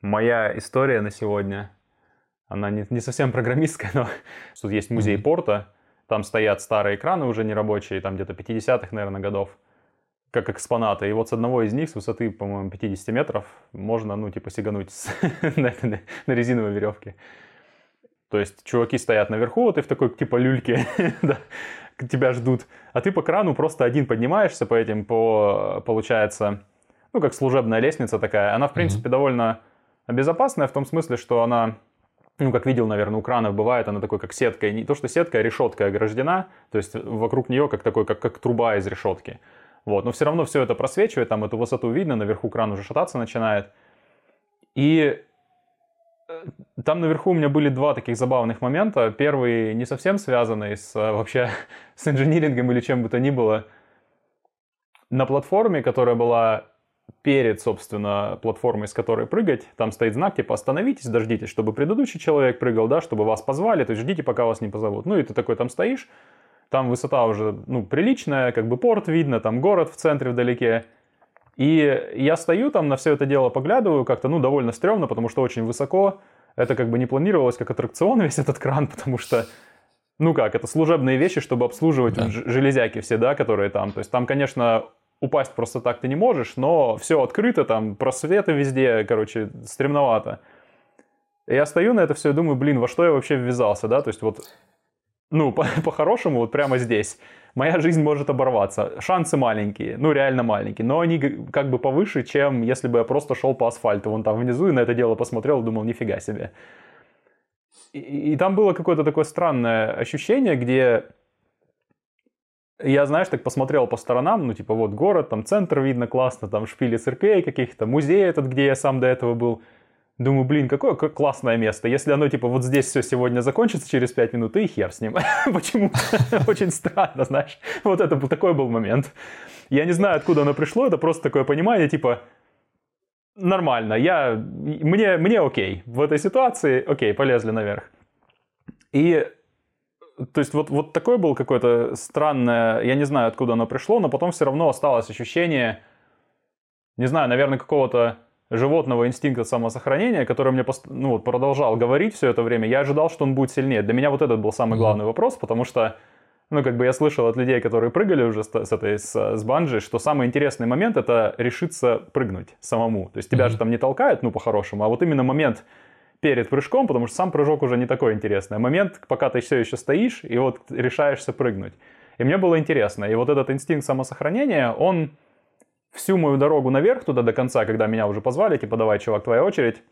Моя история на сегодня, она не, не совсем программистская, но тут есть музей mm-hmm. порта, там стоят старые экраны уже нерабочие, там где-то 50-х, наверное, годов, как экспонаты. И вот с одного из них, с высоты, по-моему, 50 метров, можно, ну, типа, сигануть на, на, на резиновой веревке. То есть чуваки стоят наверху, вот и в такой, типа, люльке, да, тебя ждут. А ты по крану просто один поднимаешься по этим, по, получается, ну, как служебная лестница такая. Она, в принципе, mm-hmm. довольно безопасная в том смысле, что она ну, как видел, наверное, у кранов бывает, она такой, как сетка, не то, что сетка, а решетка ограждена, то есть вокруг нее как такой, как, как труба из решетки. Вот, но все равно все это просвечивает, там эту высоту видно, наверху кран уже шататься начинает. И э, там наверху у меня были два таких забавных момента. Первый не совсем связанный с э, вообще с инжинирингом или чем бы то ни было. На платформе, которая была перед, собственно, платформой, с которой прыгать, там стоит знак, типа, остановитесь, дождитесь, чтобы предыдущий человек прыгал, да, чтобы вас позвали, то есть ждите, пока вас не позовут. Ну и ты такой там стоишь, там высота уже, ну, приличная, как бы порт видно, там город в центре вдалеке. И я стою там на все это дело, поглядываю, как-то, ну, довольно стрёмно, потому что очень высоко. Это как бы не планировалось как аттракцион весь этот кран, потому что ну как, это служебные вещи, чтобы обслуживать да. железяки все, да, которые там. То есть там, конечно, упасть просто так ты не можешь, но все открыто, там просветы везде, короче, стремновато. Я стою на это все и думаю, блин, во что я вообще ввязался, да, то есть вот, ну, по- по-хорошему, вот прямо здесь моя жизнь может оборваться. Шансы маленькие, ну, реально маленькие, но они как бы повыше, чем если бы я просто шел по асфальту вон там внизу и на это дело посмотрел думал, нифига себе. И, и там было какое-то такое странное ощущение, где я, знаешь, так посмотрел по сторонам, ну, типа, вот город, там центр видно классно, там шпили церквей каких-то, музей этот, где я сам до этого был. Думаю, блин, какое классное место. Если оно, типа, вот здесь все сегодня закончится через 5 минут, и хер с ним. Почему? Очень странно, знаешь. Вот это такой был момент. Я не знаю, откуда оно пришло, это просто такое понимание, типа, нормально, я, мне, мне окей. В этой ситуации, окей, полезли наверх. И то есть вот, вот такое было какое-то странное, я не знаю, откуда оно пришло, но потом все равно осталось ощущение, не знаю, наверное, какого-то животного инстинкта самосохранения, который мне ну, вот, продолжал говорить все это время. Я ожидал, что он будет сильнее. Для меня вот этот был самый главный mm-hmm. вопрос, потому что, ну, как бы я слышал от людей, которые прыгали уже с, с этой, с, с банджи, что самый интересный момент — это решиться прыгнуть самому. То есть тебя mm-hmm. же там не толкают, ну, по-хорошему, а вот именно момент перед прыжком, потому что сам прыжок уже не такой интересный. А момент, пока ты все еще стоишь и вот решаешься прыгнуть. И мне было интересно. И вот этот инстинкт самосохранения, он всю мою дорогу наверх туда до конца, когда меня уже позвали, типа, давай, чувак, твоя очередь,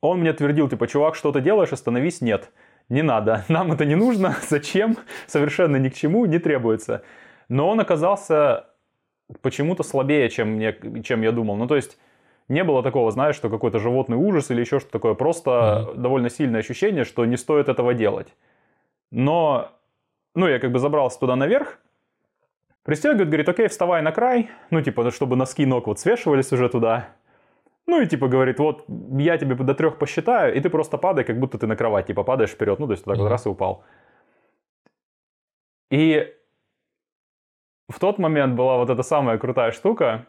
он мне твердил, типа, чувак, что ты делаешь, остановись, нет. Не надо, нам это не нужно, зачем, совершенно ни к чему, не требуется. Но он оказался почему-то слабее, чем, мне, чем я думал. Ну, то есть, не было такого, знаешь, что какой-то животный ужас или еще что-то такое. Просто mm-hmm. довольно сильное ощущение, что не стоит этого делать. Но, ну, я как бы забрался туда наверх, пристегивает, говорит, окей, вставай на край, ну, типа, чтобы носки ног вот свешивались уже туда. Ну, и типа говорит, вот я тебе до трех посчитаю, и ты просто падай, как будто ты на кровать, типа, падаешь вперед, ну, то есть так mm-hmm. вот раз и упал. И в тот момент была вот эта самая крутая штука,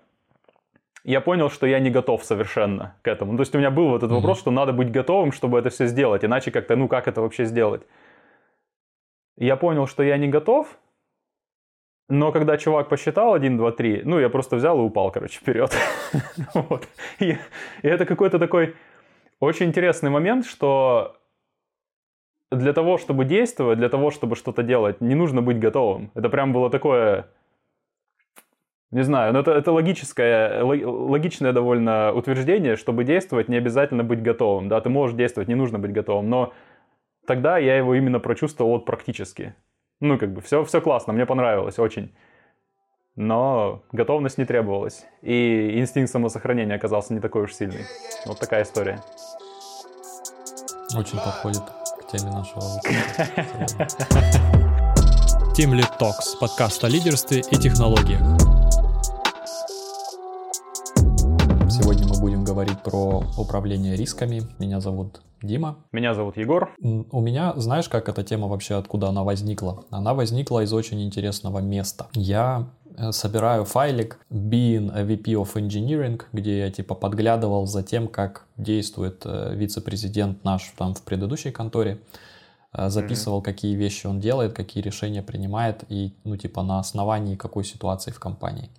я понял, что я не готов совершенно к этому. То есть у меня был вот этот mm-hmm. вопрос, что надо быть готовым, чтобы это все сделать, иначе как-то, ну как это вообще сделать? Я понял, что я не готов, но когда чувак посчитал 1, 2, 3, ну я просто взял и упал, короче, вперед. вот. и, и это какой-то такой очень интересный момент, что для того, чтобы действовать, для того, чтобы что-то делать, не нужно быть готовым. Это прям было такое не знаю, но это, это логическое, логичное довольно утверждение, чтобы действовать, не обязательно быть готовым. Да, ты можешь действовать, не нужно быть готовым, но тогда я его именно прочувствовал вот практически. Ну, как бы, все, все классно, мне понравилось очень. Но готовность не требовалась. И инстинкт самосохранения оказался не такой уж сильный. Вот такая история. Очень подходит к теме нашего Team Lead Talks, подкаст о лидерстве и технологиях. Про управление рисками. Меня зовут Дима. Меня зовут Егор. У меня, знаешь, как эта тема вообще, откуда она возникла? Она возникла из очень интересного места. Я э, собираю файлик Being a VP of Engineering, где я типа подглядывал за тем, как действует э, вице-президент наш там в предыдущей конторе. Э, записывал, mm-hmm. какие вещи он делает, какие решения принимает и, ну, типа, на основании какой ситуации в компании.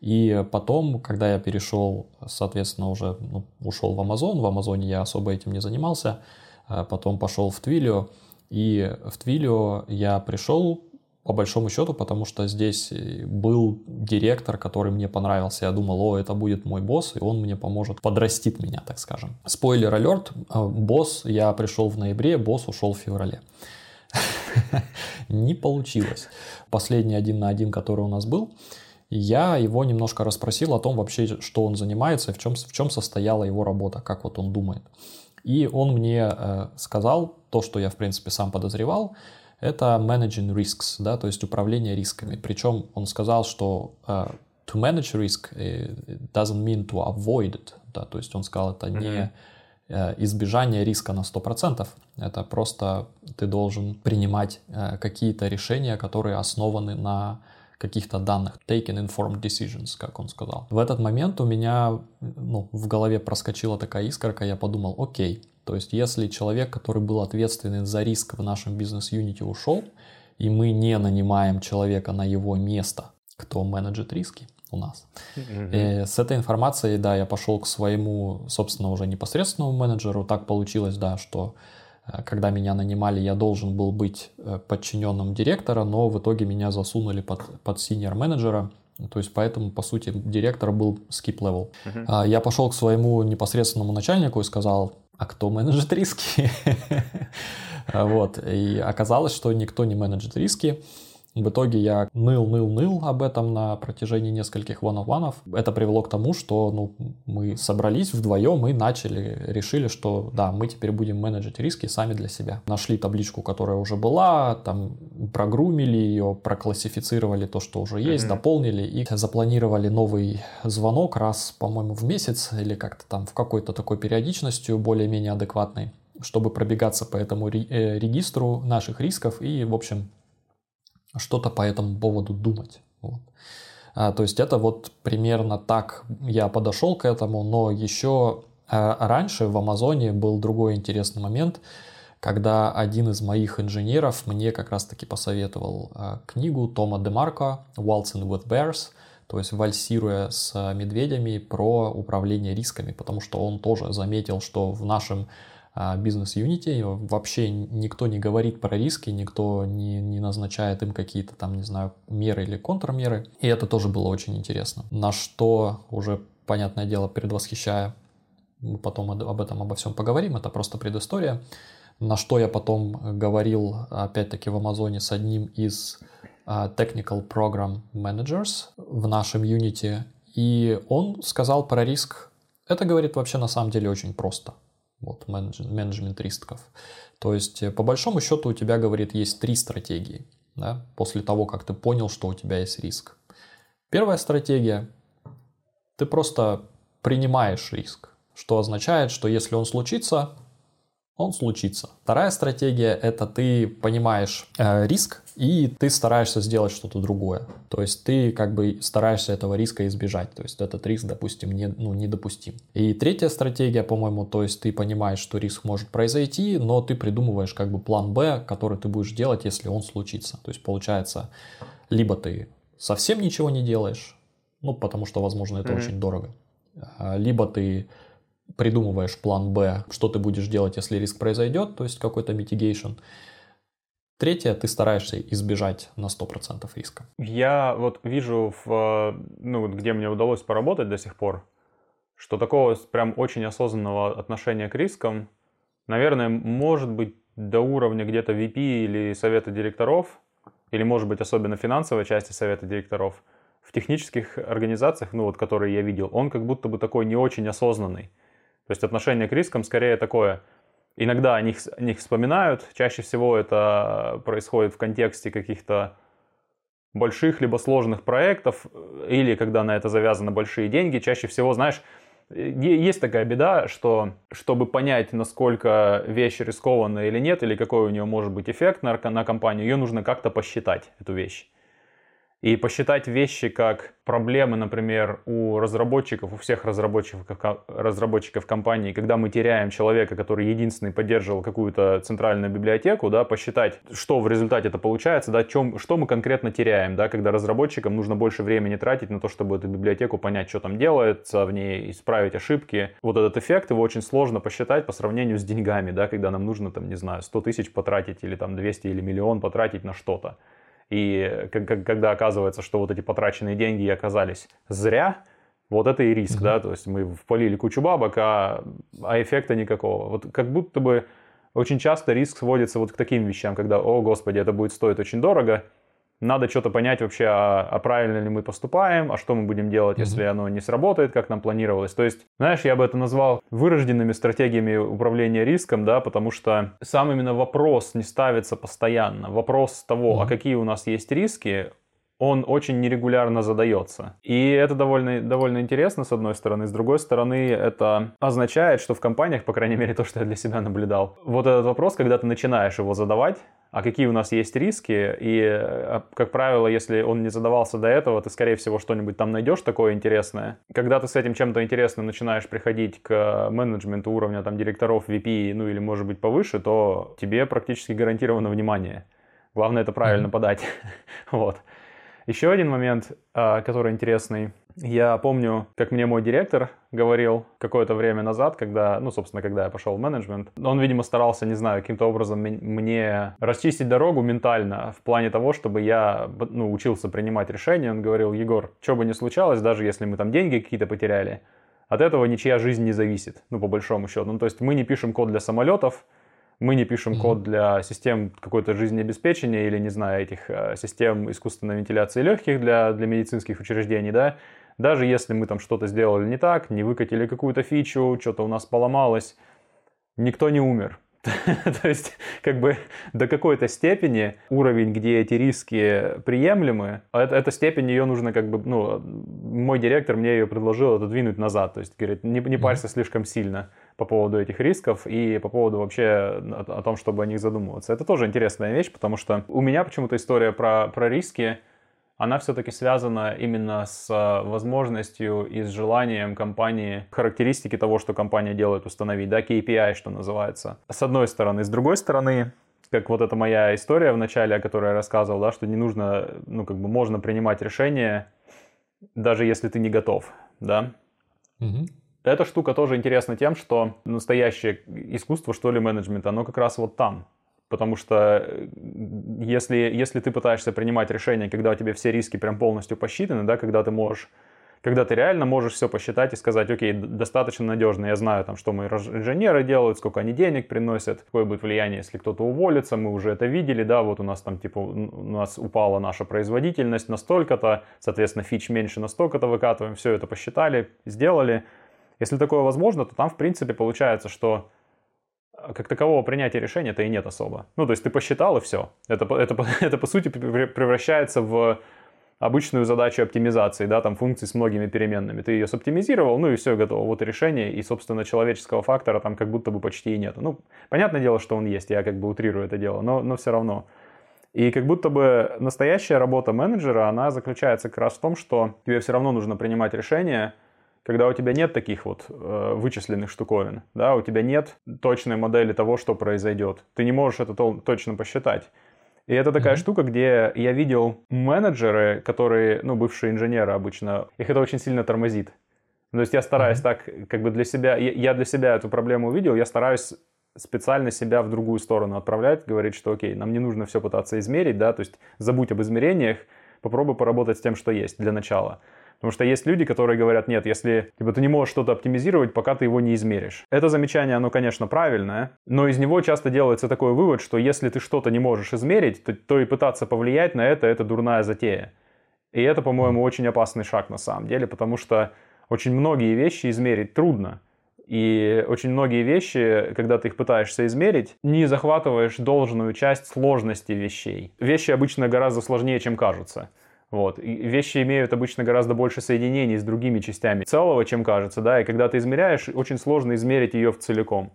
И потом, когда я перешел, соответственно, уже ну, ушел в Amazon, в Амазоне я особо этим не занимался, потом пошел в Twilio, и в Twilio я пришел по большому счету, потому что здесь э, был директор, который мне понравился. Я думал, о, это будет мой босс, и он мне поможет, подрастит меня, так скажем. Спойлер алерт, э, босс, я пришел в ноябре, босс ушел в феврале. Не получилось. Последний один на один, который у нас был, я его немножко расспросил о том вообще, что он занимается, в чем, в чем состояла его работа, как вот он думает. И он мне э, сказал то, что я, в принципе, сам подозревал, это managing risks, да, то есть управление рисками. Причем он сказал, что uh, to manage risk э, doesn't mean to avoid it, да, то есть он сказал, это не uh, избежание риска на 100%, это просто ты должен принимать какие-то решения, которые основаны на каких-то данных, taking informed decisions, как он сказал. В этот момент у меня ну, в голове проскочила такая искорка, я подумал, окей, то есть если человек, который был ответственен за риск в нашем бизнес-юните ушел, и мы не нанимаем человека на его место, кто менеджит риски у нас. Mm-hmm. с этой информацией, да, я пошел к своему, собственно, уже непосредственному менеджеру. Так получилось, да, что Э, когда меня нанимали, я должен был быть э, подчиненным директора, но в итоге меня засунули под, под senior менеджера. То есть поэтому, по сути, директор был skip level. Uh-huh. Я пошел к своему непосредственному начальнику и сказал, а кто менеджит риски? Вот. И оказалось, что никто не менеджит риски. В итоге я ныл, ныл, ныл об этом на протяжении нескольких one Это привело к тому, что ну, мы собрались вдвоем и начали, решили, что да, мы теперь будем менеджить риски сами для себя. Нашли табличку, которая уже была, там прогрумили ее, проклассифицировали то, что уже есть, mm-hmm. дополнили и запланировали новый звонок раз, по-моему, в месяц или как-то там в какой-то такой периодичностью более-менее адекватной чтобы пробегаться по этому э, регистру наших рисков и, в общем, что-то по этому поводу думать. Вот. А, то есть это вот примерно так я подошел к этому, но еще а, раньше в Амазоне был другой интересный момент, когда один из моих инженеров мне как раз-таки посоветовал а, книгу Тома Демарко «Waltzing with Bears», то есть вальсируя с медведями про управление рисками, потому что он тоже заметил, что в нашем бизнес-юнити. Вообще никто не говорит про риски, никто не, не назначает им какие-то там, не знаю, меры или контрмеры. И это тоже было очень интересно. На что уже, понятное дело, предвосхищая, мы потом об этом обо всем поговорим, это просто предыстория. На что я потом говорил, опять-таки, в Амазоне с одним из а, Technical Program Managers в нашем юните. И он сказал про риск. Это говорит вообще на самом деле очень просто вот, менеджмент рисков. То есть, э, по большому счету, у тебя, говорит, есть три стратегии, да, после того, как ты понял, что у тебя есть риск. Первая стратегия – ты просто принимаешь риск, что означает, что если он случится, он случится. Вторая стратегия – это ты понимаешь э, риск, и ты стараешься сделать что-то другое. То есть ты как бы стараешься этого риска избежать. То есть этот риск, допустим, не, ну, недопустим. И третья стратегия, по-моему, то есть ты понимаешь, что риск может произойти, но ты придумываешь как бы план Б, который ты будешь делать, если он случится. То есть получается, либо ты совсем ничего не делаешь, ну, потому что, возможно, это mm-hmm. очень дорого. А, либо ты придумываешь план Б, что ты будешь делать, если риск произойдет, то есть какой-то mitigation. Третье, ты стараешься избежать на 100% риска. Я вот вижу, в, ну, где мне удалось поработать до сих пор, что такого прям очень осознанного отношения к рискам, наверное, может быть до уровня где-то VP или совета директоров, или может быть особенно финансовой части совета директоров, в технических организациях, ну вот которые я видел, он как будто бы такой не очень осознанный. То есть отношение к рискам скорее такое. Иногда о них, о них вспоминают, чаще всего это происходит в контексте каких-то больших либо сложных проектов, или когда на это завязаны большие деньги. Чаще всего, знаешь, есть такая беда, что чтобы понять, насколько вещь рискованная или нет, или какой у нее может быть эффект на, на компанию, ее нужно как-то посчитать, эту вещь. И посчитать вещи как проблемы, например, у разработчиков, у всех разработчиков, разработчиков компании, когда мы теряем человека, который единственный поддерживал какую-то центральную библиотеку, да, посчитать, что в результате это получается, да, чем, что мы конкретно теряем, да, когда разработчикам нужно больше времени тратить на то, чтобы эту библиотеку понять, что там делается в ней, исправить ошибки. Вот этот эффект его очень сложно посчитать по сравнению с деньгами, да, когда нам нужно, там, не знаю, 100 тысяч потратить или там 200 или миллион потратить на что-то. И когда оказывается, что вот эти потраченные деньги оказались зря, вот это и риск, mm-hmm. да, то есть мы впалили кучу бабок, а, а эффекта никакого. Вот как будто бы очень часто риск сводится вот к таким вещам, когда, о господи, это будет стоить очень дорого, надо что-то понять вообще, а, а правильно ли мы поступаем, а что мы будем делать, mm-hmm. если оно не сработает, как нам планировалось. То есть, знаешь, я бы это назвал вырожденными стратегиями управления риском, да, потому что сам именно вопрос не ставится постоянно. Вопрос того, mm-hmm. а какие у нас есть риски, он очень нерегулярно задается. И это довольно, довольно интересно, с одной стороны. С другой стороны, это означает, что в компаниях, по крайней мере, то, что я для себя наблюдал, вот этот вопрос, когда ты начинаешь его задавать, а какие у нас есть риски, и, а, как правило, если он не задавался до этого, ты, скорее всего, что-нибудь там найдешь такое интересное. Когда ты с этим чем-то интересным начинаешь приходить к менеджменту уровня там директоров, VP, ну или, может быть, повыше, то тебе практически гарантировано внимание. Главное это правильно mm-hmm. подать. вот. Еще один момент, а, который интересный. Я помню, как мне мой директор говорил какое-то время назад, когда, ну, собственно, когда я пошел в менеджмент. Он, видимо, старался, не знаю, каким-то образом мне расчистить дорогу ментально в плане того, чтобы я, ну, учился принимать решения. Он говорил, Егор, что бы ни случалось, даже если мы там деньги какие-то потеряли, от этого ничья жизнь не зависит, ну, по большому счету. Ну, то есть мы не пишем код для самолетов, мы не пишем код для систем какой-то жизнеобеспечения или, не знаю, этих э, систем искусственной вентиляции легких для, для медицинских учреждений, да, даже если мы там что-то сделали не так, не выкатили какую-то фичу, что-то у нас поломалось, никто не умер. То есть, как бы до какой-то степени уровень, где эти риски приемлемы, это, эта степень ее нужно как бы, ну, мой директор мне ее предложил отодвинуть назад. То есть, говорит, не, не парься слишком сильно по поводу этих рисков и по поводу вообще о, о том, чтобы о них задумываться. Это тоже интересная вещь, потому что у меня почему-то история про, про риски, она все-таки связана именно с э, возможностью и с желанием компании характеристики того, что компания делает, установить, да, KPI, что называется. С одной стороны. С другой стороны, как вот эта моя история в начале, о которой я рассказывал, да, что не нужно, ну, как бы можно принимать решения, даже если ты не готов, да. Угу. Эта штука тоже интересна тем, что настоящее искусство, что ли, менеджмента, оно как раз вот там. Потому что э, если, если ты пытаешься принимать решения, когда у тебя все риски прям полностью посчитаны, да, когда ты можешь когда ты реально можешь все посчитать и сказать, окей, достаточно надежно, я знаю, там, что мои инженеры делают, сколько они денег приносят, какое будет влияние, если кто-то уволится, мы уже это видели, да, вот у нас там, типа, у нас упала наша производительность настолько-то, соответственно, фич меньше настолько-то выкатываем, все это посчитали, сделали, если такое возможно, то там, в принципе, получается, что как такового принятия решения-то и нет особо. Ну, то есть ты посчитал и все. Это, это, это по сути, превращается в обычную задачу оптимизации, да, там функции с многими переменными. Ты ее соптимизировал, ну и все, готово. Вот решение, и, собственно, человеческого фактора там как будто бы почти и нет. Ну, понятное дело, что он есть, я как бы утрирую это дело, но, но все равно. И как будто бы настоящая работа менеджера, она заключается как раз в том, что тебе все равно нужно принимать решения, когда у тебя нет таких вот э, вычисленных штуковин, да, у тебя нет точной модели того, что произойдет. Ты не можешь это то, точно посчитать. И это такая mm-hmm. штука, где я видел менеджеры, которые, ну, бывшие инженеры обычно, их это очень сильно тормозит. То есть я стараюсь mm-hmm. так, как бы для себя, я для себя эту проблему увидел, я стараюсь специально себя в другую сторону отправлять, говорить, что окей, нам не нужно все пытаться измерить, да, то есть забудь об измерениях, попробуй поработать с тем, что есть для начала. Потому что есть люди, которые говорят, нет, если типа, ты не можешь что-то оптимизировать, пока ты его не измеришь. Это замечание, оно, конечно, правильное, но из него часто делается такой вывод, что если ты что-то не можешь измерить, то, то и пытаться повлиять на это, это дурная затея. И это, по-моему, очень опасный шаг на самом деле, потому что очень многие вещи измерить трудно. И очень многие вещи, когда ты их пытаешься измерить, не захватываешь должную часть сложности вещей. Вещи обычно гораздо сложнее, чем кажутся. Вот. И вещи имеют обычно гораздо больше соединений с другими частями целого, чем кажется, да, и когда ты измеряешь, очень сложно измерить ее в целиком.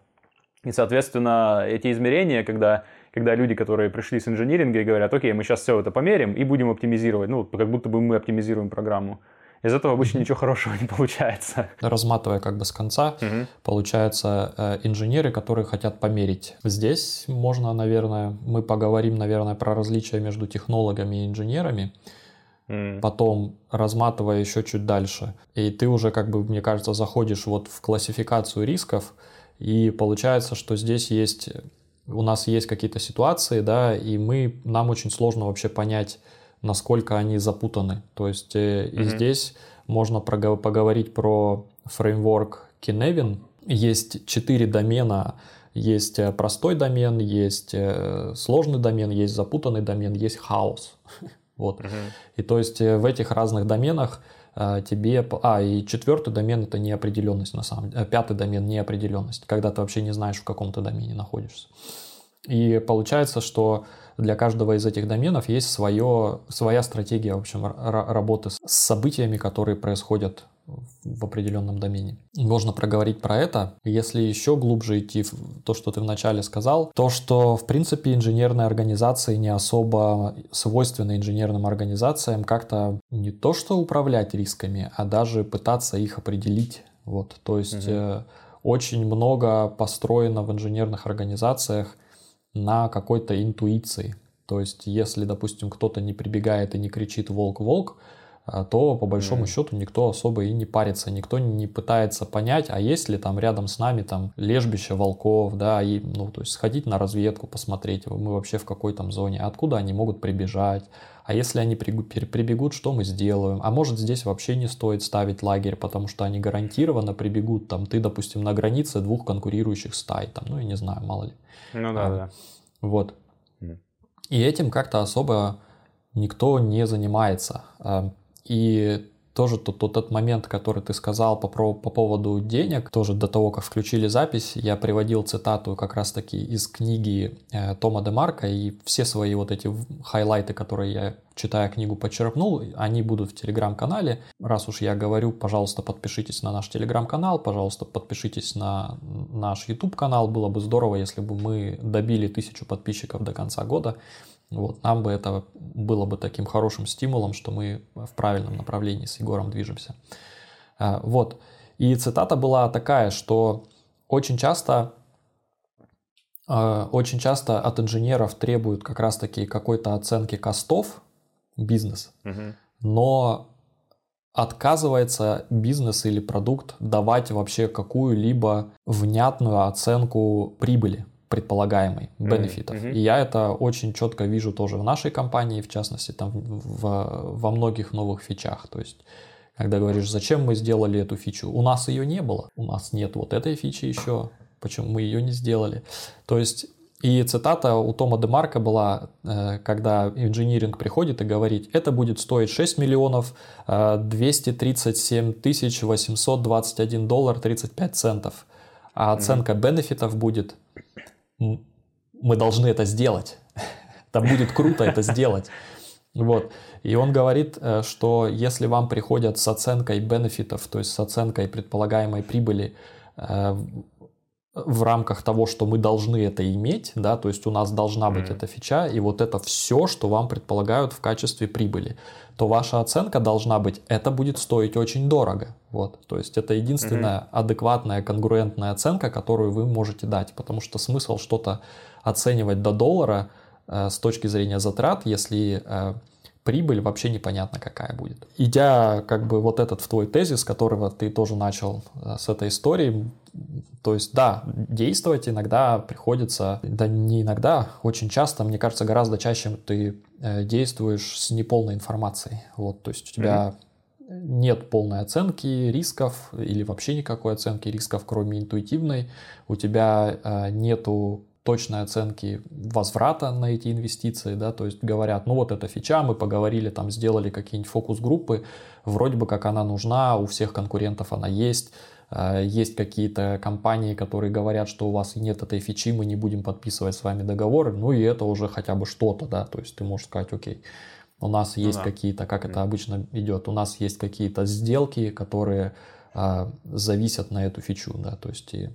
И, соответственно, эти измерения, когда когда люди, которые пришли с инжиниринга и говорят, окей, мы сейчас все это померим и будем оптимизировать, ну, как будто бы мы оптимизируем программу. Из этого обычно ничего хорошего не получается. Разматывая как бы с конца, угу. получается э, инженеры, которые хотят померить. Здесь можно, наверное, мы поговорим, наверное, про различия между технологами и инженерами. Mm. Потом разматывая еще чуть дальше. И ты уже, как бы, мне кажется, заходишь вот в классификацию рисков, и получается, что здесь есть, у нас есть какие-то ситуации, да, и мы, нам очень сложно вообще понять, насколько они запутаны. То есть mm-hmm. и здесь можно поговорить про фреймворк Kinevin. Есть четыре домена, есть э, простой домен, есть э, сложный домен, есть запутанный домен, есть хаос. Вот. Угу. И то есть в этих разных доменах тебе... А, и четвертый домен это неопределенность на самом деле. Пятый домен неопределенность, когда ты вообще не знаешь, в каком то домене находишься. И получается, что для каждого из этих доменов есть свое, своя стратегия, в общем, работы с событиями, которые происходят в определенном домене. Можно проговорить про это. Если еще глубже идти в то, что ты вначале сказал, то, что, в принципе, инженерные организации не особо свойственны инженерным организациям как-то не то, что управлять рисками, а даже пытаться их определить. Вот, то есть угу. очень много построено в инженерных организациях на какой-то интуиции. То есть, если, допустим, кто-то не прибегает и не кричит «волк-волк», а, то по большому mm. счету никто особо и не парится, никто не пытается понять, а есть ли там рядом с нами там лежбище волков, да, и, ну, то есть сходить на разведку, посмотреть, мы вообще в какой там зоне, откуда они могут прибежать, а если они прибегут, что мы сделаем? А может здесь вообще не стоит ставить лагерь, потому что они гарантированно прибегут, там, ты, допустим, на границе двух конкурирующих стай, там, ну, я не знаю, мало ли. Ну да, а, да. Вот. Mm. И этим как-то особо никто не занимается. А, и тоже тот, тот, тот момент, который ты сказал по, по, по поводу денег, тоже до того, как включили запись, я приводил цитату как раз-таки из книги э, Тома Демарка, и все свои вот эти хайлайты, которые я, читая книгу, подчеркнул, они будут в телеграм-канале. Раз уж я говорю, пожалуйста, подпишитесь на наш телеграм-канал, пожалуйста, подпишитесь на наш YouTube-канал. Было бы здорово, если бы мы добили тысячу подписчиков до конца года. Вот, нам бы это было бы таким хорошим стимулом, что мы в правильном направлении с Егором движемся. А, вот. И цитата была такая, что очень часто, а, очень часто от инженеров требуют как раз-таки какой-то оценки костов бизнес, угу. но отказывается бизнес или продукт давать вообще какую-либо внятную оценку прибыли предполагаемый бенефитов. Mm-hmm. И я это очень четко вижу тоже в нашей компании, в частности, там в, во многих новых фичах. То есть, когда говоришь, зачем мы сделали эту фичу, у нас ее не было, у нас нет вот этой фичи еще, почему мы ее не сделали. То есть и цитата у Тома Демарка была, э, когда инжиниринг приходит и говорит, это будет стоить 6 миллионов 237 тысяч 821 доллар 35 центов, а оценка бенефитов будет мы должны это сделать. Там будет круто это сделать. Вот. И он говорит, э, что если вам приходят с оценкой бенефитов, то есть с оценкой предполагаемой прибыли э, в рамках того, что мы должны это иметь, да, то есть у нас должна быть mm-hmm. эта фича, и вот это все, что вам предполагают в качестве прибыли, то ваша оценка должна быть, это будет стоить очень дорого. Вот, то есть это единственная mm-hmm. адекватная, конгруентная оценка, которую вы можете дать, потому что смысл что-то оценивать до доллара э, с точки зрения затрат, если э, прибыль вообще непонятно какая будет. Идя как бы вот этот в твой тезис, которого ты тоже начал э, с этой истории, то есть да, действовать иногда приходится, да не иногда, очень часто, мне кажется, гораздо чаще ты э, действуешь с неполной информацией. Вот, то есть у тебя mm-hmm. нет полной оценки рисков или вообще никакой оценки рисков, кроме интуитивной. У тебя э, нету точной оценки возврата на эти инвестиции, да, то есть говорят, ну вот эта фича, мы поговорили, там сделали какие-нибудь фокус-группы, вроде бы как она нужна, у всех конкурентов она есть, а, есть какие-то компании, которые говорят, что у вас нет этой фичи, мы не будем подписывать с вами договор, ну и это уже хотя бы что-то, да, то есть ты можешь сказать, окей, у нас ну есть да. какие-то, как это обычно идет, у нас есть какие-то сделки, которые а, зависят на эту фичу, да, то есть и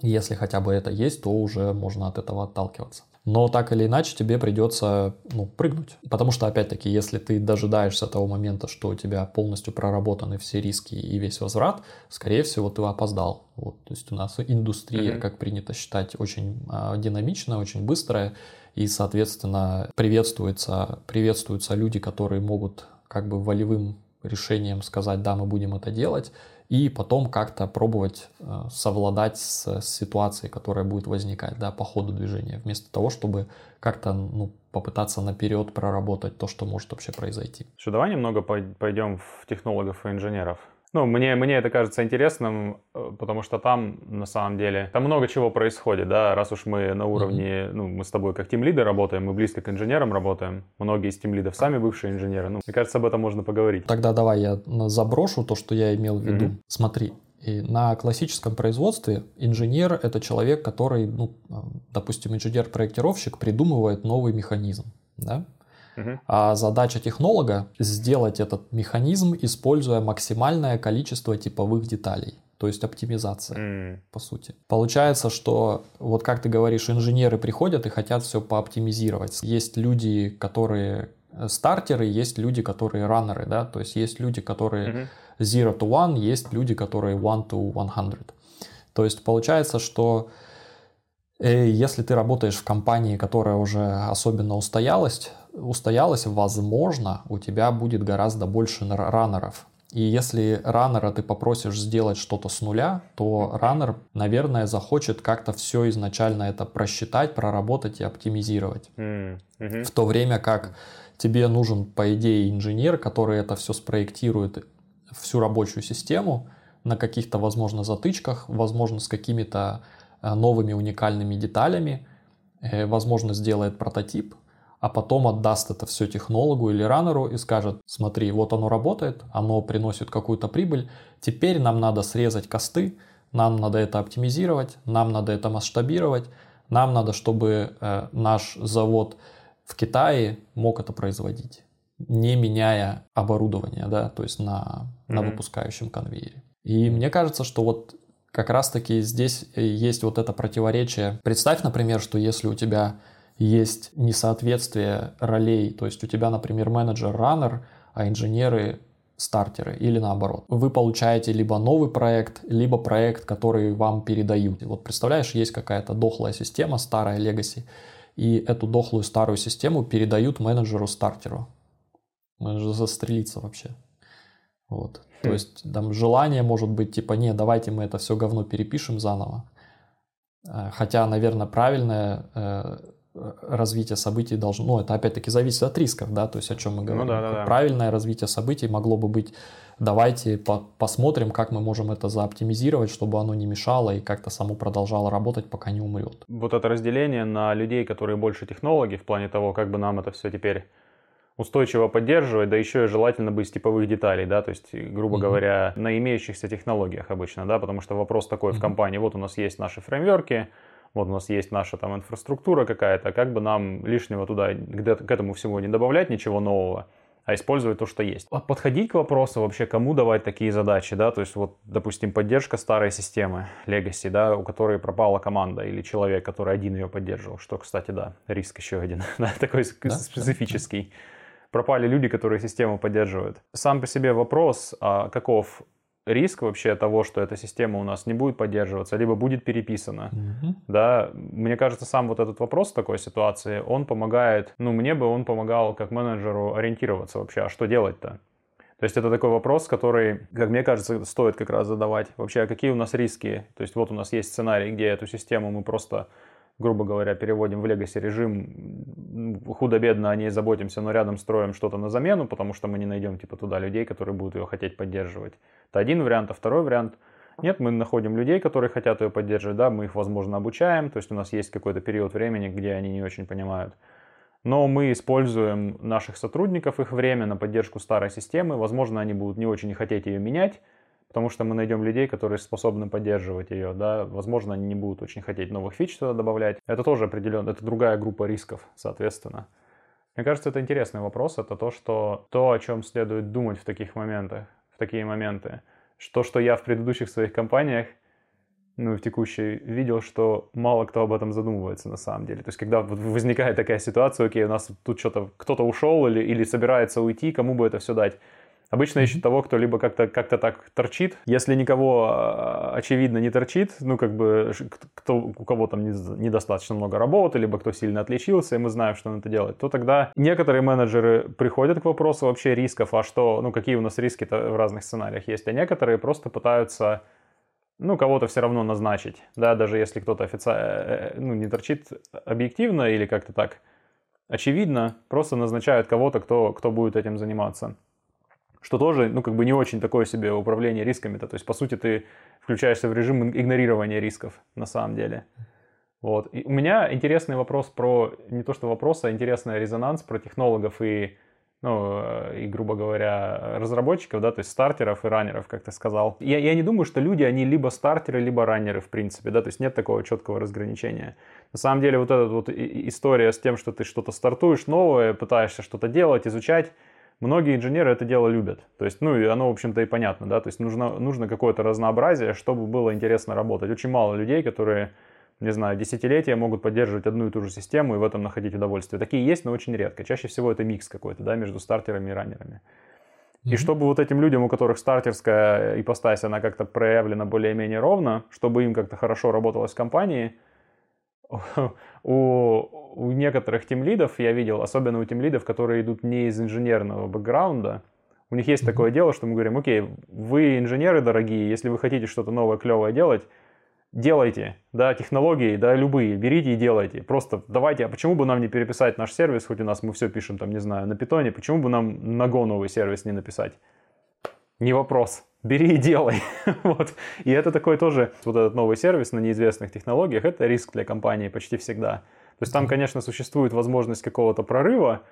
если хотя бы это есть, то уже можно от этого отталкиваться. но так или иначе тебе придется ну, прыгнуть. Потому что, опять-таки, если ты дожидаешься того момента, что у тебя полностью проработаны все риски и весь возврат, скорее всего, ты опоздал. Вот, то есть у нас индустрия, mm-hmm. как принято считать, очень э, динамичная, очень быстрая, и, соответственно, приветствуются, приветствуются люди, которые могут как бы волевым решением сказать, да, мы будем это делать, и потом как-то пробовать э, совладать с, ситуацией, которая будет возникать да, по ходу движения, вместо того, чтобы как-то ну, попытаться наперед проработать то, что может вообще произойти. Что, давай немного пойдем в технологов и инженеров. Ну, мне, мне это кажется интересным, э, потому что там, на самом деле, там много чего происходит, да, раз уж мы на уровне, ну, мы с тобой как тимлиды работаем, мы близко к инженерам работаем, многие из тимлидов сами бывшие инженеры, ну, мне кажется, об этом можно поговорить. Тогда давай я заброшу то, что я имел в виду. Mm-hmm. Смотри, и на классическом производстве инженер – это человек, который, ну, э, допустим, инженер-проектировщик придумывает новый механизм, да? А задача технолога сделать этот механизм, используя максимальное количество типовых деталей. То есть оптимизация, mm. по сути. Получается, что вот как ты говоришь, инженеры приходят и хотят все пооптимизировать. Есть люди, которые э, стартеры, есть люди, которые раннеры, да, то есть есть люди, которые mm-hmm. zero to one, есть люди, которые one to 100. То есть получается, что э, если ты работаешь в компании, которая уже особенно устоялась, устоялась, возможно, у тебя будет гораздо больше раннеров. И если раннера ты попросишь сделать что-то с нуля, то раннер, наверное, захочет как-то все изначально это просчитать, проработать и оптимизировать. Mm-hmm. В то время как тебе нужен, по идее, инженер, который это все спроектирует, всю рабочую систему на каких-то, возможно, затычках, возможно, с какими-то э, новыми уникальными деталями, э, возможно, сделает прототип, а потом отдаст это все технологу или раннеру и скажет, смотри, вот оно работает, оно приносит какую-то прибыль, теперь нам надо срезать косты, нам надо это оптимизировать, нам надо это масштабировать, нам надо, чтобы э, наш завод в Китае мог это производить, не меняя оборудование, да, то есть на, mm-hmm. на выпускающем конвейере. И мне кажется, что вот как раз-таки здесь есть вот это противоречие. Представь, например, что если у тебя есть несоответствие ролей, то есть у тебя, например, менеджер-раннер, а инженеры стартеры или наоборот. Вы получаете либо новый проект, либо проект, который вам передают. вот представляешь, есть какая-то дохлая система, старая legacy, и эту дохлую старую систему передают менеджеру-стартеру. Менеджер застрелиться вообще. Вот. То хм. есть там желание может быть типа, не, давайте мы это все говно перепишем заново. Э, хотя, наверное, правильное э, развитие событий должно, ну, это опять-таки зависит от рисков, да, то есть о чем мы говорим. Ну, да, да, да. Правильное развитие событий могло бы быть, давайте по посмотрим, как мы можем это заоптимизировать, чтобы оно не мешало и как-то само продолжало работать, пока не умрет. Вот это разделение на людей, которые больше технологи, в плане того, как бы нам это все теперь устойчиво поддерживать, да еще и желательно бы из типовых деталей, да, то есть, грубо mm-hmm. говоря, на имеющихся технологиях обычно, да, потому что вопрос такой mm-hmm. в компании, вот у нас есть наши фреймверки, вот у нас есть наша там инфраструктура какая-то, как бы нам лишнего туда, к этому всему не добавлять ничего нового, а использовать то, что есть. Подходить к вопросу вообще, кому давать такие задачи, да, то есть вот, допустим, поддержка старой системы, Legacy, да, у которой пропала команда или человек, который один ее поддерживал, что, кстати, да, риск еще один, да, такой да? специфический. Да. Пропали люди, которые систему поддерживают. Сам по себе вопрос, а каков риск вообще того, что эта система у нас не будет поддерживаться, либо будет переписана. Mm-hmm. Да, мне кажется, сам вот этот вопрос в такой ситуации, он помогает, ну, мне бы он помогал как менеджеру ориентироваться вообще, а что делать-то? То есть это такой вопрос, который, как мне кажется, стоит как раз задавать. Вообще, а какие у нас риски? То есть вот у нас есть сценарий, где эту систему мы просто грубо говоря, переводим в Legacy режим, худо-бедно о ней заботимся, но рядом строим что-то на замену, потому что мы не найдем типа туда людей, которые будут ее хотеть поддерживать. Это один вариант, а второй вариант нет, мы находим людей, которые хотят ее поддерживать, да, мы их, возможно, обучаем, то есть у нас есть какой-то период времени, где они не очень понимают. Но мы используем наших сотрудников, их время на поддержку старой системы, возможно, они будут не очень хотеть ее менять, потому что мы найдем людей, которые способны поддерживать ее, да, возможно, они не будут очень хотеть новых фич туда добавлять. Это тоже определенно, это другая группа рисков, соответственно. Мне кажется, это интересный вопрос, это то, что то, о чем следует думать в таких моментах, в такие моменты, что, что я в предыдущих своих компаниях ну, в текущей, видел, что мало кто об этом задумывается на самом деле. То есть, когда возникает такая ситуация, окей, у нас тут что-то, кто-то ушел или, или собирается уйти, кому бы это все дать? Обычно ищут того, кто либо как-то как так торчит. Если никого а, очевидно не торчит, ну как бы кто, у кого там недостаточно много работы, либо кто сильно отличился, и мы знаем, что он это делает, то тогда некоторые менеджеры приходят к вопросу вообще рисков, а что, ну какие у нас риски в разных сценариях есть, а некоторые просто пытаются ну, кого-то все равно назначить, да, даже если кто-то официально, э, э, ну, не торчит объективно или как-то так очевидно, просто назначают кого-то, кто, кто будет этим заниматься. Что тоже, ну, как бы не очень такое себе управление рисками-то. То есть, по сути, ты включаешься в режим игнорирования рисков на самом деле. Вот. И у меня интересный вопрос про, не то что вопрос, а интересный резонанс про технологов и ну, э, и, грубо говоря, разработчиков, да, то есть стартеров и раннеров, как ты сказал. Я, я не думаю, что люди, они либо стартеры, либо раннеры, в принципе, да, то есть нет такого четкого разграничения. На самом деле вот эта вот история с тем, что ты что-то стартуешь новое, пытаешься что-то делать, изучать, многие инженеры это дело любят. То есть, ну, и оно, в общем-то, и понятно, да, то есть нужно, нужно какое-то разнообразие, чтобы было интересно работать. Очень мало людей, которые не знаю, десятилетия могут поддерживать одну и ту же систему и в этом находить удовольствие. Такие есть, но очень редко. Чаще всего это микс какой-то, да, между стартерами и раннерами. И чтобы вот этим людям, у которых стартерская ипостась, она как-то проявлена более-менее ровно, чтобы им как-то хорошо работалось в компании, у, у некоторых тимлидов, я видел, особенно у тимлидов, которые идут не из инженерного бэкграунда, у них есть такое дело, что мы говорим, окей, вы инженеры дорогие, если вы хотите что-то новое, клевое делать, делайте, да, технологии, да, любые, берите и делайте. Просто давайте, а почему бы нам не переписать наш сервис, хоть у нас мы все пишем там, не знаю, на питоне, почему бы нам на Go новый сервис не написать? Не вопрос. Бери и делай. вот. И это такой тоже, вот этот новый сервис на неизвестных технологиях, это риск для компании почти всегда. То есть там, конечно, существует возможность какого-то прорыва,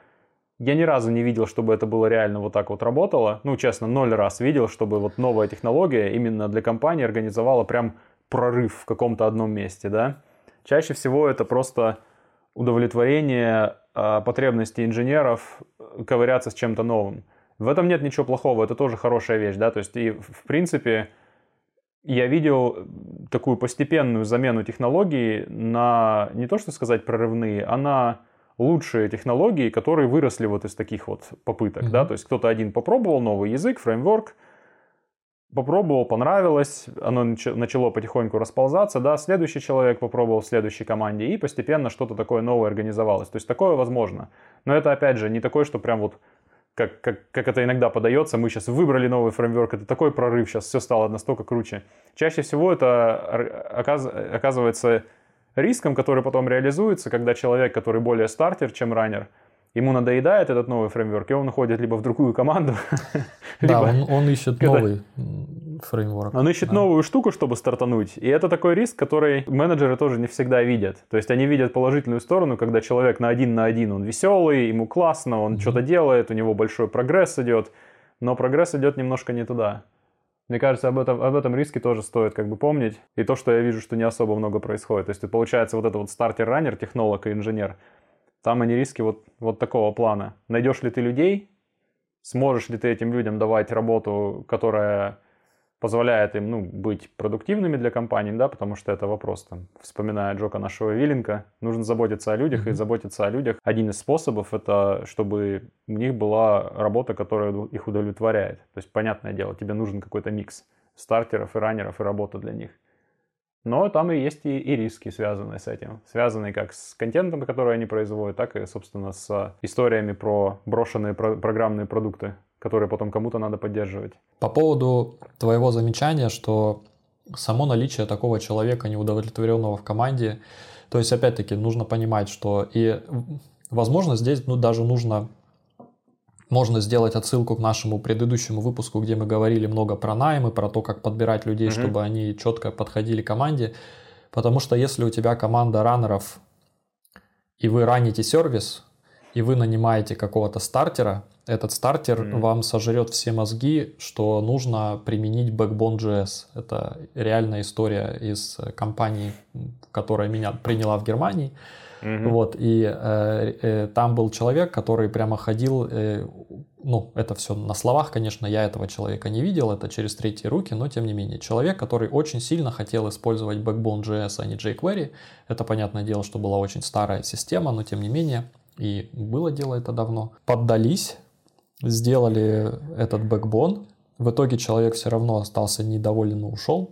я ни разу не видел, чтобы это было реально вот так вот работало. Ну, честно, ноль раз видел, чтобы вот новая технология именно для компании организовала прям прорыв в каком-то одном месте, да. Чаще всего это просто удовлетворение э, потребностей инженеров э, ковыряться с чем-то новым. В этом нет ничего плохого, это тоже хорошая вещь, да, то есть и в принципе я видел такую постепенную замену технологий на, не то что сказать прорывные, а на лучшие технологии, которые выросли вот из таких вот попыток, mm-hmm. да, то есть кто-то один попробовал новый язык, фреймворк, попробовал, понравилось, оно начало потихоньку расползаться, да, следующий человек попробовал в следующей команде, и постепенно что-то такое новое организовалось. То есть такое возможно. Но это, опять же, не такое, что прям вот как, как, как это иногда подается, мы сейчас выбрали новый фреймворк, это такой прорыв, сейчас все стало настолько круче. Чаще всего это оказывается риском, который потом реализуется, когда человек, который более стартер, чем раннер, ему надоедает этот новый фреймворк, и он уходит либо в другую команду. Да, он, он ищет новый фреймворк. Он ищет да. новую штуку, чтобы стартануть. И это такой риск, который менеджеры тоже не всегда видят. То есть они видят положительную сторону, когда человек на один на один, он веселый, ему классно, он mm-hmm. что-то делает, у него большой прогресс идет. Но прогресс идет немножко не туда. Мне кажется, об этом, об этом риске тоже стоит как бы помнить. И то, что я вижу, что не особо много происходит. То есть, получается, вот это вот стартер-раннер, технолог и инженер – там они риски вот, вот такого плана. Найдешь ли ты людей, сможешь ли ты этим людям давать работу, которая позволяет им ну, быть продуктивными для компании, да, потому что это вопрос, там, вспоминая Джока нашего Виллинга, нужно заботиться о людях, mm-hmm. и заботиться о людях. Один из способов это, чтобы у них была работа, которая их удовлетворяет. То есть, понятное дело, тебе нужен какой-то микс стартеров и раннеров и работа для них. Но там и есть и, и риски, связанные с этим. Связанные как с контентом, который они производят, так и, собственно, с историями про брошенные про- программные продукты, которые потом кому-то надо поддерживать. По поводу твоего замечания, что само наличие такого человека, неудовлетворенного в команде, то есть, опять-таки, нужно понимать, что и, возможно, здесь ну, даже нужно можно сделать отсылку к нашему предыдущему выпуску, где мы говорили много про наймы, про то, как подбирать людей, mm-hmm. чтобы они четко подходили команде. Потому что если у тебя команда раннеров, и вы раните сервис, и вы нанимаете какого-то стартера, этот стартер mm-hmm. вам сожрет все мозги, что нужно применить Backbone.js. Это реальная история из компании, которая меня приняла в Германии. Mm-hmm. Вот, и э, э, там был человек, который прямо ходил, э, ну, это все на словах, конечно, я этого человека не видел, это через третьи руки, но тем не менее. Человек, который очень сильно хотел использовать Backbone.js, а не jQuery, это понятное дело, что была очень старая система, но тем не менее, и было дело это давно, поддались, сделали этот Backbone, в итоге человек все равно остался недоволен и ушел,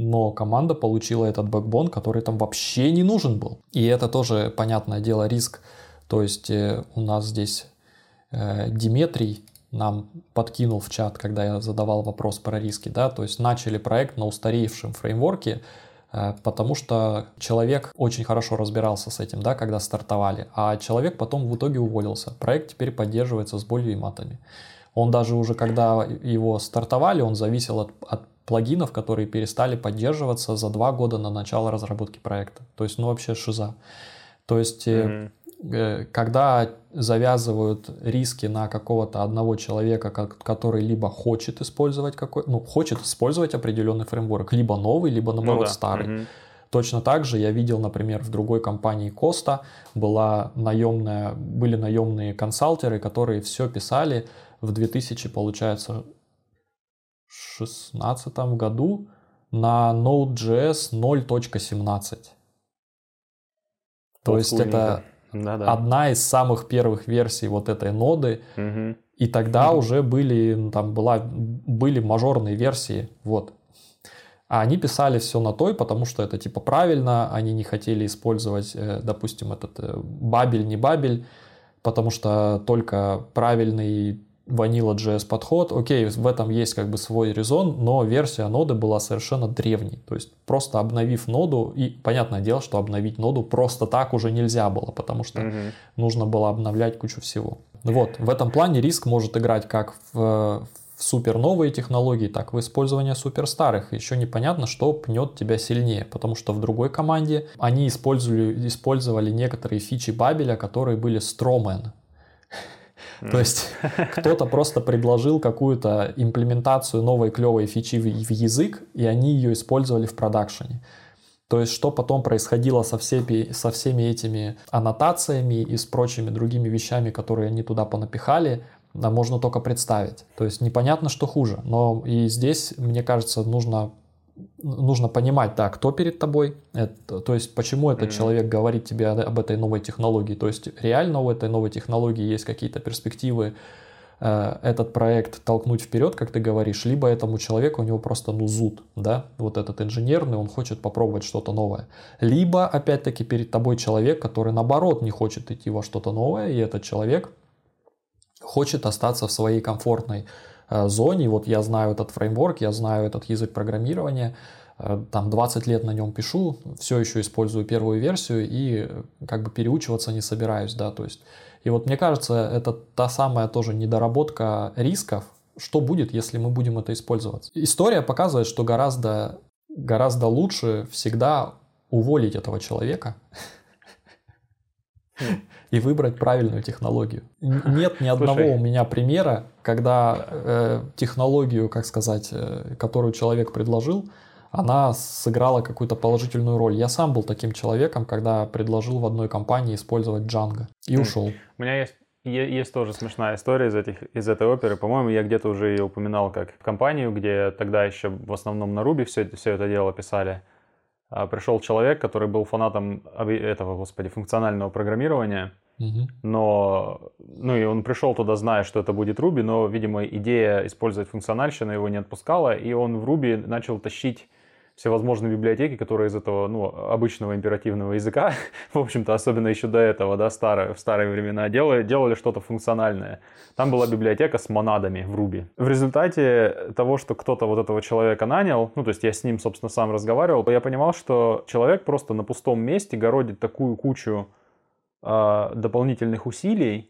но команда получила этот бэкбон, который там вообще не нужен был. И это тоже, понятное дело, риск. То есть э, у нас здесь э, Диметрий нам подкинул в чат, когда я задавал вопрос про риски, да, то есть начали проект на устаревшем фреймворке, э, потому что человек очень хорошо разбирался с этим, да, когда стартовали, а человек потом в итоге уволился. Проект теперь поддерживается с болью и матами. Он даже уже, когда его стартовали, он зависел от, от плагинов, которые перестали поддерживаться за два года на начало разработки проекта. То есть, ну вообще шиза. То есть, mm-hmm. когда завязывают риски на какого-то одного человека, который либо хочет использовать какой, ну хочет использовать определенный фреймворк, либо новый, либо наоборот ну, да. старый. Mm-hmm. Точно так же я видел, например, в другой компании Коста была наемная, были наемные консалтеры, которые все писали в 2000, получается, 2016 году на Node.js 0.17. То есть это да, да. одна из самых первых версий вот этой ноды. Угу. И тогда угу. уже были, ну, там была, были мажорные версии. Вот. А они писали все на той, потому что это типа правильно, они не хотели использовать, э, допустим, этот э, бабель, не бабель, потому что только правильный Vanilla.js подход. Окей, в этом есть как бы свой резон, но версия ноды была совершенно древней. То есть просто обновив ноду, и понятное дело, что обновить ноду просто так уже нельзя было, потому что угу. нужно было обновлять кучу всего. Вот, в этом плане риск может играть как в, в супер новые технологии, так и в использовании супер старых. Еще непонятно, что пнет тебя сильнее, потому что в другой команде они использовали, использовали некоторые фичи Бабеля, которые были стромен. То есть кто-то просто предложил какую-то имплементацию новой клевой фичи в язык, и они ее использовали в продакшене. То есть, что потом происходило со всеми, со всеми этими аннотациями и с прочими другими вещами, которые они туда понапихали, можно только представить. То есть, непонятно, что хуже. Но и здесь, мне кажется, нужно нужно понимать, да, кто перед тобой, это, то есть почему этот mm-hmm. человек говорит тебе об этой новой технологии, то есть реально у этой новой технологии есть какие-то перспективы э, этот проект толкнуть вперед, как ты говоришь, либо этому человеку у него просто ну зуд, да, вот этот инженерный, он хочет попробовать что-то новое, либо опять-таки перед тобой человек, который наоборот не хочет идти во что-то новое, и этот человек хочет остаться в своей комфортной зоне. Вот я знаю этот фреймворк, я знаю этот язык программирования, э, там 20 лет на нем пишу, все еще использую первую версию и э, как бы переучиваться не собираюсь, да, то есть. И вот мне кажется, это та самая тоже недоработка рисков, что будет, если мы будем это использовать. История показывает, что гораздо, гораздо лучше всегда уволить этого человека, и выбрать правильную технологию. Нет ни одного Слушай. у меня примера, когда э, технологию, как сказать, э, которую человек предложил, она сыграла какую-то положительную роль. Я сам был таким человеком, когда предложил в одной компании использовать Django и ушел. У меня есть есть тоже смешная история из, этих, из этой оперы. По-моему, я где-то уже ее упоминал как компанию, где тогда еще в основном на Ruby все, все это дело писали. А, пришел человек, который был фанатом этого, господи, функционального программирования, угу. но, ну и он пришел туда, зная, что это будет Ruby, но, видимо, идея использовать функциональщину его не отпускала, и он в Ruby начал тащить всевозможные библиотеки, которые из этого, ну, обычного императивного языка, в общем-то, особенно еще до этого, да, старые, в старые времена, делали, делали что-то функциональное. Там была библиотека с монадами в Ruby. В результате того, что кто-то вот этого человека нанял, ну, то есть я с ним, собственно, сам разговаривал, я понимал, что человек просто на пустом месте городит такую кучу э, дополнительных усилий,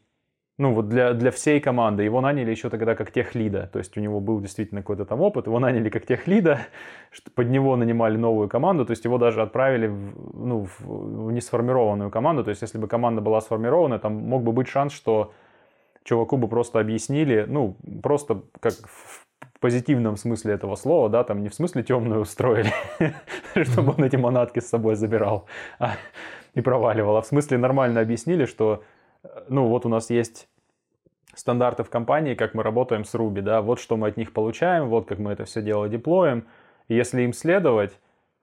ну вот для, для всей команды. Его наняли еще тогда как техлида, то есть у него был действительно какой-то там опыт, его наняли как техлида, под него нанимали новую команду, то есть его даже отправили в, ну, в несформированную команду, то есть если бы команда была сформирована, там мог бы быть шанс, что чуваку бы просто объяснили, ну, просто как в позитивном смысле этого слова, да, там не в смысле темную устроили, чтобы он эти манатки с собой забирал а, и проваливал, а в смысле нормально объяснили, что, э, ну, вот у нас есть стандарты в компании, как мы работаем с Ruby, да, вот что мы от них получаем, вот как мы это все дело деплоим. И если им следовать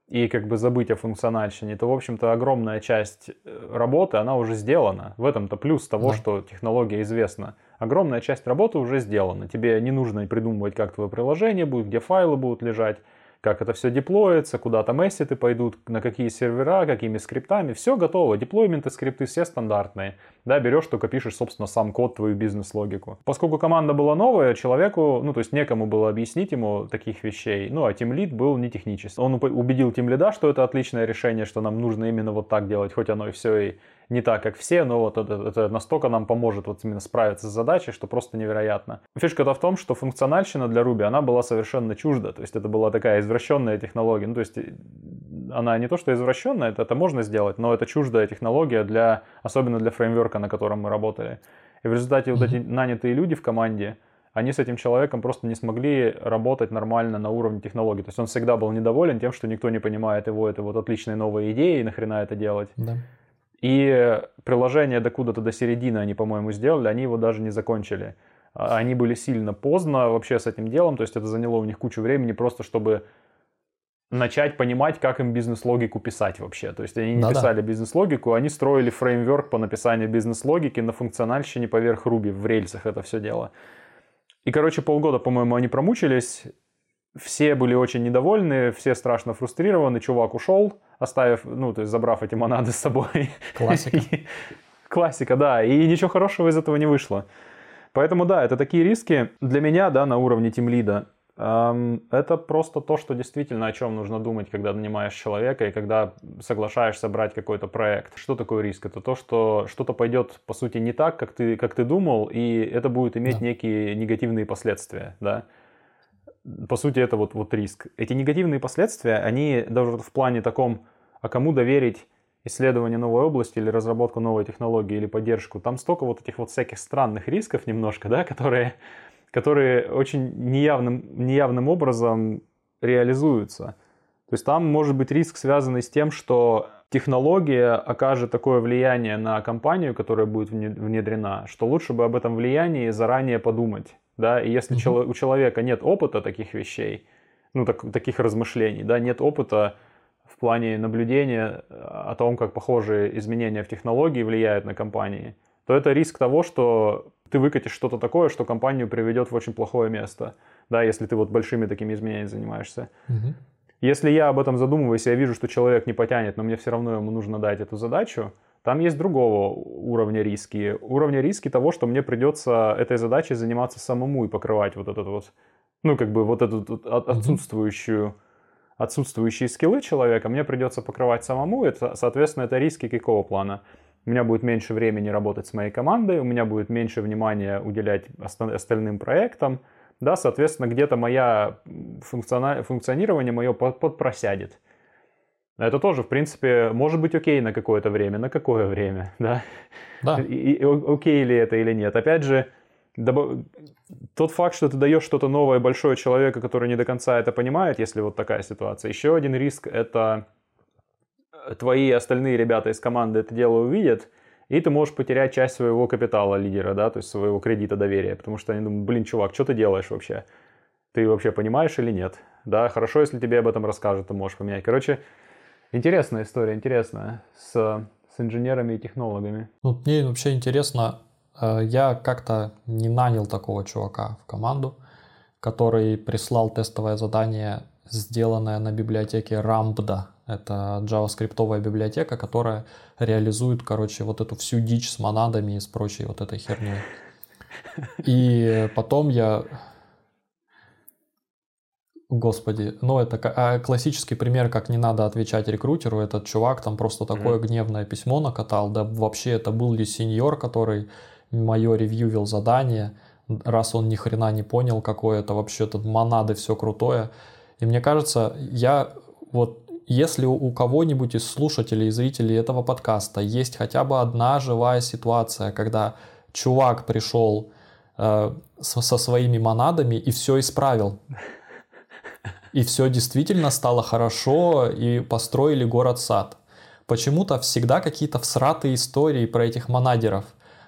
и как бы забыть о функциональщине, то, в общем-то, огромная часть э, работы, она уже сделана. В этом-то плюс того, да. что технология известна. Огромная часть работы уже сделана. Тебе не нужно придумывать, как твое приложение будет, где файлы будут лежать как это все деплоится, куда там эссеты пойдут, на какие сервера, какими скриптами. Все готово. Деплойменты, скрипты все стандартные. Да, берешь, только пишешь, собственно, сам код, твою бизнес-логику. Поскольку команда была новая, человеку, ну, то есть некому было объяснить ему таких вещей. Ну, а тимлид был не технический. Он убедил тимлида, что это отличное решение, что нам нужно именно вот так делать, хоть оно и все и не так, как все, но вот это, это настолько нам поможет вот именно справиться с задачей, что просто невероятно. Фишка-то в том, что функциональщина для Ruby, она была совершенно чужда, то есть это была такая извращенная технология, ну то есть э, она не то, что извращенная, это, это можно сделать, но это чуждая технология для, особенно для фреймворка, на котором мы работали. И в результате вот эти нанятые люди в команде, они с этим человеком просто не смогли работать нормально на уровне технологий. То есть он всегда был недоволен тем, что никто не понимает его, это вот отличные новые идеи, и нахрена это делать. Да. И приложение докуда-то до середины они, по-моему, сделали, они его даже не закончили. А, они были сильно поздно вообще с этим делом, то есть это заняло у них кучу времени просто, чтобы начать понимать, как им бизнес-логику писать вообще. То есть они не да, писали бизнес-логику, они строили фреймворк по написанию бизнес-логики на функциональщине поверх Ruby, в рельсах это все дело. И, короче, полгода, по-моему, они промучились, все были очень недовольны, все страшно фрустрированы, чувак ушел, оставив, ну, то есть забрав эти монады с собой. Классика. Классика, да, и ничего хорошего из этого не вышло. Поэтому, да, это такие риски для меня, да, на уровне тимлида. Эм, это просто то, что действительно о чем нужно думать, когда нанимаешь человека и когда соглашаешься брать какой-то проект. Что такое риск? Это то, что что-то пойдет, по сути, не так, как ты, как ты думал, и это будет иметь да. некие негативные последствия, да по сути, это вот, вот риск. Эти негативные последствия, они даже в плане таком, а кому доверить исследование новой области или разработку новой технологии или поддержку, там столько вот этих вот всяких странных рисков немножко, да, которые, которые очень неявным, неявным образом реализуются. То есть там может быть риск, связанный с тем, что технология окажет такое влияние на компанию, которая будет внедрена, что лучше бы об этом влиянии заранее подумать да, и если mm-hmm. у человека нет опыта таких вещей, ну, так, таких размышлений, да, нет опыта в плане наблюдения э, о том, как похожие изменения в технологии влияют на компании, то это риск того, что ты выкатишь что-то такое, что компанию приведет в очень плохое место, да, если ты вот большими такими изменениями занимаешься. Mm-hmm. Если я об этом задумываюсь, я вижу, что человек не потянет, но мне все равно ему нужно дать эту задачу, там есть другого уровня риски. Уровня риски того, что мне придется этой задачей заниматься самому и покрывать вот этот вот, ну, как бы вот эту отсутствующую, отсутствующие скиллы человека мне придется покрывать самому. Это, соответственно, это риски какого плана? У меня будет меньше времени работать с моей командой, у меня будет меньше внимания уделять остальным проектам, да, соответственно, где-то моя функциона... функционирование мое подпросядет. Это тоже, в принципе, может быть окей на какое-то время. На какое время, да? Да. И, и, окей ли это или нет. Опять же, добав... тот факт, что ты даешь что-то новое большое человеку, который не до конца это понимает, если вот такая ситуация. Еще один риск – это твои остальные ребята из команды это дело увидят, и ты можешь потерять часть своего капитала лидера, да, то есть своего кредита доверия, потому что они думают, блин, чувак, что ты делаешь вообще? Ты вообще понимаешь или нет? Да, хорошо, если тебе об этом расскажут, ты можешь поменять. Короче, Интересная история, интересная, с, с инженерами и технологами. Ну, мне вообще интересно, э, я как-то не нанял такого чувака в команду, который прислал тестовое задание, сделанное на библиотеке Rambda. Это JavaScript библиотека, которая реализует, короче, вот эту всю дичь с монадами и с прочей вот этой херней. И потом я Господи, ну это а классический пример, как не надо отвечать рекрутеру. Этот чувак там просто такое mm-hmm. гневное письмо накатал. Да вообще это был ли сеньор, который мое ревьювил задание, раз он ни хрена не понял, какое это вообще тут монады, все крутое. И мне кажется, я вот если у кого-нибудь из слушателей и зрителей этого подкаста есть хотя бы одна живая ситуация, когда чувак пришел э, со, со своими монадами и все исправил, и все действительно стало хорошо, и построили город-сад. Почему-то всегда какие-то всратые истории про этих монадеров.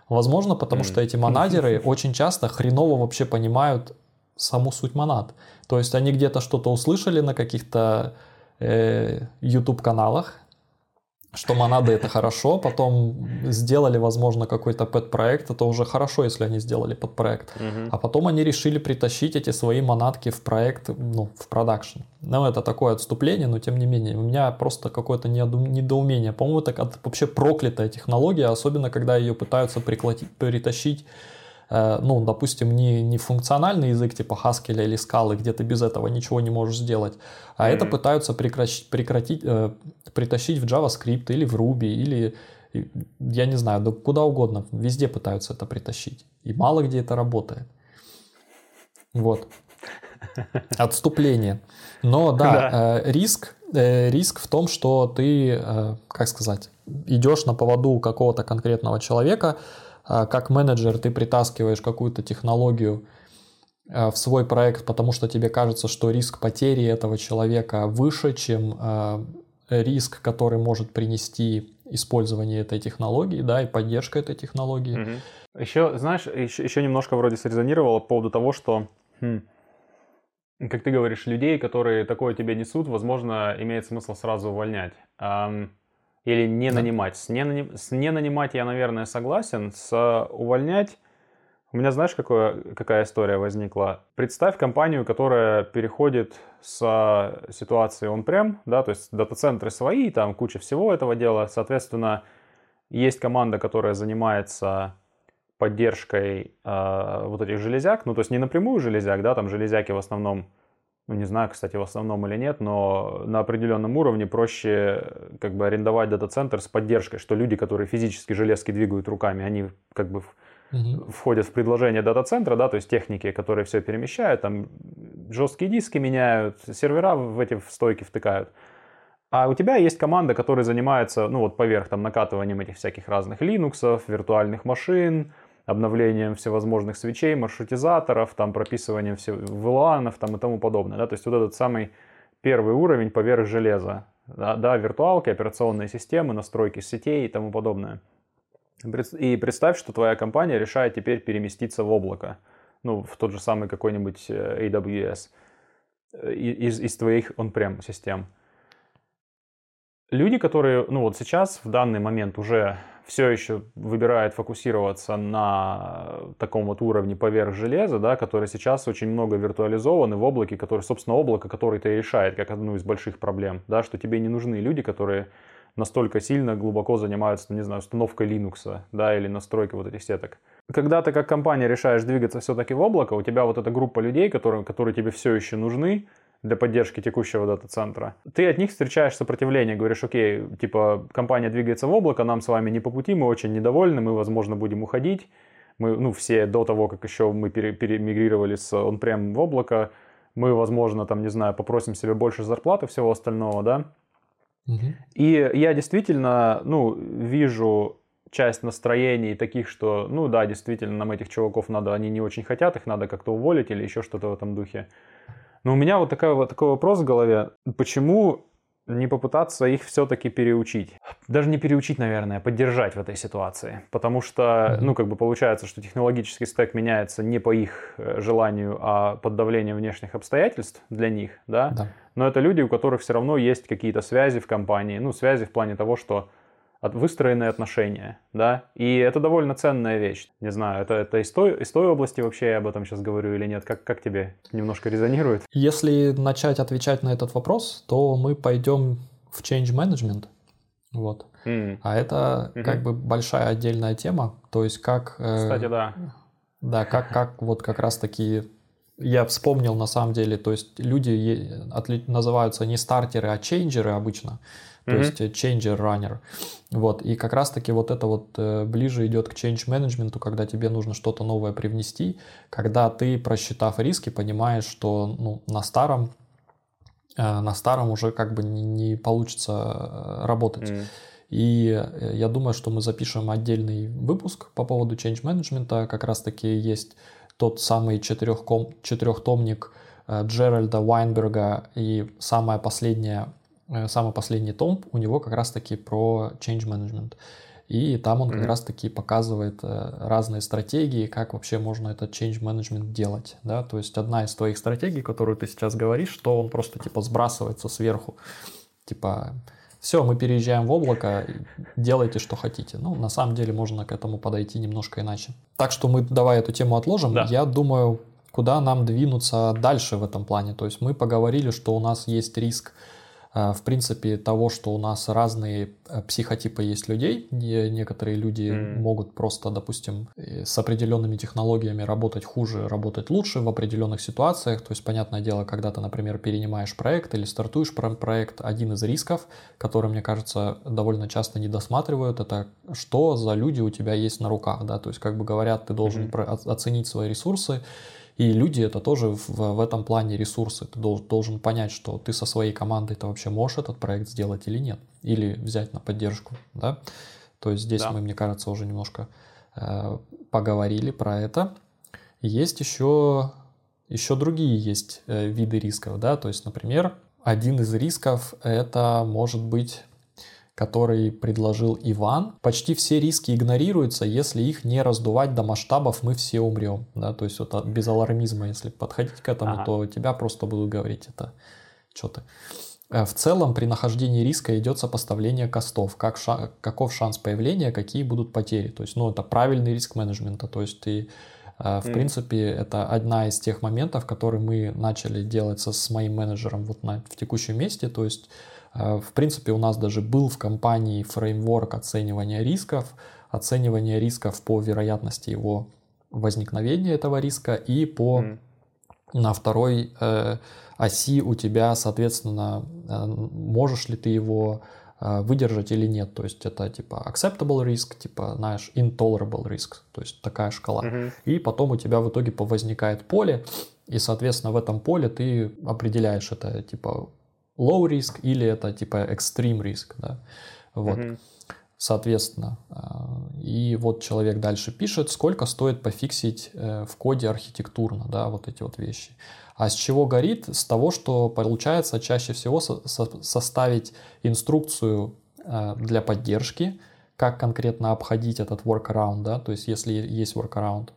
Возможно, потому что эти монадеры очень часто хреново вообще понимают саму суть монад. То есть они где-то что-то услышали на каких-то э, YouTube-каналах, что монады это хорошо, потом сделали, возможно, какой-то пэт-проект, это уже хорошо, если они сделали подпроект. Угу. А потом они решили притащить эти свои монадки в проект, ну, в продакшн. Ну, это такое отступление, но тем не менее, у меня просто какое-то недоумение. По-моему, это вообще проклятая технология, особенно когда ее пытаются притащить ну, допустим, не, не функциональный язык типа Haskell или Scala, где ты без этого ничего не можешь сделать, а mm-hmm. это пытаются прекратить, прекратить, э, притащить в JavaScript или в Ruby, или, я не знаю, да куда угодно, везде пытаются это притащить. И мало где это работает. Вот. Отступление. Но да, да. Э, риск, э, риск в том, что ты, э, как сказать, идешь на поводу какого-то конкретного человека, как менеджер ты притаскиваешь какую-то технологию а, в свой проект, потому что тебе кажется, что риск потери этого человека выше, чем а, риск, который может принести использование этой технологии, да, и поддержка этой технологии. Угу. Еще, знаешь, еще, еще немножко вроде срезонировало по поводу того, что, хм, как ты говоришь, людей, которые такое тебе несут, возможно, имеет смысл сразу увольнять. Um, или не да. нанимать. С не, наним... с не нанимать я, наверное, согласен. С увольнять... У меня, знаешь, какое, какая история возникла? Представь компанию, которая переходит с ситуации on-prem, да, то есть дата-центры свои, там куча всего этого дела. Соответственно, есть команда, которая занимается поддержкой э, вот этих железяк, ну, то есть не напрямую железяк, да, там железяки в основном ну не знаю, кстати, в основном или нет, но на определенном уровне проще как бы арендовать дата-центр с поддержкой, что люди, которые физически железки двигают руками, они как бы угу. входят в предложение дата-центра, да, то есть техники, которые все перемещают, там жесткие диски меняют, сервера в эти стойки втыкают. А у тебя есть команда, которая занимается, ну вот поверх там накатыванием этих всяких разных Linux, виртуальных машин, обновлением всевозможных свечей, маршрутизаторов, там прописыванием все VLAN там и тому подобное. Да? То есть вот этот самый первый уровень поверх железа. Да, да, виртуалки, операционные системы, настройки сетей и тому подобное. И представь, что твоя компания решает теперь переместиться в облако, ну, в тот же самый какой-нибудь э, AWS э, из, из твоих on-prem систем. Люди, которые, ну вот сейчас, в данный момент уже все еще выбирает фокусироваться на таком вот уровне поверх железа, да, который сейчас очень много виртуализованы в облаке, который, собственно, облако, который то и решает как одну из больших проблем, да, что тебе не нужны люди, которые настолько сильно глубоко занимаются, не знаю, установкой Linux, да, или настройкой вот этих сеток. Когда ты как компания решаешь двигаться все-таки в облако, у тебя вот эта группа людей, которые, которые тебе все еще нужны, для поддержки текущего дата-центра, ты от них встречаешь сопротивление, говоришь, окей, типа, компания двигается в облако, нам с вами не по пути, мы очень недовольны, мы, возможно, будем уходить. Мы, ну, все до того, как еще мы пере, перемигрировали с он-прем в облако, мы, возможно, там, не знаю, попросим себе больше зарплаты, всего остального, да. Угу. И я действительно, ну, вижу часть настроений таких, что, ну да, действительно, нам этих чуваков надо, они не очень хотят, их надо как-то уволить или еще что-то в этом духе. Но у меня вот, такая, вот такой вопрос в голове. Почему не попытаться их все-таки переучить? Даже не переучить, наверное, а поддержать в этой ситуации. Потому что, ну, как бы получается, что технологический стек меняется не по их э, желанию, а под давлением внешних обстоятельств для них, да? да. Но это люди, у которых все равно есть какие-то связи в компании. Ну, связи в плане того, что от выстроенные отношения, да, и это довольно ценная вещь. Не знаю, это, это из, той, из той области вообще я об этом сейчас говорю или нет, как, как тебе немножко резонирует? Если начать отвечать на этот вопрос, то мы пойдем в change management, вот. Mm. А это mm-hmm. как бы большая отдельная тема, то есть как... Э, Кстати, э, да. Да, как, как вот как раз таки я вспомнил на самом деле, то есть люди называются не стартеры, а чейнджеры обычно то mm-hmm. есть э, changer runner. Вот, и как раз-таки вот это вот э, ближе идет к change management, когда тебе нужно что-то новое привнести, когда ты, просчитав риски, понимаешь, что ну, на старом э, на старом уже как бы не, получится работать. Mm. И я думаю, что мы запишем отдельный выпуск по поводу change management. Как раз-таки есть тот самый четырехком, четырехтомник Джеральда Вайнберга и самая последняя самый последний том, у него как раз-таки про change management. И там он mm-hmm. как раз-таки показывает э, разные стратегии, как вообще можно этот change management делать, да, то есть одна из твоих стратегий, которую ты сейчас говоришь, что он просто типа сбрасывается сверху, типа все, мы переезжаем в облако, делайте, что хотите. Ну, на самом деле можно к этому подойти немножко иначе. Так что мы давай эту тему отложим. Да. Я думаю, куда нам двинуться дальше в этом плане. То есть мы поговорили, что у нас есть риск в принципе, того, что у нас разные э, психотипы есть людей. Некоторые люди mm. могут просто, допустим, с определенными технологиями работать хуже, работать лучше в определенных ситуациях. То есть, понятное дело, когда ты, например, перенимаешь проект или стартуешь проект, один из рисков, который, мне кажется, довольно часто не досматривают, это что за люди у тебя есть на руках. Да? То есть, как бы говорят, ты должен mm-hmm. оценить свои ресурсы, и люди это тоже в, в этом плане ресурсы. Ты должен, должен понять, что ты со своей командой ты вообще можешь этот проект сделать или нет. Или взять на поддержку. Да? То есть здесь да. мы, мне кажется, уже немножко э, поговорили про это. Есть еще, еще другие есть э, виды рисков. Да? То есть, например, один из рисков это может быть который предложил Иван. Почти все риски игнорируются, если их не раздувать до масштабов, мы все умрем. Да? То есть вот без алармизма, если подходить к этому, ага. то тебя просто будут говорить это что ты. Э, в целом при нахождении риска идет сопоставление костов, как ша- каков шанс появления, какие будут потери. То есть, ну, это правильный риск менеджмента. То есть ты э, в mm. принципе, это одна из тех моментов, которые мы начали делать со, с моим менеджером вот на, в текущем месте. То есть в принципе, у нас даже был в компании фреймворк оценивания рисков, оценивания рисков по вероятности его возникновения этого риска и по mm. на второй э, оси у тебя, соответственно, э, можешь ли ты его э, выдержать или нет. То есть это типа acceptable risk, типа, знаешь, intolerable risk, то есть такая шкала. Mm-hmm. И потом у тебя в итоге возникает поле, и, соответственно, в этом поле ты определяешь это, типа, low risk или это типа extreme risk, да, вот. Mm-hmm. Соответственно, а, и вот человек дальше пишет, сколько стоит пофиксить э, в коде архитектурно, да, вот эти вот вещи. А с чего горит? С того, что получается чаще всего со- со- составить инструкцию э, для поддержки, как конкретно обходить этот workaround, да, то есть если есть workaround.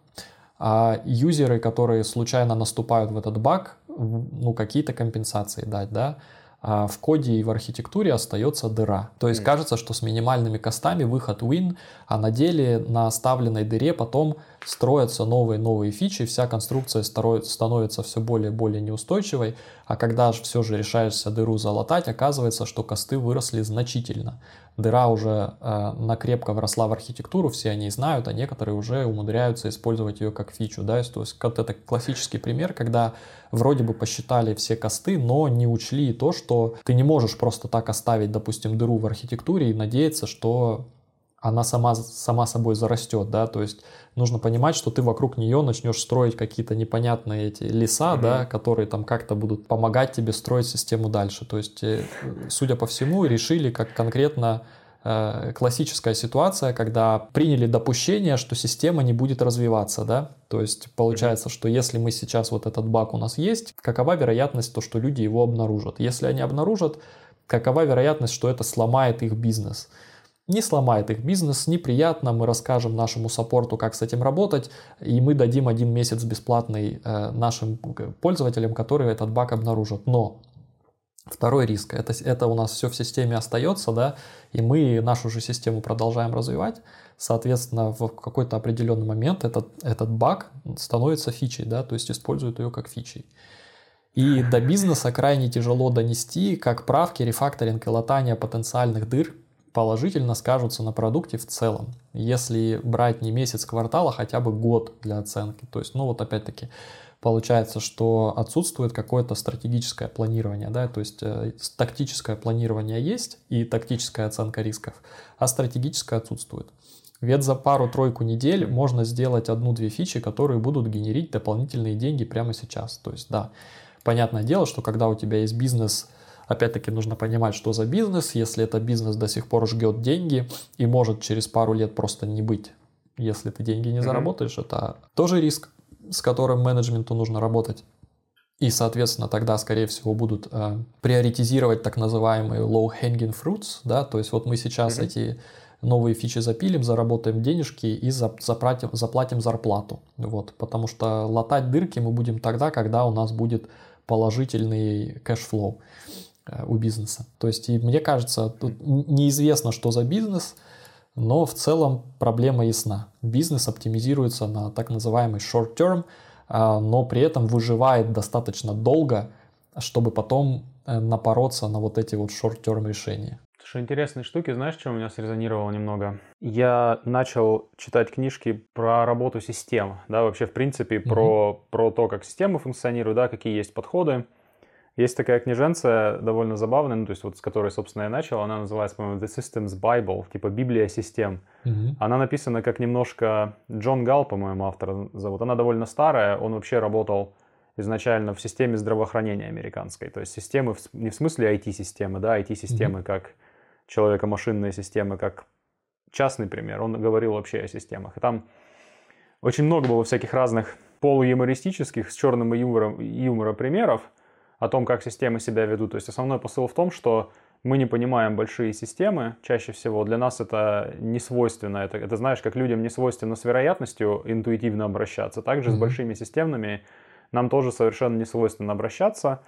А юзеры, которые случайно наступают в этот баг, ну, какие-то компенсации дать, да, а в коде и в архитектуре остается дыра. То есть mm. кажется, что с минимальными костами выход win, а на деле на оставленной дыре потом строятся новые-новые фичи, вся конструкция становится все более и более неустойчивой, а когда же все же решаешься дыру залатать, оказывается, что косты выросли значительно. Дыра уже э, накрепко вросла в архитектуру, все они знают, а некоторые уже умудряются использовать ее как фичу. Да? То есть вот это классический пример, когда вроде бы посчитали все косты, но не учли то, что ты не можешь просто так оставить, допустим, дыру в архитектуре и надеяться, что она сама, сама собой зарастет, да, то есть нужно понимать, что ты вокруг нее начнешь строить какие-то непонятные эти леса, mm-hmm. да, которые там как-то будут помогать тебе строить систему дальше. То есть, э, судя по всему, решили, как конкретно э, классическая ситуация, когда приняли допущение, что система не будет развиваться, да, то есть получается, что если мы сейчас вот этот баг у нас есть, какова вероятность то, что люди его обнаружат? Если они обнаружат, какова вероятность, что это сломает их бизнес? Не сломает их бизнес, неприятно, мы расскажем нашему саппорту, как с этим работать, и мы дадим один месяц бесплатный э, нашим пользователям, которые этот баг обнаружат. Но второй риск, это, это у нас все в системе остается, да, и мы нашу же систему продолжаем развивать, соответственно, в какой-то определенный момент этот, этот баг становится фичей, да, то есть используют ее как фичей. И до бизнеса крайне тяжело донести, как правки, рефакторинг и латание потенциальных дыр положительно скажутся на продукте в целом. Если брать не месяц квартала, а хотя бы год для оценки. То есть, ну вот опять-таки, получается, что отсутствует какое-то стратегическое планирование, да, то есть э, тактическое планирование есть и тактическая оценка рисков, а стратегическое отсутствует. Ведь за пару-тройку недель можно сделать одну-две фичи, которые будут генерить дополнительные деньги прямо сейчас. То есть, да, понятное дело, что когда у тебя есть бизнес – Опять-таки нужно понимать, что за бизнес. Если это бизнес до сих пор жгет деньги и может через пару лет просто не быть, если ты деньги не заработаешь, это тоже риск, с которым менеджменту нужно работать. И, соответственно, тогда, скорее всего, будут э, приоритизировать так называемые low-hanging fruits, да, то есть вот мы сейчас mm-hmm. эти новые фичи запилим, заработаем денежки и заплатим, заплатим зарплату, вот, потому что латать дырки мы будем тогда, когда у нас будет положительный cash flow у бизнеса. То есть, и мне кажется, тут неизвестно, что за бизнес, но в целом проблема ясна. Бизнес оптимизируется на так называемый short term, а, но при этом выживает достаточно долго, чтобы потом э, напороться на вот эти вот short-term решения. Слушай, интересные штуки. Знаешь, что у меня срезонировало немного? Я начал читать книжки про работу систем, да, вообще, в принципе, mm-hmm. про, про то, как системы функционируют, да, какие есть подходы. Есть такая книженция довольно забавная, ну, то есть вот с которой, собственно, я начал, она называется, по-моему, The Systems Bible, типа Библия систем. Mm-hmm. Она написана как немножко... Джон Гал, по-моему, автор зовут. Она довольно старая, он вообще работал изначально в системе здравоохранения американской. То есть системы, не в смысле IT-системы, да, IT-системы mm-hmm. как человеко-машинные системы, как частный пример. Он говорил вообще о системах. И там очень много было всяких разных полуюмористических, с черным юмором, юмора примеров, о том, как системы себя ведут. То есть основной посыл в том, что мы не понимаем большие системы чаще всего. Для нас это не свойственно. Это, это знаешь, как людям не свойственно с вероятностью интуитивно обращаться. Также mm-hmm. с большими системами нам тоже совершенно не свойственно обращаться.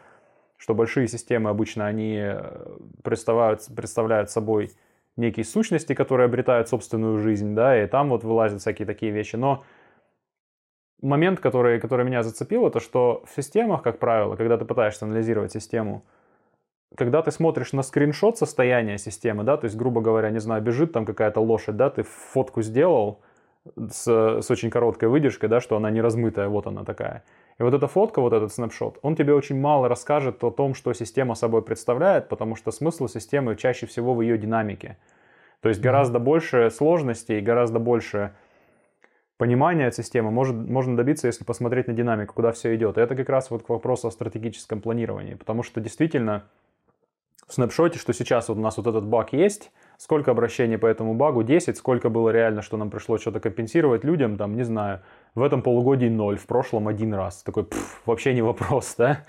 Что большие системы обычно они э, представляют, представляют собой некие сущности, которые обретают собственную жизнь, да, и там вот вылазят всякие такие вещи. Но момент, который, который меня зацепил, это что в системах, как правило, когда ты пытаешься анализировать систему, когда ты смотришь на скриншот состояния системы, да, то есть, грубо говоря, не знаю, бежит там какая-то лошадь, да, ты фотку сделал с, с очень короткой выдержкой, да, что она не размытая, вот она такая. И вот эта фотка, вот этот снапшот, он тебе очень мало расскажет о том, что система собой представляет, потому что смысл системы чаще всего в ее динамике. То есть гораздо больше сложностей, гораздо больше понимания системы может, можно добиться, если посмотреть на динамику, куда все идет. И это как раз вот к вопросу о стратегическом планировании. Потому что действительно в снапшоте, что сейчас вот у нас вот этот баг есть, сколько обращений по этому багу, 10, сколько было реально, что нам пришлось что-то компенсировать людям, там, не знаю, в этом полугодии 0, в прошлом один раз. Такой, пфф, вообще не вопрос, да?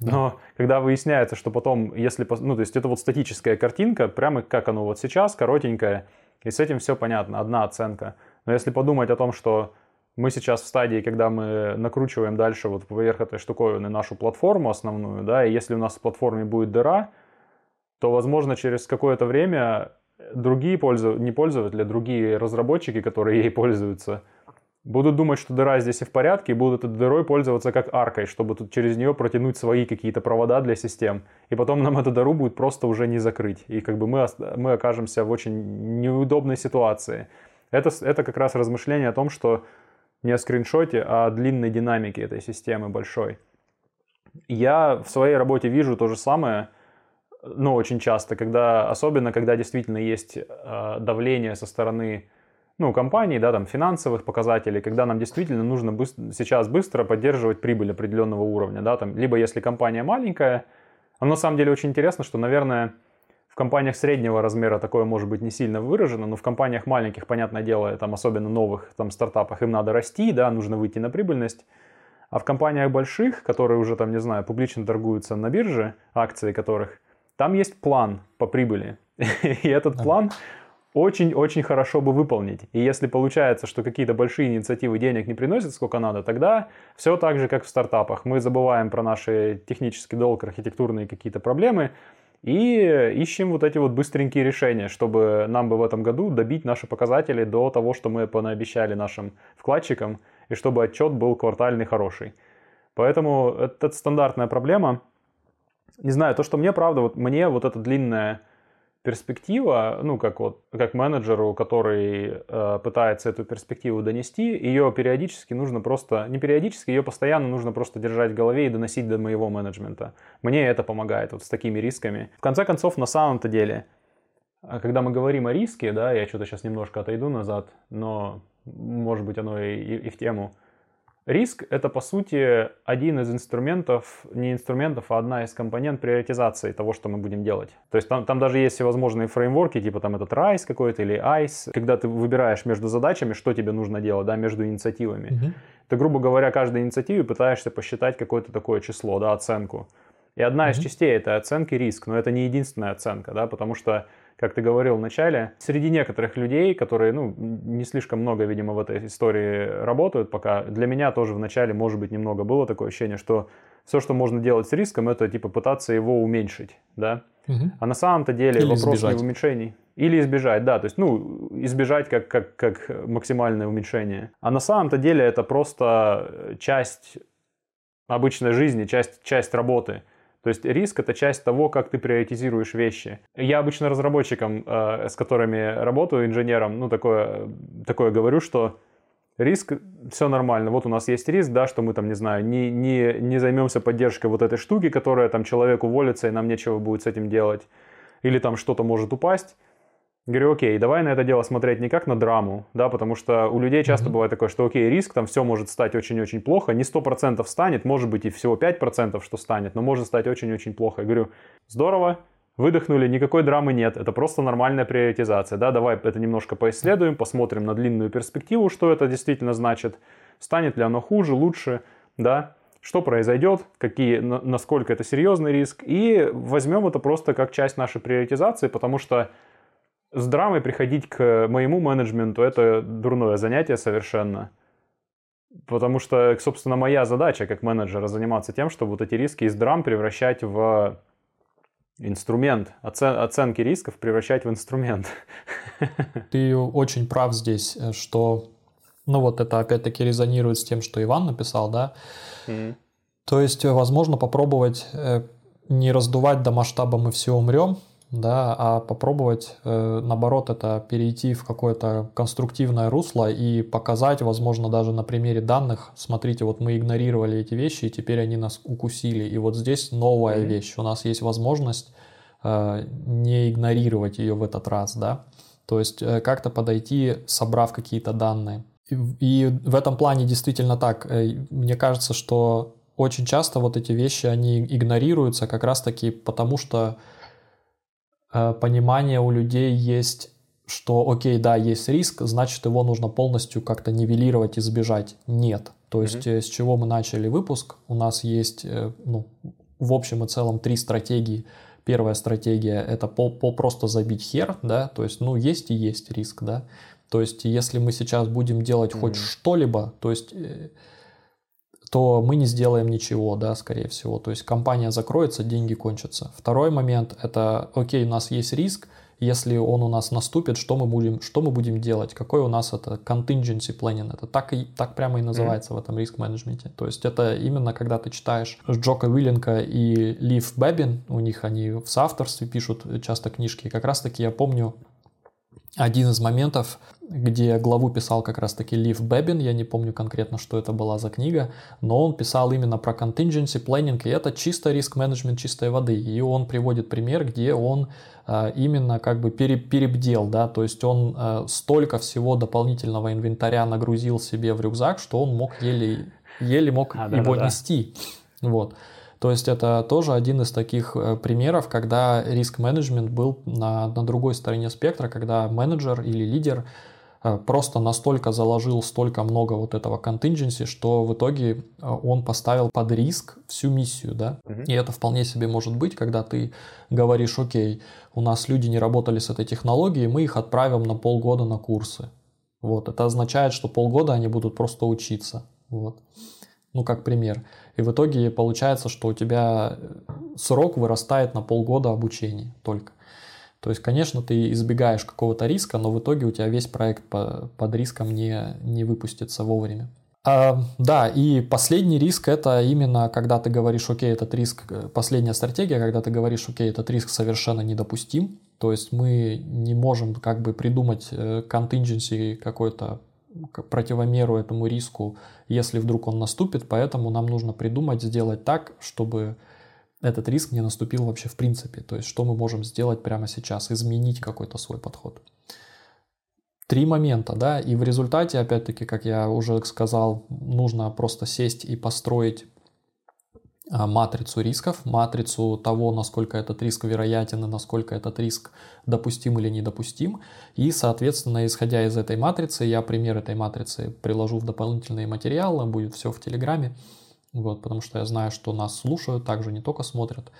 Но да. когда выясняется, что потом, если, ну, то есть это вот статическая картинка, прямо как оно вот сейчас, коротенькая, и с этим все понятно, одна оценка – но если подумать о том, что мы сейчас в стадии, когда мы накручиваем дальше вот поверх этой штуковины нашу платформу основную, да, и если у нас в платформе будет дыра, то, возможно, через какое-то время другие пользователи, не пользователи, а другие разработчики, которые ей пользуются, будут думать, что дыра здесь и в порядке, и будут этой дырой пользоваться как аркой, чтобы тут через нее протянуть свои какие-то провода для систем. И потом нам эту дыру будет просто уже не закрыть. И как бы мы, мы окажемся в очень неудобной ситуации. Это, это как раз размышление о том, что не о скриншоте, а о длинной динамике этой системы большой. Я в своей работе вижу то же самое, ну, очень часто, когда, особенно когда действительно есть э, давление со стороны ну, компаний, да, там, финансовых показателей, когда нам действительно нужно быстро, сейчас быстро поддерживать прибыль определенного уровня, да, там, либо если компания маленькая, но на самом деле очень интересно, что, наверное, компаниях среднего размера такое может быть не сильно выражено, но в компаниях маленьких, понятное дело, там особенно новых там стартапах им надо расти, да, нужно выйти на прибыльность. А в компаниях больших, которые уже там, не знаю, публично торгуются на бирже, акции которых, там есть план по прибыли. И этот план очень-очень хорошо бы выполнить. И если получается, что какие-то большие инициативы денег не приносят сколько надо, тогда все так же, как в стартапах. Мы забываем про наши технический долг, архитектурные какие-то проблемы, и ищем вот эти вот быстренькие решения, чтобы нам бы в этом году добить наши показатели до того, что мы понаобещали нашим вкладчикам, и чтобы отчет был квартальный хороший. Поэтому это стандартная проблема. Не знаю, то, что мне, правда, вот мне вот эта длинная перспектива, ну, как вот, как менеджеру, который э, пытается эту перспективу донести, ее периодически нужно просто, не периодически, ее постоянно нужно просто держать в голове и доносить до моего менеджмента. Мне это помогает вот с такими рисками. В конце концов, на самом-то деле, а когда мы говорим о риске, да, я что-то сейчас немножко отойду назад, но, может быть, оно и, и, и в тему. Риск — это, по сути, один из инструментов, не инструментов, а одна из компонент приоритизации того, что мы будем делать. То есть там, там даже есть всевозможные фреймворки, типа там этот RISE какой-то или ICE, когда ты выбираешь между задачами, что тебе нужно делать, да, между инициативами. Mm-hmm. Ты, грубо говоря, каждой инициативе пытаешься посчитать какое-то такое число, да, оценку. И одна mm-hmm. из частей этой оценки риск, но это не единственная оценка, да, потому что как ты говорил в начале, среди некоторых людей, которые, ну, не слишком много, видимо, в этой истории работают пока, для меня тоже в начале, может быть, немного было такое ощущение, что все, что можно делать с риском, это, типа, пытаться его уменьшить, да. Угу. А на самом-то деле Или вопрос избежать. не в уменьшении. Или избежать, да, то есть, ну, избежать как, как, как максимальное уменьшение. А на самом-то деле это просто часть обычной жизни, часть, часть работы. То есть риск — это часть того, как ты приоритизируешь вещи. Я обычно разработчикам, э, с которыми работаю, инженерам, ну, такое, такое говорю, что риск, все нормально. Вот у нас есть риск, да, что мы там, не знаю, не, не, не займемся поддержкой вот этой штуки, которая там человек уволится, и нам нечего будет с этим делать. Или там что-то может упасть. Говорю, окей, давай на это дело смотреть не как на драму, да, потому что у людей часто mm-hmm. бывает такое, что окей, риск, там все может стать очень-очень плохо, не 100% станет, может быть и всего 5%, что станет, но может стать очень-очень плохо. Я говорю, здорово, выдохнули, никакой драмы нет, это просто нормальная приоритизация, да, давай это немножко поисследуем, посмотрим на длинную перспективу, что это действительно значит, станет ли оно хуже, лучше, да, что произойдет, какие, насколько это серьезный риск, и возьмем это просто как часть нашей приоритизации, потому что с драмой приходить к моему менеджменту это дурное занятие совершенно. Потому что, собственно, моя задача как менеджера заниматься тем, чтобы вот эти риски из драм превращать в инструмент, оцен, оценки рисков превращать в инструмент. Ты очень прав здесь, э, что, ну вот это опять-таки резонирует с тем, что Иван написал, да. Mm. То есть, возможно, попробовать э, не раздувать до масштаба мы все умрем, да, а попробовать, э, наоборот, это перейти в какое-то конструктивное русло и показать, возможно, даже на примере данных, смотрите, вот мы игнорировали эти вещи, и теперь они нас укусили, и вот здесь новая mm-hmm. вещь, у нас есть возможность э, не игнорировать ее в этот раз, да, то есть э, как-то подойти, собрав какие-то данные. И, в этом плане действительно так, мне кажется, что очень часто вот эти вещи, они игнорируются как раз-таки потому, что понимание у людей есть, что окей, да, есть риск, значит его нужно полностью как-то нивелировать и сбежать. Нет. То есть mm-hmm. с чего мы начали выпуск, у нас есть, э, ну, в общем и целом три стратегии. Первая стратегия это по, по просто забить хер, да, то есть, ну, есть и есть риск, да. То есть, если мы сейчас будем делать mm-hmm. хоть что-либо, то есть то мы не сделаем ничего, да, скорее всего. То есть компания закроется, деньги кончатся. Второй момент – это, окей, у нас есть риск, если он у нас наступит, что мы будем, что мы будем делать? Какой у нас это contingency planning? Это так, и, так прямо и называется mm-hmm. в этом риск-менеджменте. То есть это именно когда ты читаешь Джока Уилленка и Лив Бэбин, у них они в соавторстве пишут часто книжки. Как раз таки я помню один из моментов, где главу писал как раз-таки Лив Бэбин, я не помню конкретно, что это была за книга, но он писал именно про contingency planning, и это чисто риск-менеджмент чистой воды. И он приводит пример, где он э, именно как бы перебдел, да, то есть он э, столько всего дополнительного инвентаря нагрузил себе в рюкзак, что он мог еле, еле мог а, его да, да, нести. Вот. То есть это тоже один из таких э, примеров, когда риск-менеджмент был на, на другой стороне спектра, когда менеджер или лидер э, просто настолько заложил столько много вот этого contingency, что в итоге э, он поставил под риск всю миссию, да. Угу. И это вполне себе может быть, когда ты говоришь, окей, у нас люди не работали с этой технологией, мы их отправим на полгода на курсы. Вот, это означает, что полгода они будут просто учиться. Вот. Ну, как пример. И в итоге получается, что у тебя срок вырастает на полгода обучения только. То есть, конечно, ты избегаешь какого-то риска, но в итоге у тебя весь проект по, под риском не, не выпустится вовремя. А, да, и последний риск это именно когда ты говоришь, окей, этот риск, последняя стратегия, когда ты говоришь, окей, этот риск совершенно недопустим, то есть мы не можем как бы придумать э, contingency какой-то противомеру этому риску, если вдруг он наступит, поэтому нам нужно придумать, сделать так, чтобы этот риск не наступил вообще в принципе. То есть, что мы можем сделать прямо сейчас, изменить какой-то свой подход. три момента, да, и в результате, опять-таки, как я уже сказал, нужно просто сесть и построить матрицу рисков, матрицу того, насколько этот риск вероятен и насколько этот риск допустим или недопустим. И, соответственно, исходя из этой матрицы, я пример этой матрицы приложу в дополнительные материалы, будет все в Телеграме, вот, потому что я знаю, что нас слушают, также не только смотрят.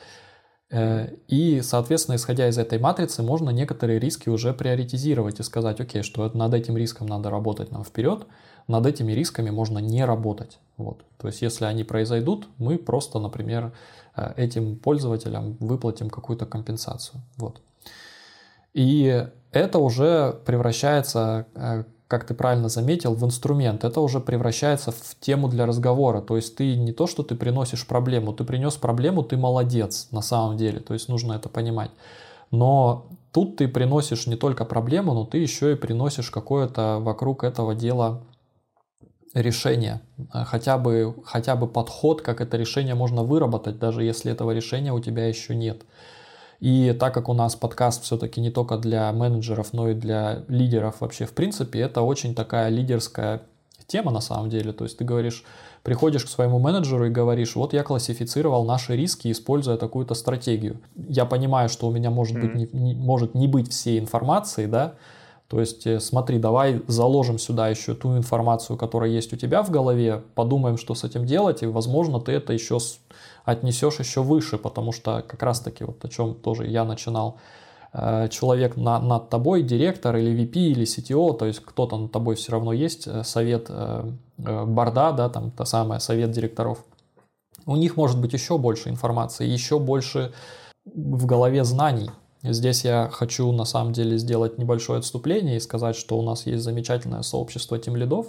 Э, и, соответственно, исходя из этой матрицы, можно некоторые риски уже приоритизировать и сказать, окей, что над этим риском надо работать нам вперед, над этими рисками можно не работать. Вот. То есть, если они произойдут, мы просто, например, э, этим пользователям выплатим какую-то компенсацию. Вот. И это уже превращается э, как ты правильно заметил, в инструмент. Это уже превращается в тему для разговора. То есть ты не то, что ты приносишь проблему, ты принес проблему, ты молодец на самом деле. То есть нужно это понимать. Но тут ты приносишь не только проблему, но ты еще и приносишь какое-то вокруг этого дела решение, хотя бы, хотя бы подход, как это решение можно выработать, даже если этого решения у тебя еще нет. И так как у нас подкаст все-таки не только для менеджеров, но и для лидеров вообще в принципе, это очень такая лидерская тема на самом деле. То есть ты говоришь, приходишь к своему менеджеру и говоришь, вот я классифицировал наши риски, используя такую-то стратегию. Я понимаю, что у меня может, быть, не, не, может не быть всей информации, да, то есть э, смотри, давай заложим сюда еще ту информацию, которая есть у тебя в голове, подумаем, что с этим делать, и, возможно, ты это еще отнесешь еще выше, потому что как раз-таки вот о чем тоже я начинал, э, человек на, над тобой, директор или VP или CTO, то есть кто-то над тобой все равно есть, э, совет борда, да, там та самая совет директоров. У них может быть еще больше информации, еще больше в голове знаний. Здесь я хочу на самом деле сделать небольшое отступление и сказать, что у нас есть замечательное сообщество тем лидов,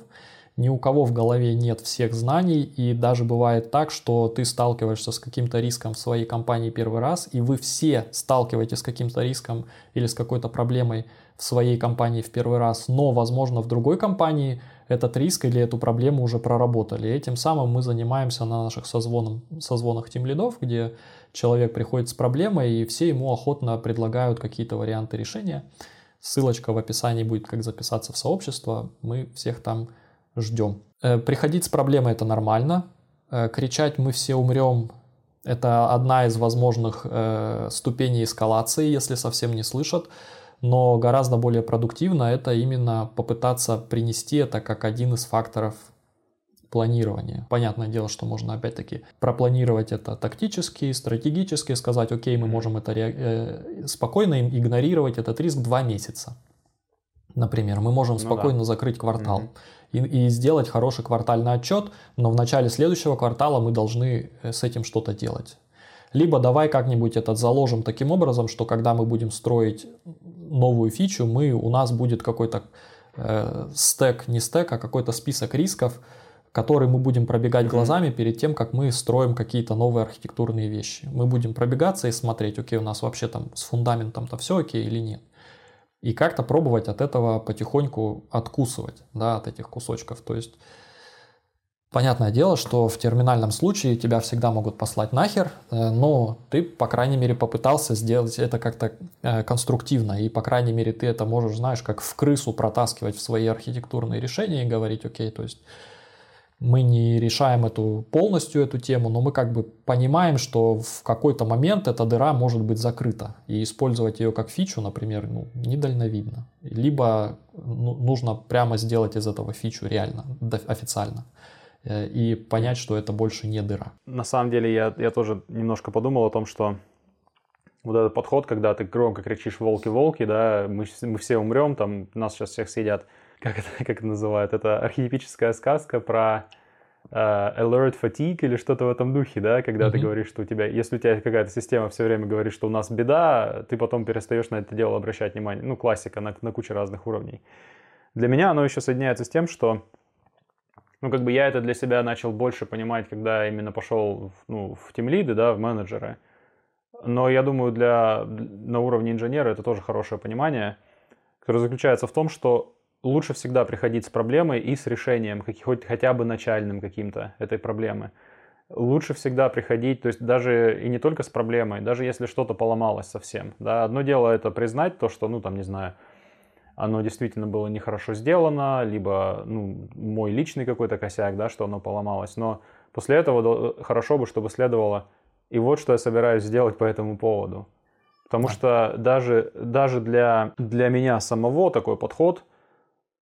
ни у кого в голове нет всех знаний, и даже бывает так, что ты сталкиваешься с каким-то риском в своей компании первый раз, и вы все сталкиваетесь с каким-то риском или с какой-то проблемой в своей компании в первый раз, но, возможно, в другой компании этот риск или эту проблему уже проработали. И этим самым мы занимаемся на наших созвонах, созвонах тем лидов, где человек приходит с проблемой, и все ему охотно предлагают какие-то варианты решения. Ссылочка в описании будет, как записаться в сообщество. Мы всех там ждем. Э, приходить с проблемой это нормально. Э, кричать мы все умрем это одна из возможных э, ступеней эскалации, если совсем не слышат. Но гораздо более продуктивно это именно попытаться принести это как один из факторов планирования. Понятное дело, что можно опять-таки пропланировать это тактически, стратегически, сказать, окей, мы можем это э, спокойно игнорировать этот риск два месяца. Например, мы можем ну спокойно да. закрыть квартал. Угу и, и сделать хороший квартальный отчет, но в начале следующего квартала мы должны э, с этим что-то делать. Либо давай как-нибудь этот заложим таким образом, что когда мы будем строить новую фичу, мы, у нас будет какой-то э, стек, не стек, а какой-то список рисков, который мы будем пробегать глазами перед тем, как мы строим какие-то новые архитектурные вещи. Мы будем пробегаться и смотреть, окей, у нас вообще там с фундаментом-то все окей или нет и как-то пробовать от этого потихоньку откусывать, да, от этих кусочков. То есть, понятное дело, что в терминальном случае тебя всегда могут послать нахер, э, но ты, по крайней мере, попытался сделать это как-то э, конструктивно, и, по крайней мере, ты это можешь, знаешь, как в крысу протаскивать в свои архитектурные решения и говорить, окей, то есть мы не решаем эту полностью эту тему, но мы как бы понимаем, что в какой-то момент эта дыра может быть закрыта. И использовать ее как фичу, например, ну, недальновидно. Либо ну, нужно прямо сделать из этого фичу реально, официально. Э, и понять, что это больше не дыра. На самом деле я, я тоже немножко подумал о том, что вот этот подход, когда ты громко кричишь «волки-волки», да, мы, мы все умрем, там нас сейчас всех съедят – как это, как это называют, это архетипическая сказка про э, alert fatigue или что-то в этом духе, да, когда mm-hmm. ты говоришь, что у тебя, если у тебя какая-то система все время говорит, что у нас беда, ты потом перестаешь на это дело обращать внимание. Ну, классика на, на куче разных уровней. Для меня оно еще соединяется с тем, что ну, как бы я это для себя начал больше понимать, когда именно пошел ну, в тимлиды, да, в менеджеры. Но я думаю, для, на уровне инженера это тоже хорошее понимание, которое заключается в том, что лучше всегда приходить с проблемой и с решением, хоть хотя бы начальным каким-то этой проблемы. Лучше всегда приходить, то есть даже и не только с проблемой, даже если что-то поломалось совсем. Да, одно дело это признать то, что, ну там, не знаю, оно действительно было нехорошо сделано, либо ну, мой личный какой-то косяк, да, что оно поломалось. Но после этого хорошо бы, чтобы следовало, и вот что я собираюсь сделать по этому поводу. Потому что даже, даже для, для меня самого такой подход,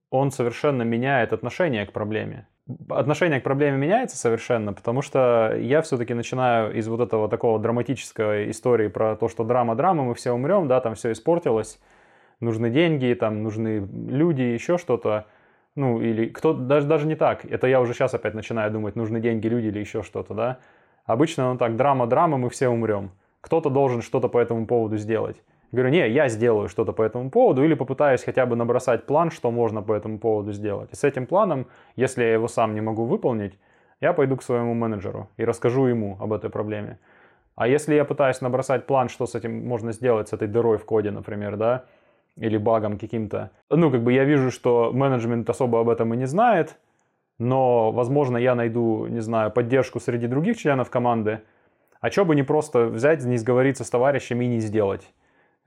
он совершенно меняет отношение к проблеме. Отношение к проблеме меняется совершенно, потому что я все-таки начинаю из вот этого такого драматической истории про то, что драма-драма, мы все умрем, да, там все испортилось, нужны деньги, там нужны люди, еще что-то. Ну, или кто, даже, даже не так. Это я уже сейчас опять начинаю думать, нужны деньги, люди или еще что-то, да. Обычно он так, драма-драма, мы все умрем. Кто-то должен что-то по этому поводу сделать. Говорю, не, я сделаю что-то по этому поводу или попытаюсь хотя бы набросать план, что можно по этому поводу сделать. И с этим планом, если я его сам не могу выполнить, я пойду к своему менеджеру и расскажу ему об этой проблеме. А если я пытаюсь набросать план, что с этим можно сделать, с этой дырой в коде, например, да, или багом каким-то. Ну, как бы я вижу, что менеджмент особо об этом и не знает, но, возможно, я найду, не знаю, поддержку среди других членов команды. А что бы не просто взять, не сговориться с товарищами и не сделать?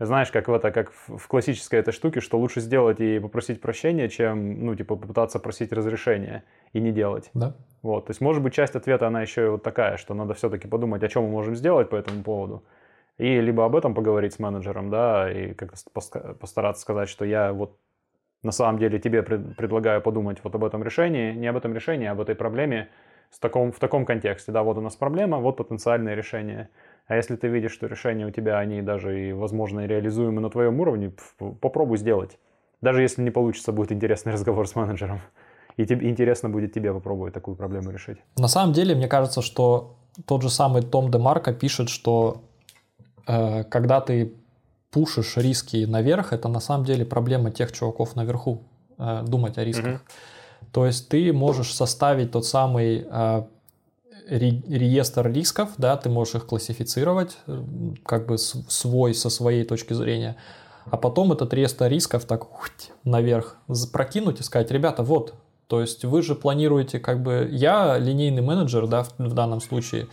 Знаешь, как в это, как в классической этой штуке, что лучше сделать и попросить прощения, чем, ну, типа, попытаться просить разрешения и не делать. Да. Вот, то есть, может быть, часть ответа, она еще и вот такая, что надо все-таки подумать, о чем мы можем сделать по этому поводу и либо об этом поговорить с менеджером, да, и как-то постараться сказать, что я вот на самом деле тебе предлагаю подумать вот об этом решении, не об этом решении, а об этой проблеме в таком, в таком контексте. Да, вот у нас проблема, вот потенциальное решение. А если ты видишь, что решения у тебя, они даже и, возможно, реализуемы на твоем уровне, попробуй сделать. Даже если не получится, будет интересный разговор с менеджером. И тебе, интересно будет тебе попробовать такую проблему решить. На самом деле, мне кажется, что тот же самый Том Демарко пишет, что Э, когда ты пушишь риски наверх, это на самом деле проблема тех чуваков наверху, э, думать о рисках. Mm-hmm. То есть ты можешь составить тот самый э, реестр рисков, да, ты можешь их классифицировать, как бы свой со своей точки зрения, а потом этот реестр рисков так наверх прокинуть и сказать, ребята, вот, то есть вы же планируете, как бы, я линейный менеджер, да, в, в данном случае,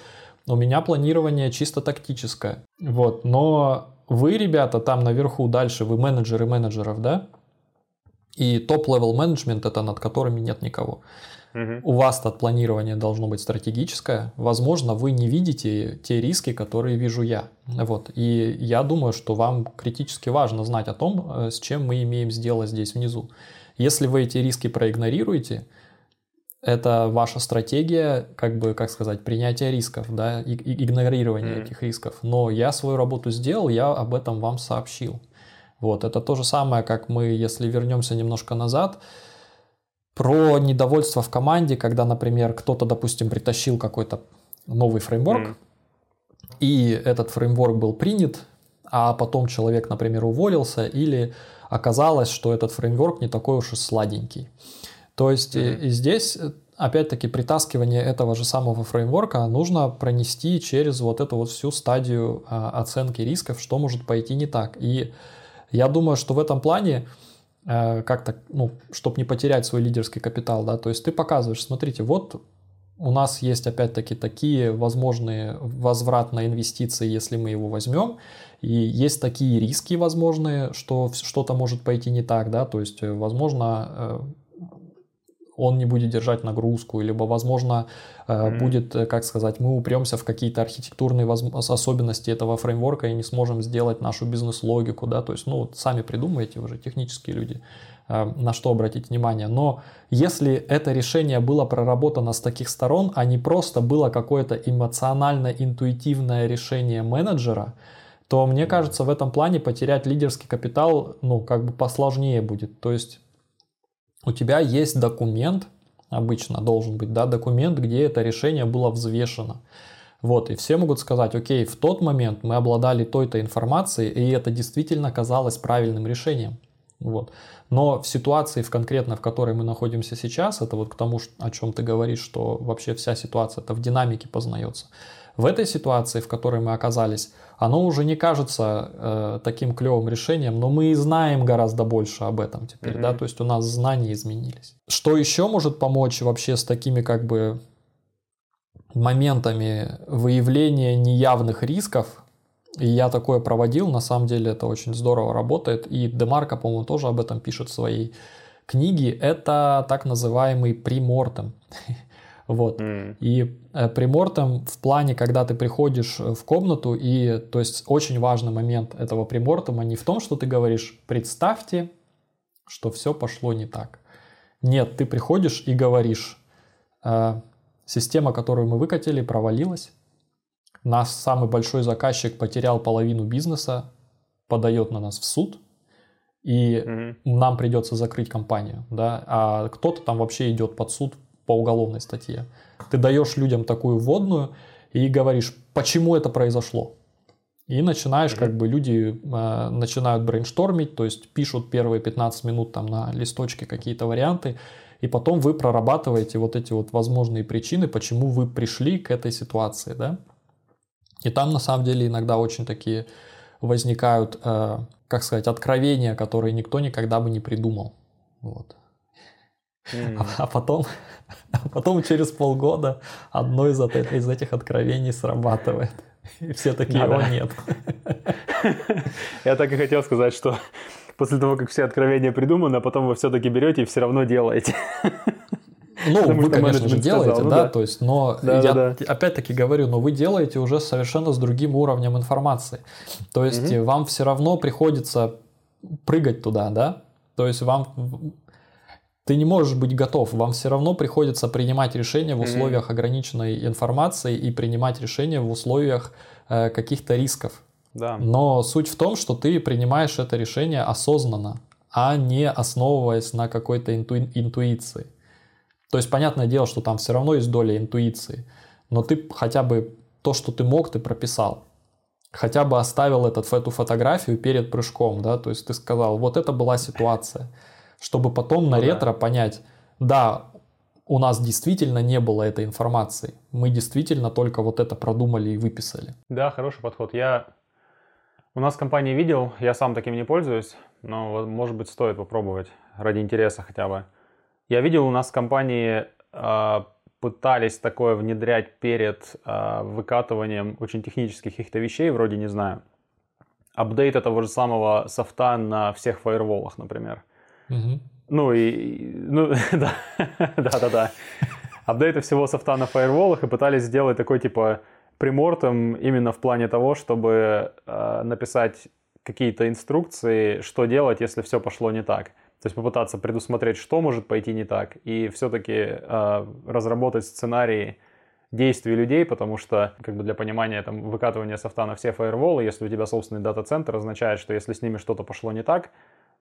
у меня планирование чисто тактическое. Вот, но вы, ребята, там наверху дальше, вы менеджеры менеджеров, да? И top-level менеджмент это над которыми нет никого. Угу. У вас то планирование должно быть стратегическое. Возможно, вы не видите те риски, которые вижу я. Вот. И я думаю, что вам критически важно знать о том, э, с чем мы имеем дело здесь внизу. Если вы эти риски проигнорируете, это ваша стратегия, как бы, как сказать, принятия рисков, да, и, и игнорирования mm-hmm. этих рисков. Но я свою работу сделал, я об этом вам сообщил. Вот, это то же самое, как мы, если вернемся немножко назад, про недовольство в команде, когда, например, кто-то, допустим, притащил какой-то новый фреймворк, mm-hmm. и этот фреймворк был принят, а потом человек, например, уволился, или оказалось, что этот фреймворк не такой уж и сладенький. То есть mm-hmm. и здесь опять-таки притаскивание этого же самого фреймворка нужно пронести через вот эту вот всю стадию а, оценки рисков, что может пойти не так. И я думаю, что в этом плане как-то, ну, чтобы не потерять свой лидерский капитал, да, то есть ты показываешь, смотрите, вот у нас есть опять-таки такие возможные возврат на инвестиции, если мы его возьмем, и есть такие риски возможные, что что-то может пойти не так, да, то есть, возможно, э, он не будет держать нагрузку, либо, возможно, mm-hmm. будет, э, как сказать, мы упремся в какие-то архитектурные особенности этого фреймворка и не сможем сделать нашу бизнес-логику, да, то есть, ну, сами придумаете уже, технические люди, э, на что обратить внимание. Но если это решение было проработано с таких сторон, а не просто было какое-то эмоционально-интуитивное решение менеджера, то мне кажется, в этом плане потерять лидерский капитал, ну, как бы посложнее будет. То есть у тебя есть документ, обычно должен быть, да, документ, где это решение было взвешено. Вот, и все могут сказать, окей, в тот момент мы обладали той-то информацией, и это действительно казалось правильным решением. Вот. Но в ситуации, в конкретно в которой мы находимся сейчас, это вот к тому, о чем ты говоришь, что вообще вся ситуация это в динамике познается. В этой ситуации, в которой мы оказались, оно уже не кажется э, таким клевым решением, но мы и знаем гораздо больше об этом теперь, mm-hmm. да, то есть у нас знания изменились. Что еще может помочь вообще с такими как бы моментами выявления неявных рисков? И я такое проводил, на самом деле это очень здорово работает. И Демарко, по-моему, тоже об этом пишет в своей книге. Это так называемый примортем. Вот. Mm. И э, примортом в плане, когда ты приходишь в комнату, и то есть очень важный момент этого примортома не в том, что ты говоришь, представьте, что все пошло не так. Нет, ты приходишь и говоришь, э, система, которую мы выкатили, провалилась, наш самый большой заказчик потерял половину бизнеса, подает на нас в суд, и mm нам придется закрыть компанию, да, а кто-то там вообще идет под суд по уголовной статье. Ты даешь людям такую вводную и говоришь, почему это произошло. И начинаешь, как бы люди э, начинают брейнштормить, то есть пишут первые 15 минут там на листочке какие-то варианты, и потом вы прорабатываете вот эти вот возможные причины, почему вы пришли к этой ситуации, да. И там на самом деле иногда очень такие возникают, э, как сказать, откровения, которые никто никогда бы не придумал. Вот. Mm. А, а потом, а потом через полгода одно из, из этих откровений срабатывает. И все такие, о, нет. Я так и хотел сказать, что после того, как все откровения придуманы, а потом вы все-таки берете и все равно делаете. Ну, Потому вы, конечно же, делаете, сказал, ну, да, да, то есть, но да, я да. опять-таки говорю, но вы делаете уже совершенно с другим уровнем информации. То есть, угу. вам все равно приходится прыгать туда, да, то есть, вам ты не можешь быть готов, вам все равно приходится принимать решения в условиях ограниченной информации и принимать решения в условиях э, каких-то рисков. Да. Но суть в том, что ты принимаешь это решение осознанно, а не основываясь на какой-то инту... интуиции. То есть, понятное дело, что там все равно есть доля интуиции, но ты хотя бы то, что ты мог, ты прописал. Хотя бы оставил этот, эту фотографию перед прыжком, да, то есть ты сказал, вот это была ситуация, чтобы потом на ну, ретро понять, да, у нас действительно не было этой информации, мы действительно только вот это продумали и выписали. Да, хороший подход. Я у нас в компании видел, я сам таким не пользуюсь, но может быть стоит попробовать ради интереса хотя бы. Я видел у нас в компании э, пытались такое внедрять перед э, выкатыванием очень технических каких-то вещей, вроде, не знаю, апдейта того же самого софта на всех фаерволах, например. Ну и, ну, да, да, да, да. Апдейты всего софта на фаерволах и пытались сделать такой, типа, примортом именно в плане того, чтобы э, написать какие-то инструкции, что делать, если все пошло не так. То есть попытаться предусмотреть, что может пойти не так, и все-таки э, разработать сценарии действий людей, потому что, как бы для понимания, там, выкатывание софта на все фаерволы, если у тебя собственный дата-центр, означает, что если с ними что-то пошло не так,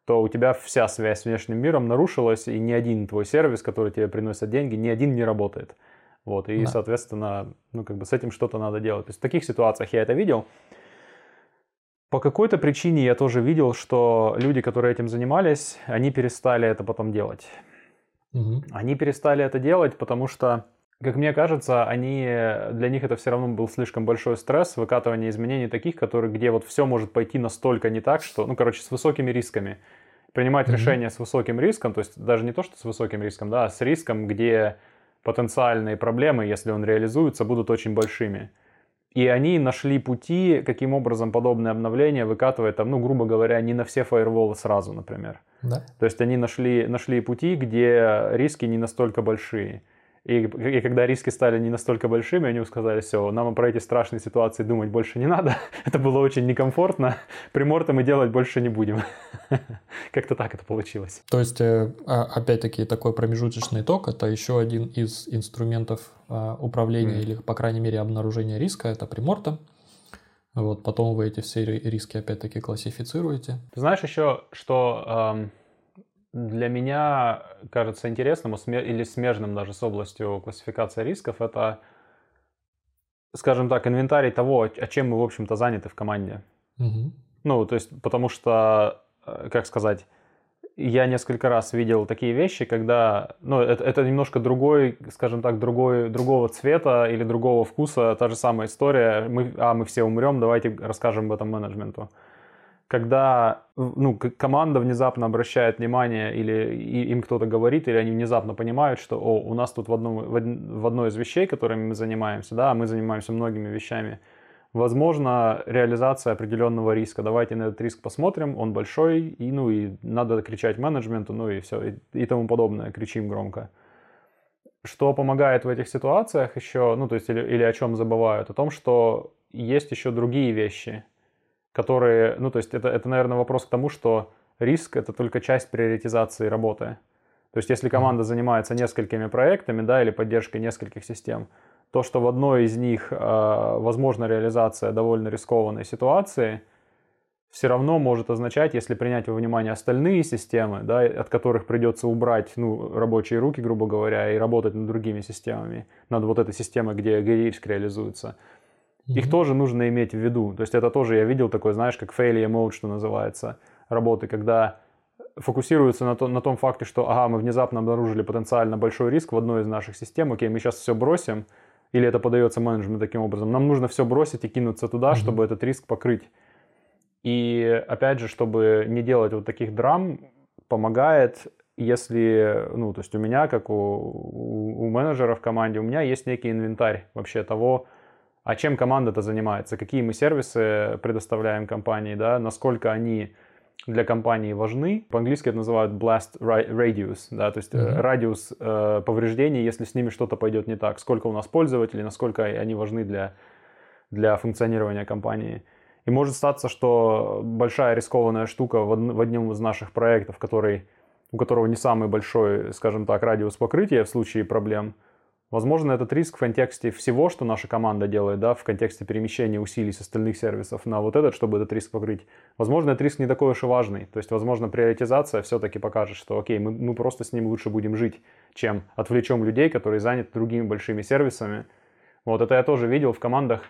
то у тебя вся связь с внешним миром нарушилась, и ни один твой сервис, который тебе приносит деньги, ни один не работает. Вот, и, да. соответственно, ну, как бы с этим что-то надо делать. То есть в таких ситуациях я это видел. По какой-то причине я тоже видел, что люди, которые этим занимались, они перестали это потом делать. Угу. Они перестали это делать, потому что, как мне кажется, они, для них это все равно был слишком большой стресс, выкатывание изменений таких, которые, где вот все может пойти настолько не так, что, ну, короче, с высокими рисками. Принимать угу. решение с высоким риском, то есть даже не то, что с высоким риском, да, а с риском, где потенциальные проблемы, если он реализуется, будут очень большими. И они нашли пути, каким образом подобное обновление выкатывает, там, ну, грубо говоря, не на все фаерволы сразу, например. Да. То есть они нашли, нашли пути, где риски не настолько большие. И, и когда риски стали не настолько большими, они сказали, все, нам про эти страшные ситуации думать больше не надо. это было очень некомфортно. Приморта мы делать больше не будем. Как-то так это получилось. То есть, э, а, опять-таки, такой промежуточный итог, это еще один из инструментов а, управления mm. или, по крайней мере, обнаружения риска, это приморта. Вот, потом вы эти все риски опять-таки классифицируете. Ты знаешь еще, что эм, для меня кажется интересным или смежным даже с областью классификации рисков, это, скажем так, инвентарий того, о чем мы, в общем-то, заняты в команде. Угу. Ну, то есть, потому что, э, как сказать, я несколько раз видел такие вещи, когда, ну, это, это немножко другой, скажем так, другой, другого цвета или другого вкуса, та же самая история, мы, а, мы все умрем, давайте расскажем об этом менеджменту когда ну, команда внезапно обращает внимание или им кто-то говорит, или они внезапно понимают, что О, у нас тут в, одном, в одной из вещей, которыми мы занимаемся, да, мы занимаемся многими вещами, возможно реализация определенного риска. Давайте на этот риск посмотрим, он большой, и, ну, и надо кричать менеджменту, ну и все, и, и тому подобное, кричим громко. Что помогает в этих ситуациях еще, ну, то есть, или, или о чем забывают? О том, что есть еще другие вещи, которые, ну, то есть, это, это, наверное, вопрос к тому, что риск — это только часть приоритизации работы. То есть, если команда занимается несколькими проектами, да, или поддержкой нескольких систем, то, что в одной из них э, возможна реализация довольно рискованной ситуации, все равно может означать, если принять во внимание остальные системы, да, от которых придется убрать ну, рабочие руки, грубо говоря, и работать над другими системами, над вот этой системой, где риск реализуется, mm-hmm. их тоже нужно иметь в виду. То есть это тоже я видел такой, знаешь, как failure mode, что называется, работы, когда фокусируются на, то, на том факте, что ага, мы внезапно обнаружили потенциально большой риск в одной из наших систем, окей, мы сейчас все бросим, или это подается менеджменту таким образом. Нам нужно все бросить и кинуться туда, mm-hmm. чтобы этот риск покрыть. И опять же, чтобы не делать вот таких драм, помогает, если, ну, то есть у меня, как у, у, у менеджера в команде, у меня есть некий инвентарь вообще того, а чем команда-то занимается, какие мы сервисы предоставляем компании, да, насколько они для компании важны. По-английски это называют blast radius, да, то есть mm-hmm. радиус э, повреждений, если с ними что-то пойдет не так. Сколько у нас пользователей, насколько они важны для, для функционирования компании. И может статься, что большая рискованная штука в, од, в одном из наших проектов, который, у которого не самый большой, скажем так, радиус покрытия в случае проблем – Возможно, этот риск в контексте всего, что наша команда делает, да, в контексте перемещения усилий с остальных сервисов на вот этот, чтобы этот риск покрыть. Возможно, этот риск не такой уж и важный. То есть, возможно, приоритизация все-таки покажет, что окей, мы, мы просто с ним лучше будем жить, чем отвлечем людей, которые заняты другими большими сервисами. Вот это я тоже видел в командах.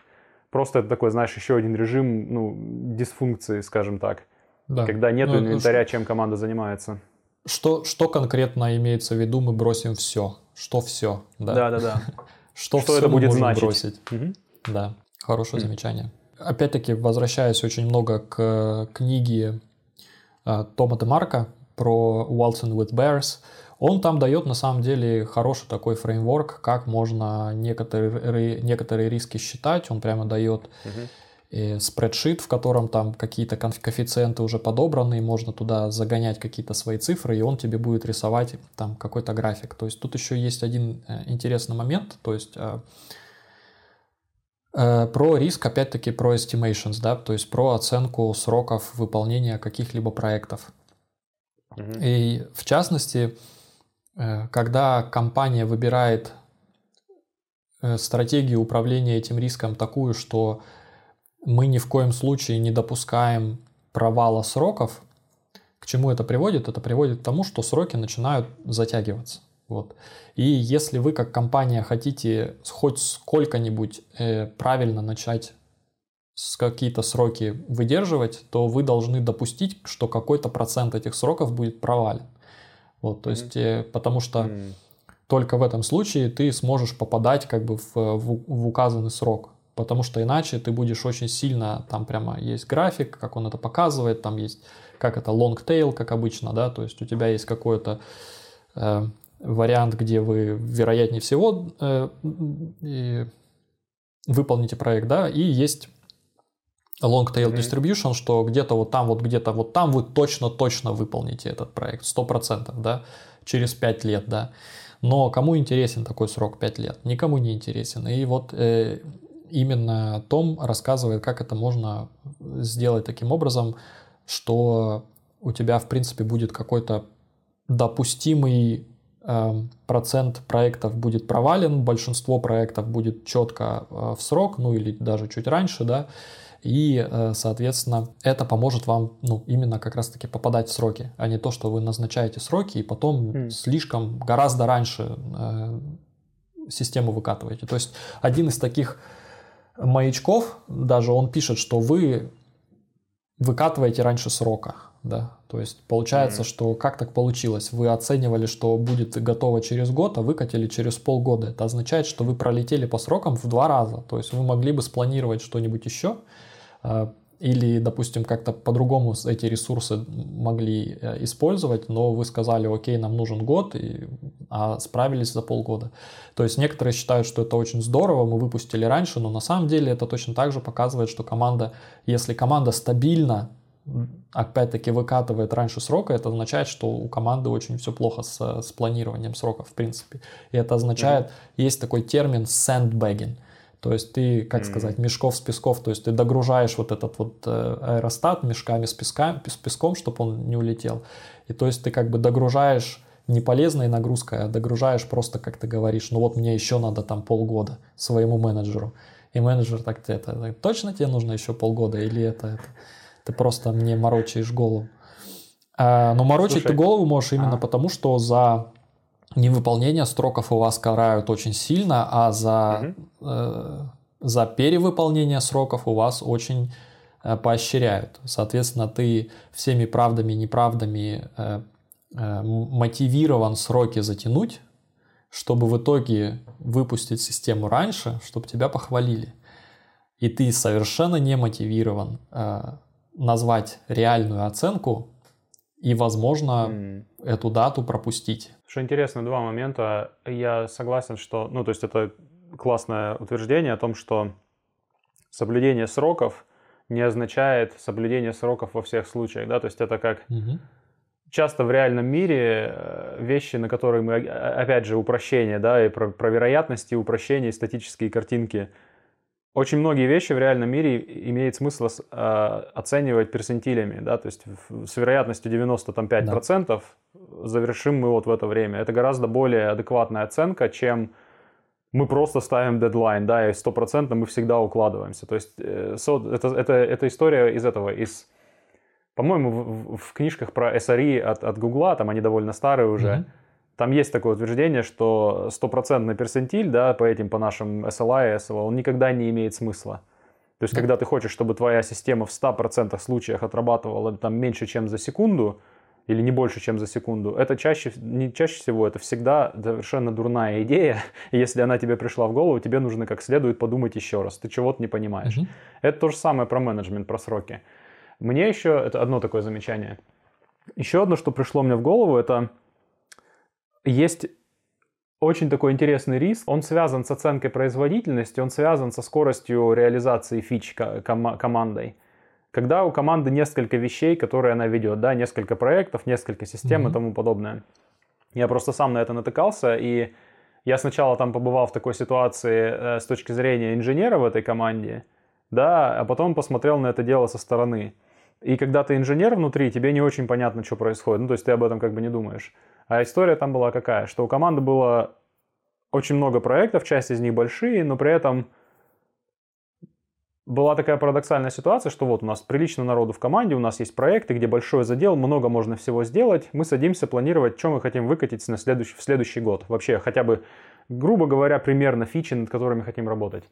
Просто это такой, знаешь, еще один режим ну, дисфункции, скажем так. Да. Когда нет ну, инвентаря, чем команда занимается. Что, что конкретно имеется в виду, мы бросим все? Что все? Да, да, да. да. Что, что это будет значить? бросить? Угу. Да, хорошее угу. замечание. Опять-таки, возвращаясь очень много к книге э, Тома Демарка про Waltzing with Bears, он там дает на самом деле хороший такой фреймворк, как можно некоторые, некоторые риски считать. Он прямо дает угу спредшит, в котором там какие-то коэффициенты уже подобраны, можно туда загонять какие-то свои цифры, и он тебе будет рисовать там какой-то график. То есть тут еще есть один э, интересный момент, то есть э, э, про риск, опять-таки, про estimations, да, то есть про оценку сроков выполнения каких-либо проектов. И в частности, когда компания выбирает стратегию управления этим риском такую, что мы ни в коем случае не допускаем провала сроков. К чему это приводит? Это приводит к тому, что сроки начинают затягиваться. Вот. И если вы как компания хотите хоть сколько-нибудь э, правильно начать с какие-то сроки выдерживать, то вы должны допустить, что какой-то процент этих сроков будет провален. Вот, то есть, э, потому что только в этом случае ты сможешь попадать как бы в, в, в указанный срок потому что иначе ты будешь очень сильно, там прямо есть график, как он это показывает, там есть, как это long tail, как обычно, да, то есть у тебя есть какой-то э, вариант, где вы, вероятнее всего, э, э, выполните проект, да, и есть long tail mm-hmm. distribution, что где-то вот там, вот где-то вот там вы точно-точно выполните этот проект, 100%, да, через 5 лет, да. Но кому интересен такой срок 5 лет? Никому не интересен. И вот э, именно Том рассказывает, как это можно сделать таким образом, что у тебя, в принципе, будет какой-то допустимый э, процент проектов будет провален, большинство проектов будет четко э, в срок, ну или даже чуть раньше, да, и, э, соответственно, это поможет вам, ну, именно как раз-таки попадать в сроки, а не то, что вы назначаете сроки и потом mm. слишком, гораздо раньше э, систему выкатываете. То есть один из таких маячков, даже он пишет, что вы выкатываете раньше срока. Да, то есть получается, mm-hmm. что как так получилось? Вы оценивали, что будет готово через год, а выкатили через полгода. Это означает, что вы пролетели по срокам в два раза. То есть вы могли бы спланировать что-нибудь еще, а, или, допустим, как-то по-другому эти ресурсы могли э, использовать, но вы сказали, окей, нам нужен год, и а справились за полгода. То есть некоторые считают, что это очень здорово, мы выпустили раньше, но на самом деле это точно так же показывает, что команда, если команда стабильно, опять-таки выкатывает раньше срока, это означает, что у команды очень все плохо с, с планированием сроков, в принципе. И это означает, mm-hmm. есть такой термин sandbagging. То есть ты, как сказать, мешков с песков, то есть ты догружаешь вот этот вот э, аэростат мешками с, песка, с песком, чтобы он не улетел. И то есть ты как бы догружаешь не полезной нагрузкой, а догружаешь просто, как ты говоришь, ну вот мне еще надо там полгода своему менеджеру. И менеджер так это, точно тебе нужно еще полгода или это, это ты просто мне морочаешь голову. А, но морочить Слушай, ты голову можешь именно а. потому, что за невыполнение сроков у вас карают очень сильно, а за, угу. э, за перевыполнение сроков у вас очень э, поощряют. Соответственно, ты всеми правдами и неправдами э, э, мотивирован сроки затянуть, чтобы в итоге выпустить систему раньше, чтобы тебя похвалили. И ты совершенно не мотивирован э, назвать реальную оценку и, возможно, mm. эту дату пропустить. Что интересно, два момента. Я согласен, что, ну, то есть это классное утверждение о том, что соблюдение сроков не означает соблюдение сроков во всех случаях, да, то есть это как mm-hmm. часто в реальном мире э, вещи, на которые мы, опять же, упрощение, да, и про, про вероятности, упрощения, статические картинки – очень многие вещи в реальном мире имеет смысл э, оценивать персентилями, да, то есть с вероятностью 95% да. завершим мы вот в это время. Это гораздо более адекватная оценка, чем мы просто ставим дедлайн, да, и 100% мы всегда укладываемся. То есть э, это, это, это история из этого, из, по-моему, в, в книжках про SRE от, от Гугла, там они довольно старые уже, mm-hmm там есть такое утверждение, что стопроцентный персентиль, да, по этим, по нашим SLI и SLO, он никогда не имеет смысла. То есть, да. когда ты хочешь, чтобы твоя система в 100% случаях отрабатывала там меньше, чем за секунду, или не больше, чем за секунду, это чаще, не чаще всего, это всегда совершенно дурная идея. И если она тебе пришла в голову, тебе нужно как следует подумать еще раз. Ты чего-то не понимаешь. Угу. Это то же самое про менеджмент, про сроки. Мне еще, это одно такое замечание. Еще одно, что пришло мне в голову, это есть очень такой интересный риск. Он связан с оценкой производительности, он связан со скоростью реализации фич ком- командой. Когда у команды несколько вещей, которые она ведет, да, несколько проектов, несколько систем mm-hmm. и тому подобное. Я просто сам на это натыкался, и я сначала там побывал в такой ситуации э, с точки зрения инженера в этой команде, да, а потом посмотрел на это дело со стороны. И когда ты инженер внутри, тебе не очень понятно, что происходит. Ну, то есть ты об этом как бы не думаешь. А история там была какая, что у команды было очень много проектов, часть из них большие, но при этом была такая парадоксальная ситуация, что вот у нас прилично народу в команде, у нас есть проекты, где большой задел, много можно всего сделать. Мы садимся планировать, что мы хотим выкатить на следующий, в следующий год. Вообще, хотя бы, грубо говоря, примерно фичи, над которыми хотим работать.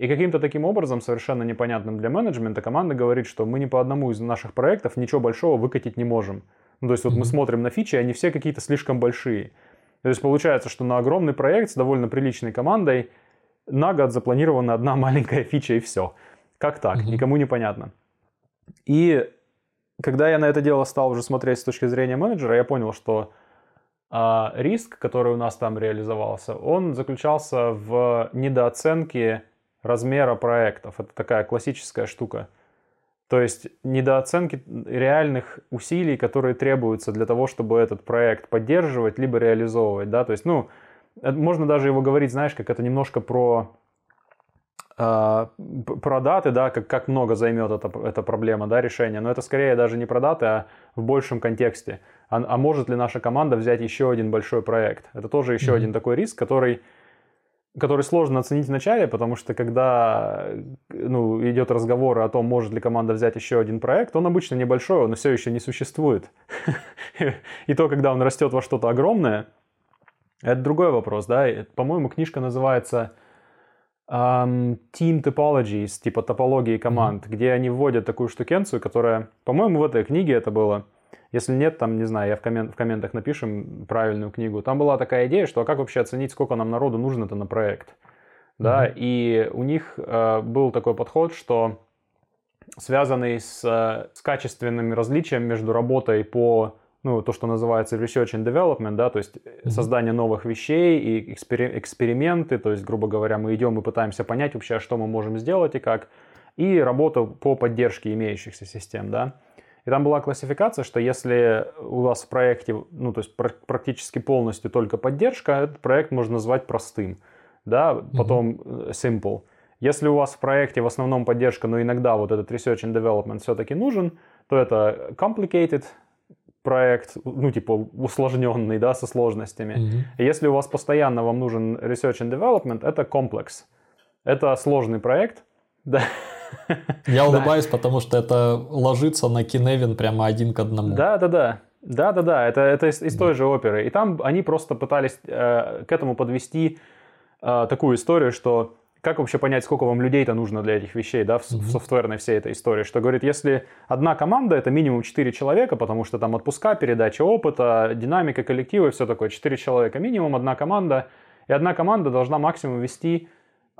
И каким-то таким образом, совершенно непонятным для менеджмента, команда говорит, что мы ни по одному из наших проектов ничего большого выкатить не можем. Ну, то есть вот mm-hmm. мы смотрим на фичи, они все какие-то слишком большие. То есть получается, что на огромный проект с довольно приличной командой на год запланирована одна маленькая фича и все. Как так? Mm-hmm. Никому не понятно. И когда я на это дело стал уже смотреть с точки зрения менеджера, я понял, что а, риск, который у нас там реализовался, он заключался в недооценке размера проектов. Это такая классическая штука – то есть недооценки реальных усилий, которые требуются для того, чтобы этот проект поддерживать, либо реализовывать, да, то есть, ну, можно даже его говорить, знаешь, как это немножко про э, про даты, да, как, как много займет эта, эта проблема, да, решения, но это скорее даже не про даты, а в большем контексте. А, а может ли наша команда взять еще один большой проект? Это тоже еще mm-hmm. один такой риск, который который сложно оценить вначале, потому что когда ну, идет разговор о том, может ли команда взять еще один проект, он обычно небольшой, он все еще не существует. И то, когда он растет во что-то огромное, это другой вопрос, да. По-моему, книжка называется um, Team Topologies, типа топологии команд, mm-hmm. где они вводят такую штукенцию, которая, по-моему, в этой книге это было – если нет, там, не знаю, я в, коммент, в комментах напишем правильную книгу. Там была такая идея, что а как вообще оценить, сколько нам народу нужно-то на проект? Да, mm-hmm. и у них э, был такой подход, что связанный с, э, с качественным различием между работой по ну, то, что называется research and development, да, то есть mm-hmm. создание новых вещей и экспери- эксперименты, то есть, грубо говоря, мы идем и пытаемся понять вообще, что мы можем сделать и как, и работа по поддержке имеющихся систем, да. И там была классификация, что если у вас в проекте, ну, то есть практически полностью только поддержка, этот проект можно назвать простым, да, потом mm-hmm. simple. Если у вас в проекте в основном поддержка, но иногда вот этот research and development все-таки нужен, то это complicated проект, ну, типа, усложненный, да, со сложностями. Mm-hmm. Если у вас постоянно вам нужен research and development, это комплекс. Это сложный проект, да. Я улыбаюсь, потому что это ложится на Киневин прямо один к одному. Да, да, да. Да, да, да, это, это из, из той же оперы. И там они просто пытались э, к этому подвести э, такую историю, что как вообще понять, сколько вам людей-то нужно для этих вещей, да, в, mm-hmm. в софтверной всей этой истории? Что говорит, если одна команда это минимум 4 человека, потому что там отпуска, передача опыта, динамика коллектива и все такое, 4 человека минимум, одна команда, и одна команда должна максимум вести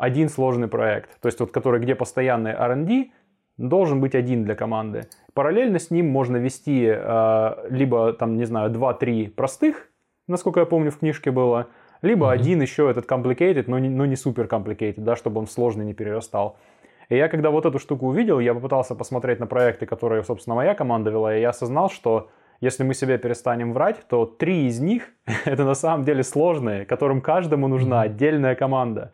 один сложный проект, то есть вот который, где постоянный R&D, должен быть один для команды. Параллельно с ним можно вести э, либо там, не знаю, 2-3 простых, насколько я помню в книжке было, либо mm-hmm. один еще этот complicated, но не, но не супер complicated, да, чтобы он сложный не перерастал. И я когда вот эту штуку увидел, я попытался посмотреть на проекты, которые, собственно, моя команда вела, и я осознал, что если мы себе перестанем врать, то три из них это на самом деле сложные, которым каждому нужна отдельная команда.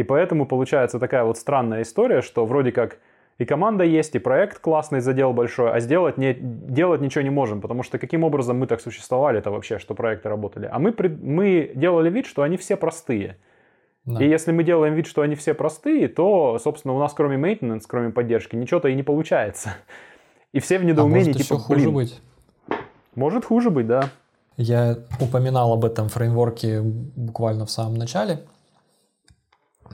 И поэтому получается такая вот странная история, что вроде как и команда есть, и проект классный, задел большой, а сделать, не, делать ничего не можем, потому что каким образом мы так существовали-то вообще, что проекты работали? А мы, мы делали вид, что они все простые. Да. И если мы делаем вид, что они все простые, то, собственно, у нас кроме maintenance, кроме поддержки, ничего-то и не получается. И все в недоумении, а может, типа, еще хуже быть. Может хуже быть, да. Я упоминал об этом фреймворке буквально в самом начале.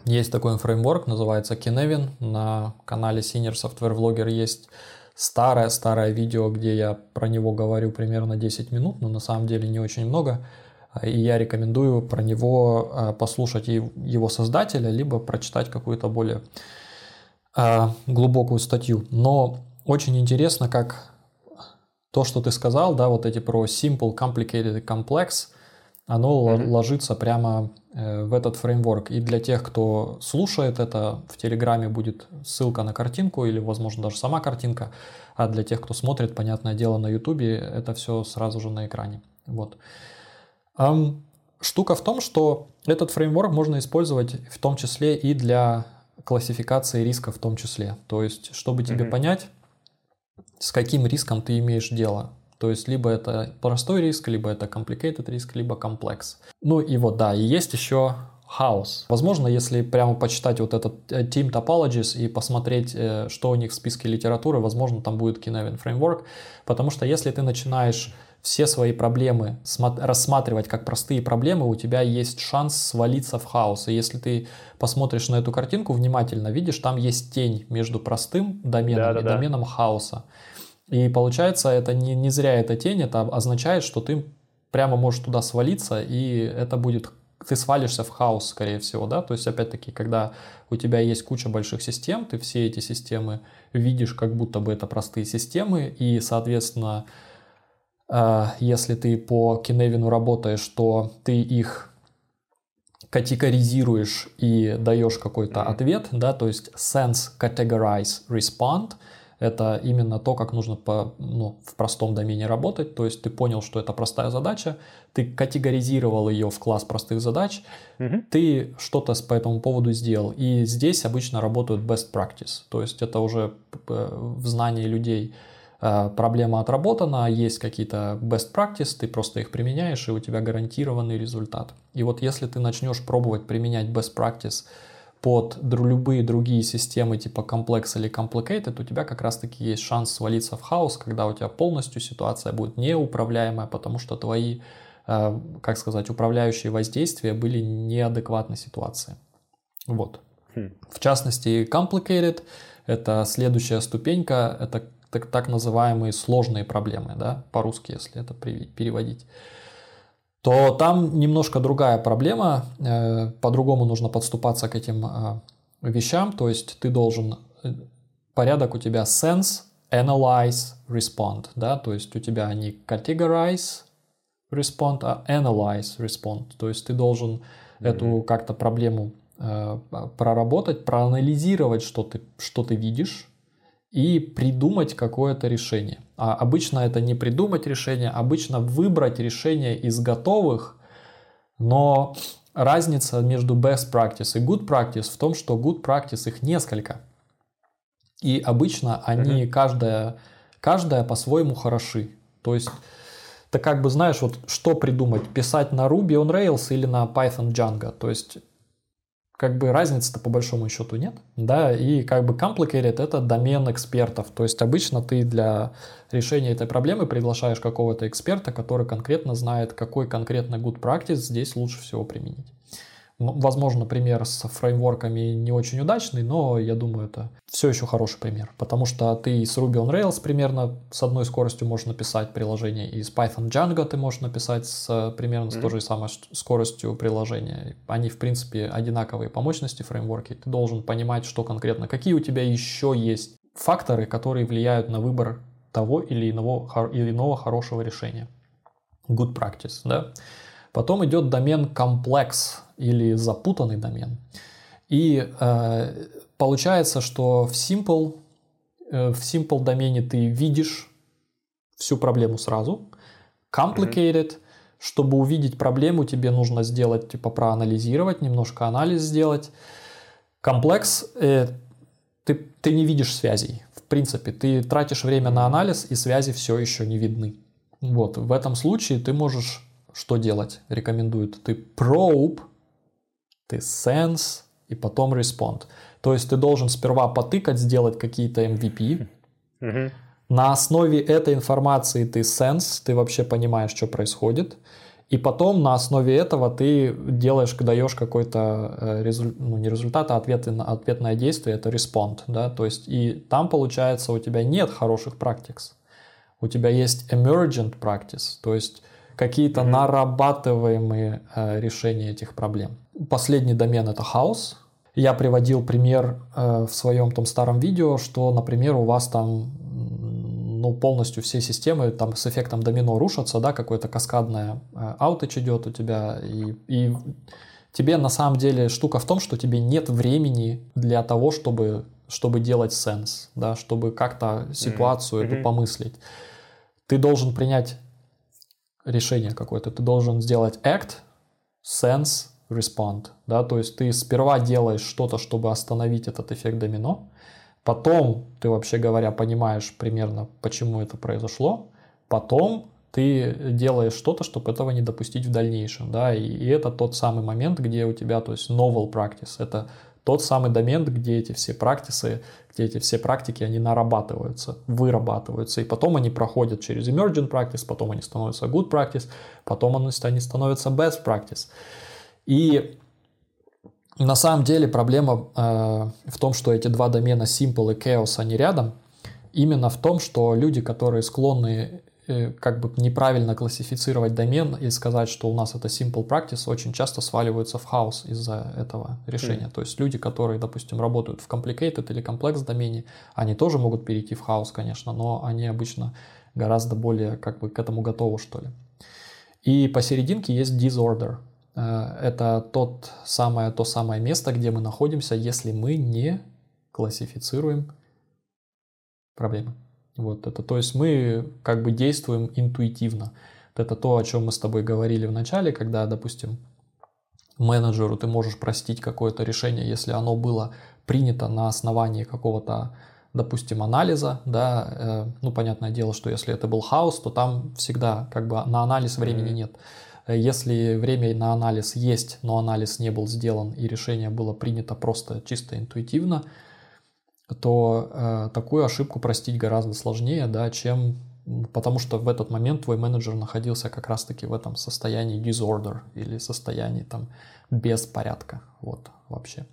Есть такой фреймворк, называется Kinevin. На канале Senior Software Vlogger есть старое-старое видео, где я про него говорю примерно 10 минут, но на самом деле не очень много. И я рекомендую про него а, послушать его создателя, либо прочитать какую-то более а, глубокую статью. Но очень интересно, как то, что ты сказал, да, вот эти про simple, complicated complex, оно mm-hmm. ложится прямо э, в этот фреймворк. И для тех, кто слушает это, в Телеграме будет ссылка на картинку или, возможно, даже сама картинка. А для тех, кто смотрит, понятное дело, на Ютубе, это все сразу же на экране. Вот. Штука в том, что этот фреймворк можно использовать в том числе и для классификации риска в том числе. То есть, чтобы тебе mm-hmm. понять, с каким риском ты имеешь дело. То есть либо это простой риск, либо это complicated риск, либо комплекс. Ну и вот да, и есть еще House. Возможно, если прямо почитать вот этот э, Team Topologies и посмотреть, э, что у них в списке литературы, возможно, там будет Kinevin Framework, потому что если ты начинаешь все свои проблемы рассматривать как простые проблемы, у тебя есть шанс свалиться в хаос. И если ты посмотришь на эту картинку внимательно, видишь, там есть тень между простым доменом да, да, и да. доменом хаоса. И получается, это не, не зря эта тень, это означает, что ты прямо можешь туда свалиться, и это будет ты свалишься в хаос, скорее всего, да, то есть, опять-таки, когда у тебя есть куча больших систем, ты все эти системы видишь, как будто бы это простые системы, и, соответственно, э, если ты по Киневину работаешь, то ты их категоризируешь и даешь какой-то ответ, да, то есть sense, categorize, respond — это именно то, как нужно по, ну, в простом домене работать. То есть ты понял, что это простая задача, ты категоризировал ее в класс простых задач, угу. ты что-то по этому поводу сделал. И здесь обычно работают best practice. То есть это уже э, в знании людей э, проблема отработана, есть какие-то best practice, ты просто их применяешь, и у тебя гарантированный результат. И вот если ты начнешь пробовать применять best practice под любые другие системы типа комплекс или complicated, у тебя как раз-таки есть шанс свалиться в хаос, когда у тебя полностью ситуация будет неуправляемая, потому что твои, э, как сказать, управляющие воздействия были неадекватной ситуации. Вот. Хм. В частности, complicated — это следующая ступенька, это так, так называемые сложные проблемы, да, по-русски, если это переводить то там немножко другая проблема, э, по-другому нужно подступаться к этим э, вещам, то есть ты должен, э, порядок у тебя sense, analyze, respond, да, то есть у тебя не categorize, respond, а analyze, respond, то есть ты должен mm-hmm. эту как-то проблему проработать, проанализировать, что ты, что ты видишь, и придумать какое-то решение. А обычно это не придумать решение, обычно выбрать решение из готовых, но разница между best practice и good practice в том, что good practice их несколько. И обычно они mm-hmm. каждая, каждая по-своему хороши. То есть ты как бы знаешь, вот что придумать, писать на Ruby on Rails или на Python Django. То есть как бы разницы-то по большому счету нет, да, и как бы complicated это домен экспертов, то есть обычно ты для решения этой проблемы приглашаешь какого-то эксперта, который конкретно знает, какой конкретно good practice здесь лучше всего применить. Возможно, пример с фреймворками не очень удачный, но я думаю, это все еще хороший пример. Потому что ты с Ruby on Rails примерно с одной скоростью можешь написать приложение, и с Python Django ты можешь написать с примерно mm-hmm. с той же самой скоростью приложения. Они, в принципе, одинаковые по мощности фреймворки. Ты должен понимать, что конкретно, какие у тебя еще есть факторы, которые влияют на выбор того или иного, или иного хорошего решения. Good practice, да. Потом идет домен комплекс или запутанный домен. И э, получается, что в Simple, э, в Simple домене ты видишь всю проблему сразу. Complicated, mm-hmm. чтобы увидеть проблему, тебе нужно сделать, типа, проанализировать, немножко анализ сделать. Комплекс, э, ты, ты не видишь связей. В принципе, ты тратишь время на анализ, и связи все еще не видны. Вот, в этом случае ты можешь что делать? Рекомендуют. Ты probe, ты sense и потом respond. То есть ты должен сперва потыкать, сделать какие-то MVP. Mm-hmm. На основе этой информации ты sense, ты вообще понимаешь, что происходит. И потом на основе этого ты делаешь, даешь какой-то э, результат, ну не результат, а ответ, ответное действие, это respond, да, то есть и там получается у тебя нет хороших практик, у тебя есть emergent practice, то есть какие-то mm-hmm. нарабатываемые э, решения этих проблем. Последний домен это хаос. Я приводил пример э, в своем том старом видео, что, например, у вас там ну, полностью все системы там с эффектом домино рушатся, да, какое-то каскадное э, ауточ идет у тебя, и, и тебе на самом деле штука в том, что тебе нет времени для того, чтобы, чтобы делать сенс, да, чтобы как-то ситуацию mm-hmm. эту помыслить. Ты должен принять решение какое-то. Ты должен сделать act, sense, respond. Да? То есть ты сперва делаешь что-то, чтобы остановить этот эффект домино. Потом ты, вообще говоря, понимаешь примерно, почему это произошло. Потом ты делаешь что-то, чтобы этого не допустить в дальнейшем, да, и, и это тот самый момент, где у тебя, то есть novel practice, это тот самый домен, где эти все практисы, где эти все практики, они нарабатываются, вырабатываются, и потом они проходят через emergent practice, потом они становятся good practice, потом они становятся best practice. И на самом деле проблема э, в том, что эти два домена simple и chaos, они рядом, именно в том, что люди, которые склонны как бы неправильно классифицировать домен и сказать, что у нас это simple practice, очень часто сваливаются в хаос из-за этого решения. Mm. То есть люди, которые, допустим, работают в complicated или комплекс домене, они тоже могут перейти в хаос, конечно, но они обычно гораздо более как бы к этому готовы, что ли. И посерединке есть disorder. Э, это тот самое, то самое место, где мы находимся, если мы не классифицируем проблемы. Вот это, то есть мы как бы действуем интуитивно. Это то, о чем мы с тобой говорили в начале, когда, допустим, менеджеру ты можешь простить какое-то решение, если оно было принято на основании какого-то, допустим, анализа, да, э, ну, понятное дело, что если это был хаос, то там всегда как бы на анализ времени нет. Если время на анализ есть, но анализ не был сделан и решение было принято просто чисто интуитивно, то э, такую ошибку простить гораздо сложнее, да, чем потому что в этот момент твой менеджер находился как раз-таки в этом состоянии disorder или состоянии там беспорядка, вот вообще.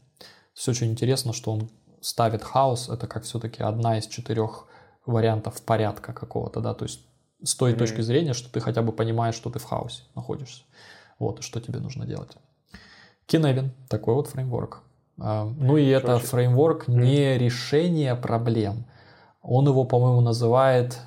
Все очень интересно, что он ставит хаос, это как все-таки одна из четырех вариантов порядка какого-то, да, то есть с той mm-hmm. точки зрения, что ты хотя бы понимаешь, что ты в хаосе находишься, вот, и что тебе нужно делать. Киневин, такой вот фреймворк. А, ну и это фреймворк не решение проблем, Он его, по-моему, называет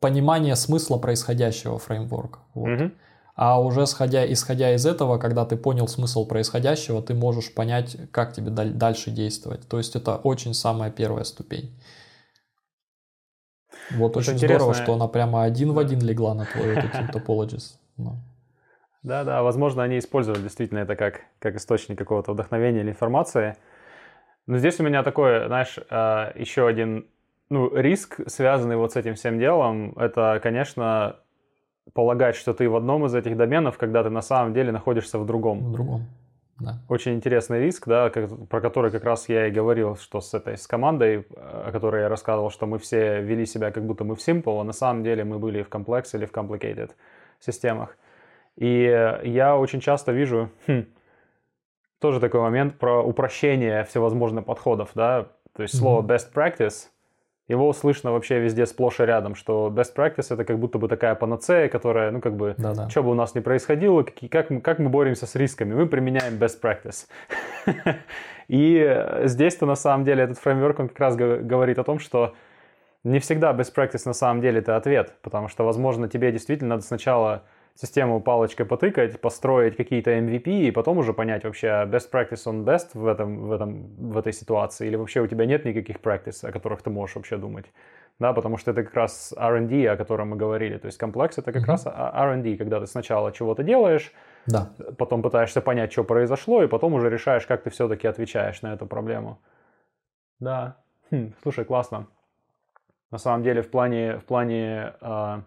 понимание смысла происходящего фреймворка. Вот. Мгм. А уже сходя, исходя из этого, когда ты понял смысл происходящего, ты можешь понять, как тебе даль- дальше действовать. То есть это очень самая первая ступень. Вот Вот очень интересно. здорово, что она прямо один в один легла на твой topologies. Ну. Да, да, возможно, они использовали действительно это как, как источник какого-то вдохновения или информации. Но здесь у меня такой, знаешь, э, еще один ну, риск, связанный вот с этим всем делом, это, конечно, полагать, что ты в одном из этих доменов, когда ты на самом деле находишься в другом. В другом. Да. Очень интересный риск, да, как- про который как раз я и говорил, что с этой с командой, о которой я рассказывал, что мы все вели себя как будто мы в Simple, а на самом деле мы были в Complex или в Complicated системах. И э, я очень часто вижу хм, тоже такой момент про упрощение всевозможных подходов, да, то есть слово best practice, его слышно вообще везде сплошь и рядом, что best practice это как будто бы такая панацея, которая, ну, как бы, Да-да. что бы у нас ни происходило, какие- как, мы- как мы боремся с рисками, мы применяем best practice. И э, здесь-то на самом деле этот фреймворк, он как раз го- говорит о том, что не всегда best practice на самом деле это ответ, потому что, возможно, тебе действительно надо сначала систему палочкой потыкать, построить какие-то MVP и потом уже понять вообще, а best practice on best в, этом, в, этом, в этой ситуации или вообще у тебя нет никаких practice, о которых ты можешь вообще думать. Да, потому что это как раз R&D, о котором мы говорили. То есть комплекс это как Мгм. раз а- R&D, когда ты сначала чего-то делаешь, Да. потом пытаешься понять, что произошло, и потом уже решаешь, как ты все-таки отвечаешь на эту проблему. Да. Хм, слушай, классно. На самом деле, в плане, в плане а,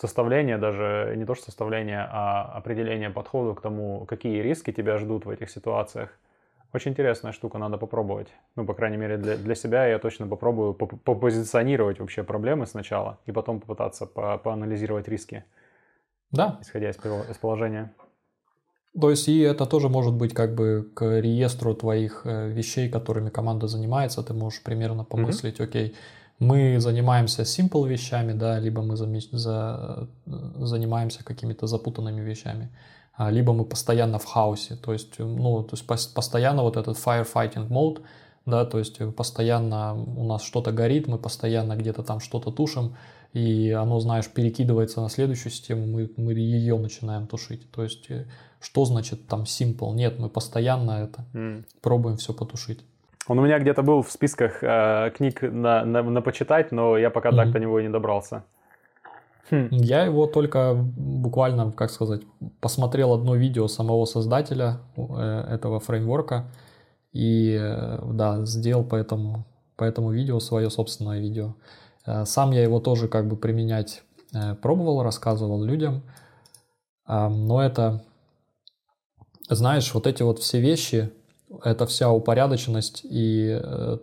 составления, даже не то что составления, а определения подхода к тому, какие риски тебя ждут в этих ситуациях, очень интересная штука, надо попробовать. Ну, по крайней мере, для, для себя я точно попробую поп- попозиционировать вообще проблемы сначала, и потом попытаться по- поанализировать риски, Да. исходя из, из положения. То есть и это тоже может быть как бы к реестру твоих э, вещей, которыми команда занимается. Ты можешь примерно помыслить, окей, мы занимаемся simple вещами, да, либо мы за- э, занимаемся какими-то запутанными вещами, а, либо мы постоянно в хаосе. То есть, э, ну, то есть пос- постоянно вот этот firefighting mode, да, то есть э, постоянно у нас что-то горит, мы постоянно где-то там что-то тушим, и оно, знаешь, перекидывается на следующую систему, мы, мы ее начинаем тушить. То есть, что значит там simple? Нет, мы постоянно это М. пробуем все потушить. Он у меня где-то был в списках э, книг на, на, на почитать, но я пока так Мгм. до него и не добрался. Хм. Я его только буквально, как сказать, посмотрел одно видео самого создателя э, этого фреймворка и, э, да, сделал по этому, по этому видео свое собственное видео. Э, Сам я его тоже как бы применять э, пробовал, рассказывал людям, но это, знаешь, вот эти вот все вещи, это вся упорядоченность и э,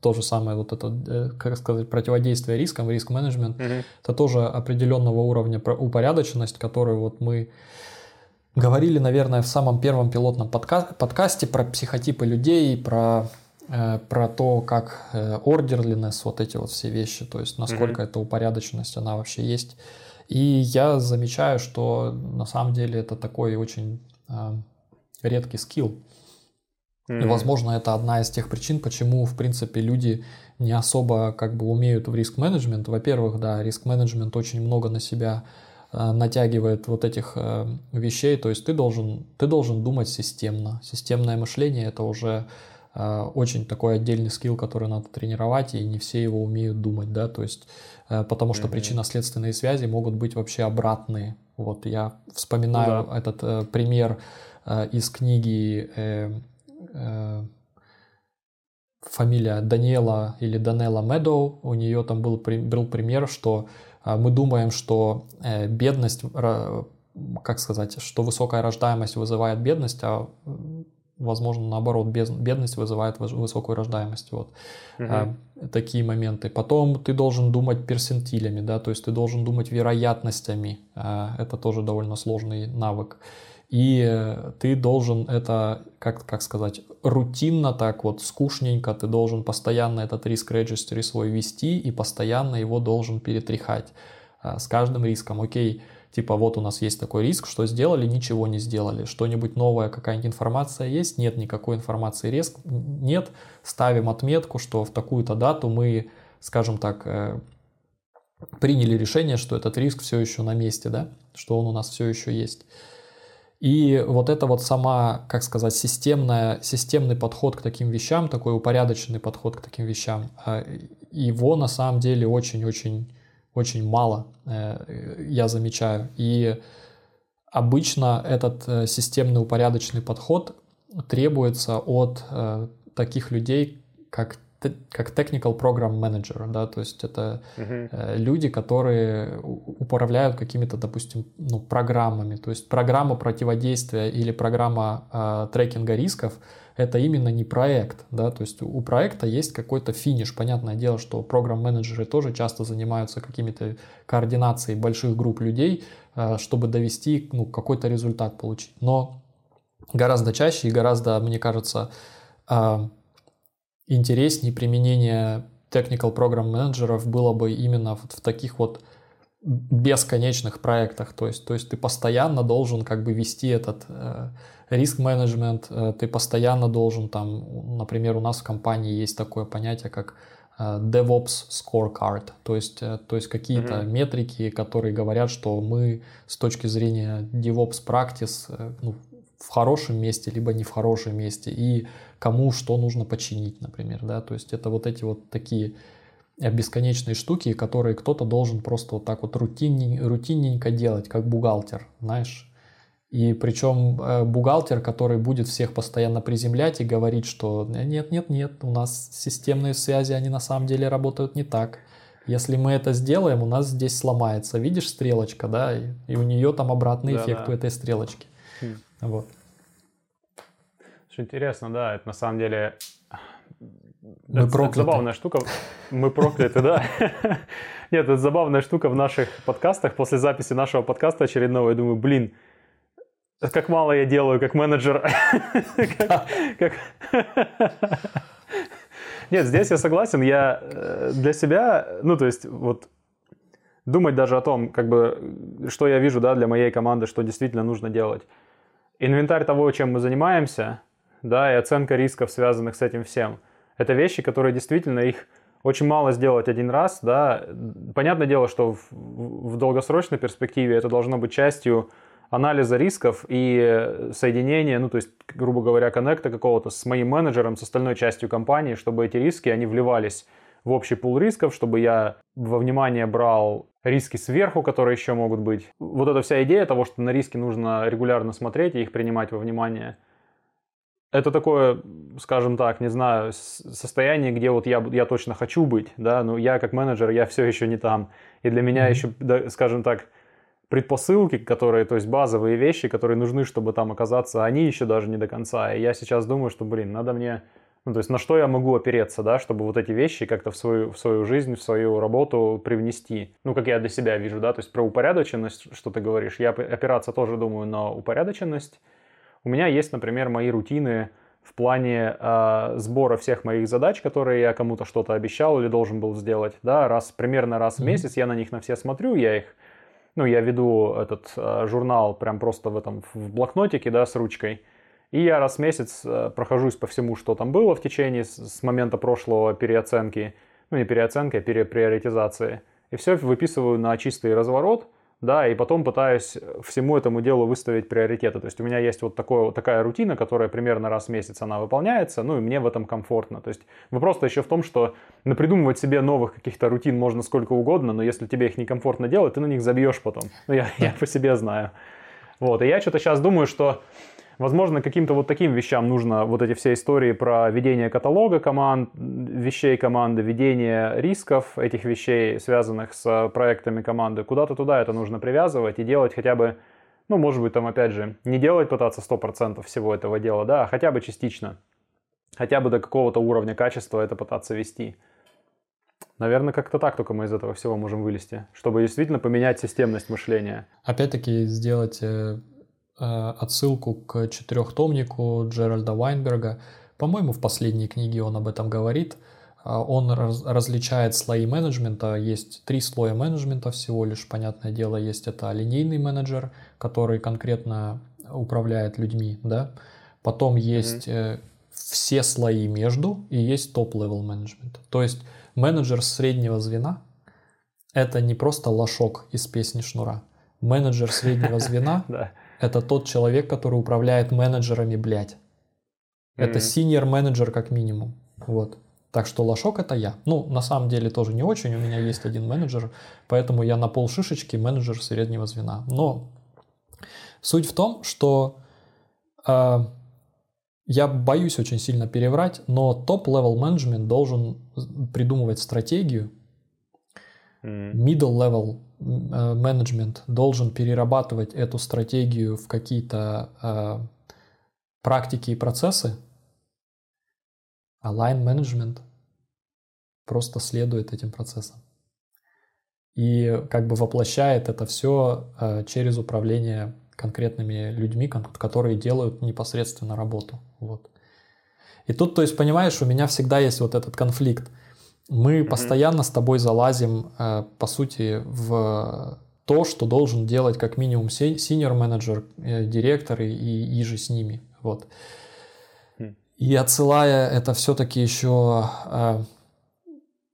то же самое вот это, э, как сказать, противодействие рискам, риск-менеджмент, Мгм. это тоже определенного уровня упорядоченность, которую вот мы говорили, наверное, в самом первом пилотном подка- подкасте про психотипы людей, про, э, про то, как э, orderliness, вот эти вот все вещи, то есть насколько эта упорядоченность, она вообще есть. И я замечаю, что на самом деле это такой очень э, редкий скилл. И, Мгм. возможно, это одна из тех причин, почему, в принципе, люди не особо как бы умеют в риск-менеджмент. Во-первых, да, риск-менеджмент очень много на себя э, натягивает вот этих э, вещей. То есть ты должен, ты должен думать системно. Системное мышление – это уже э, очень такой отдельный скилл, который надо тренировать, и не все его умеют думать, да, то есть э, потому что Мгм. причинно-следственные связи могут быть вообще обратные. Вот я вспоминаю Ну да. этот э, пример э, из книги фамилия Даниэла или Данела Медоу, у нее там был, был пример, что э, мы думаем, что э, бедность, как сказать, что высокая рождаемость вызывает бедность, а возможно наоборот, бедность вызывает выс- высокую рождаемость. Вот. А, такие моменты. Потом ты должен думать персентилями, да, то есть ты должен думать вероятностями. А, это тоже довольно сложный навык. И э, ты должен это, как, как сказать, рутинно так вот, скучненько, ты должен постоянно этот риск регистри свой вести и постоянно его должен перетряхать а, с каждым риском. Окей, типа вот у нас есть такой риск, что сделали, ничего не сделали, что-нибудь новое, какая-нибудь информация есть, нет никакой информации, риск нет, ставим отметку, что в такую-то дату мы скажем так, приняли решение, что этот риск все еще на месте, да, что он у нас все еще есть. И вот это вот сама, как сказать, системная, системный подход к таким вещам, такой упорядоченный подход к таким вещам, а, его на самом деле очень-очень очень мало, э, я замечаю. И обычно этот э, системный упорядоченный подход требуется от э, таких людей, как как technical program manager, да, то есть это uh-huh. люди, которые управляют какими-то, допустим, ну, программами, то есть программа противодействия или программа э, трекинга рисков это именно не проект, да, то есть у проекта есть какой-то финиш, понятное дело, что программ-менеджеры тоже часто занимаются какими-то координацией больших групп людей, э, чтобы довести, ну, какой-то результат получить, но гораздо чаще и гораздо, мне кажется, э, интереснее применение technical program менеджеров было бы именно в, в таких вот бесконечных проектах. То есть, то есть ты постоянно должен как бы вести этот э, риск-менеджмент, э, ты постоянно должен там, например, у нас в компании есть такое понятие, как э, DevOps scorecard, то есть, э, то есть какие-то mm-hmm. метрики, которые говорят, что мы с точки зрения DevOps practice э, ну, в хорошем месте, либо не в хорошем месте, и кому что нужно починить, например, да, то есть это вот эти вот такие бесконечные штуки, которые кто-то должен просто вот так вот рутинненько, рутинненько делать, как бухгалтер, знаешь. И причем э, бухгалтер, который будет всех постоянно приземлять и говорить, что нет, нет, нет, у нас системные связи, они на самом деле работают не так. Если мы это сделаем, у нас здесь сломается. Видишь стрелочка, да, и, и у нее там обратный да, эффект да. у этой стрелочки. Хм. Вот. Что интересно, да, это на самом деле... Мы это, прокляты. Это забавная штука. Мы прокляты, да. Нет, это забавная штука в наших подкастах. После записи нашего подкаста очередного, я думаю, блин, как мало я делаю как менеджер. Нет, здесь я согласен. Я э, для себя, ну, то есть, вот думать даже о том, как бы, что я вижу, да, для моей команды, что действительно нужно делать. Инвентарь того, чем мы занимаемся – да, и оценка рисков, связанных с этим всем. Это вещи, которые действительно их очень мало сделать один раз, да. Понятное дело, что в, в долгосрочной перспективе это должно быть частью анализа рисков и соединения, ну, то есть, грубо говоря, коннекта какого-то с моим менеджером, с остальной частью компании, чтобы эти риски, они вливались в общий пул рисков, чтобы я во внимание брал риски сверху, которые еще могут быть. Вот эта вся идея того, что на риски нужно регулярно смотреть и их принимать во внимание – это такое, скажем так, не знаю, состояние, где вот я, я точно хочу быть, да, но я как менеджер, я все еще не там. И для меня mm-hmm. еще, да, скажем так, предпосылки, которые, то есть базовые вещи, которые нужны, чтобы там оказаться, они еще даже не до конца. И я сейчас думаю, что, блин, надо мне, ну, то есть на что я могу опереться, да, чтобы вот эти вещи как-то в свою, в свою жизнь, в свою работу привнести. Ну, как я для себя вижу, да, то есть про упорядоченность, что ты говоришь, я опираться тоже думаю на упорядоченность, у меня есть, например, мои рутины в плане э, сбора всех моих задач, которые я кому-то что-то обещал или должен был сделать. Да, раз, примерно раз в месяц я на них на все смотрю, я их, ну, я веду этот э, журнал прям просто в этом, в блокнотике, да, с ручкой. И я раз в месяц э, прохожусь по всему, что там было в течение с, с момента прошлого переоценки, ну, не переоценки, а переприоритизации. И все выписываю на чистый разворот – да, и потом пытаюсь всему этому делу выставить приоритеты. То есть у меня есть вот такое, такая рутина, которая примерно раз в месяц она выполняется, ну и мне в этом комфортно. То есть вопрос-то еще в том, что напридумывать себе новых каких-то рутин можно сколько угодно, но если тебе их некомфортно делать, ты на них забьешь потом. Ну я, я по себе знаю. Вот, и я что-то сейчас думаю, что Возможно, каким-то вот таким вещам нужно вот эти все истории про ведение каталога команд, вещей команды, ведение рисков этих вещей, связанных с проектами команды, куда-то туда это нужно привязывать и делать хотя бы, ну, может быть, там, опять же, не делать пытаться 100% всего этого дела, да, а хотя бы частично. Хотя бы до какого-то уровня качества это пытаться вести. Наверное, как-то так только мы из этого всего можем вылезти, чтобы действительно поменять системность мышления. Опять-таки сделать э, отсылку к четырехтомнику Джеральда Вайнберга. По-моему, в последней книге он об этом говорит. Э, он раз, различает слои менеджмента. Есть три слоя менеджмента всего лишь, понятное дело. Есть это линейный менеджер, который конкретно управляет людьми, да. Потом есть mm-hmm. все слои между и есть top-level менеджмент. То есть менеджер среднего звена – это не просто лошок из песни Шнура. Менеджер среднего звена – это тот человек, который управляет менеджерами, блядь. Это senior менеджер как минимум. Вот. Так что лошок это я. Ну, на самом деле тоже не очень. У меня есть один менеджер, поэтому я на пол шишечки менеджер среднего звена. Но суть в том, что э, я боюсь очень сильно переврать, но top-level менеджмент должен придумывать стратегию. Middle-level э, менеджмент должен перерабатывать эту стратегию в какие-то э, практики и процессы, а line-менеджмент просто следует этим процессам. И как бы воплощает это все э, через управление конкретными людьми, которые делают непосредственно работу. Вот. И тут, то есть, понимаешь, у меня всегда есть вот этот конфликт. Мы mm-hmm. постоянно с тобой залазим, э, по сути, в то, что должен делать как минимум синьор менеджер, э, директор и, и иже с ними. Вот. И отсылая это все-таки еще э,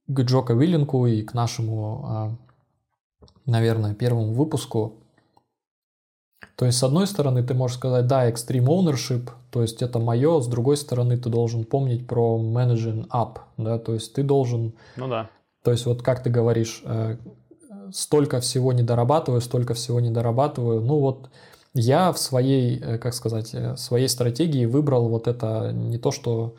к Джока Виллинку и к нашему, э, наверное, первому выпуску. То есть, с одной стороны, ты можешь сказать, да, extreme ownership, то есть это мое, с другой стороны, ты должен помнить про managing up, да, то есть ты должен... Ну да. То есть вот как ты говоришь, э, столько всего не дорабатываю, столько всего не дорабатываю, ну вот я в своей, э, как сказать, э, своей стратегии выбрал вот это не то, что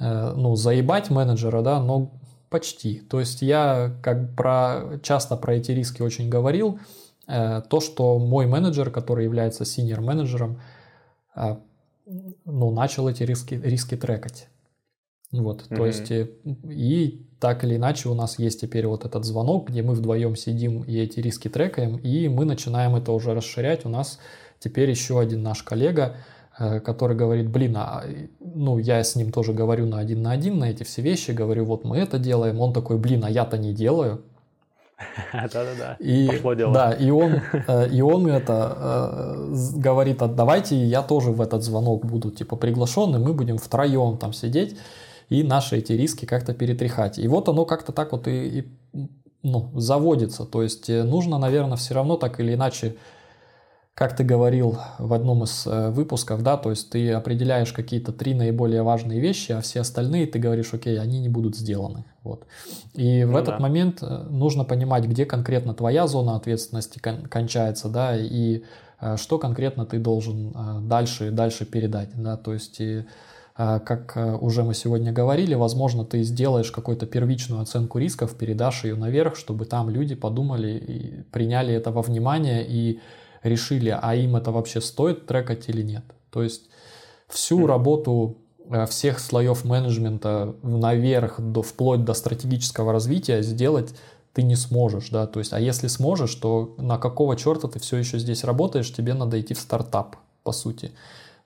э, ну, заебать менеджера, да, но почти. То есть я как про, часто про эти риски очень говорил, то, что мой менеджер, который является синьор менеджером, ну, начал эти риски, риски трекать. Вот, mm-hmm. то есть, и так или иначе у нас есть теперь вот этот звонок, где мы вдвоем сидим и эти риски трекаем, и мы начинаем это уже расширять. У нас теперь еще один наш коллега, э, который говорит, блин, а, ну, я с ним тоже говорю на один на один на эти все вещи, говорю, вот мы это делаем, он такой, блин, а я-то не делаю. Да-да-да, пошло дело. Да, и он, э, и он это э, говорит, а давайте я тоже в этот звонок буду, типа, приглашен, и мы будем втроем там сидеть и наши эти риски как-то перетряхать. И вот оно как-то так вот и, и ну, заводится. То есть э, нужно, наверное, все равно так или иначе, как ты говорил в одном из э, выпусков, да, то есть ты определяешь какие-то три наиболее важные вещи, а все остальные ты говоришь, окей, они не будут сделаны. Вот. И ну, в этот да. момент э, нужно понимать, где конкретно твоя зона ответственности кон- кончается, да, и что конкретно ты должен дальше, дальше передать, да, то есть и как э, уже мы сегодня говорили, возможно, ты сделаешь какую-то первичную оценку рисков, передашь ее наверх, чтобы там люди подумали и приняли это во внимание и решили, а им это вообще стоит трекать или нет. То есть всю работу э, всех слоев менеджмента наверх, до, вплоть до стратегического развития сделать ты не сможешь, да, то есть, а если сможешь, то на какого черта ты все еще здесь работаешь, тебе надо идти в стартап, по сути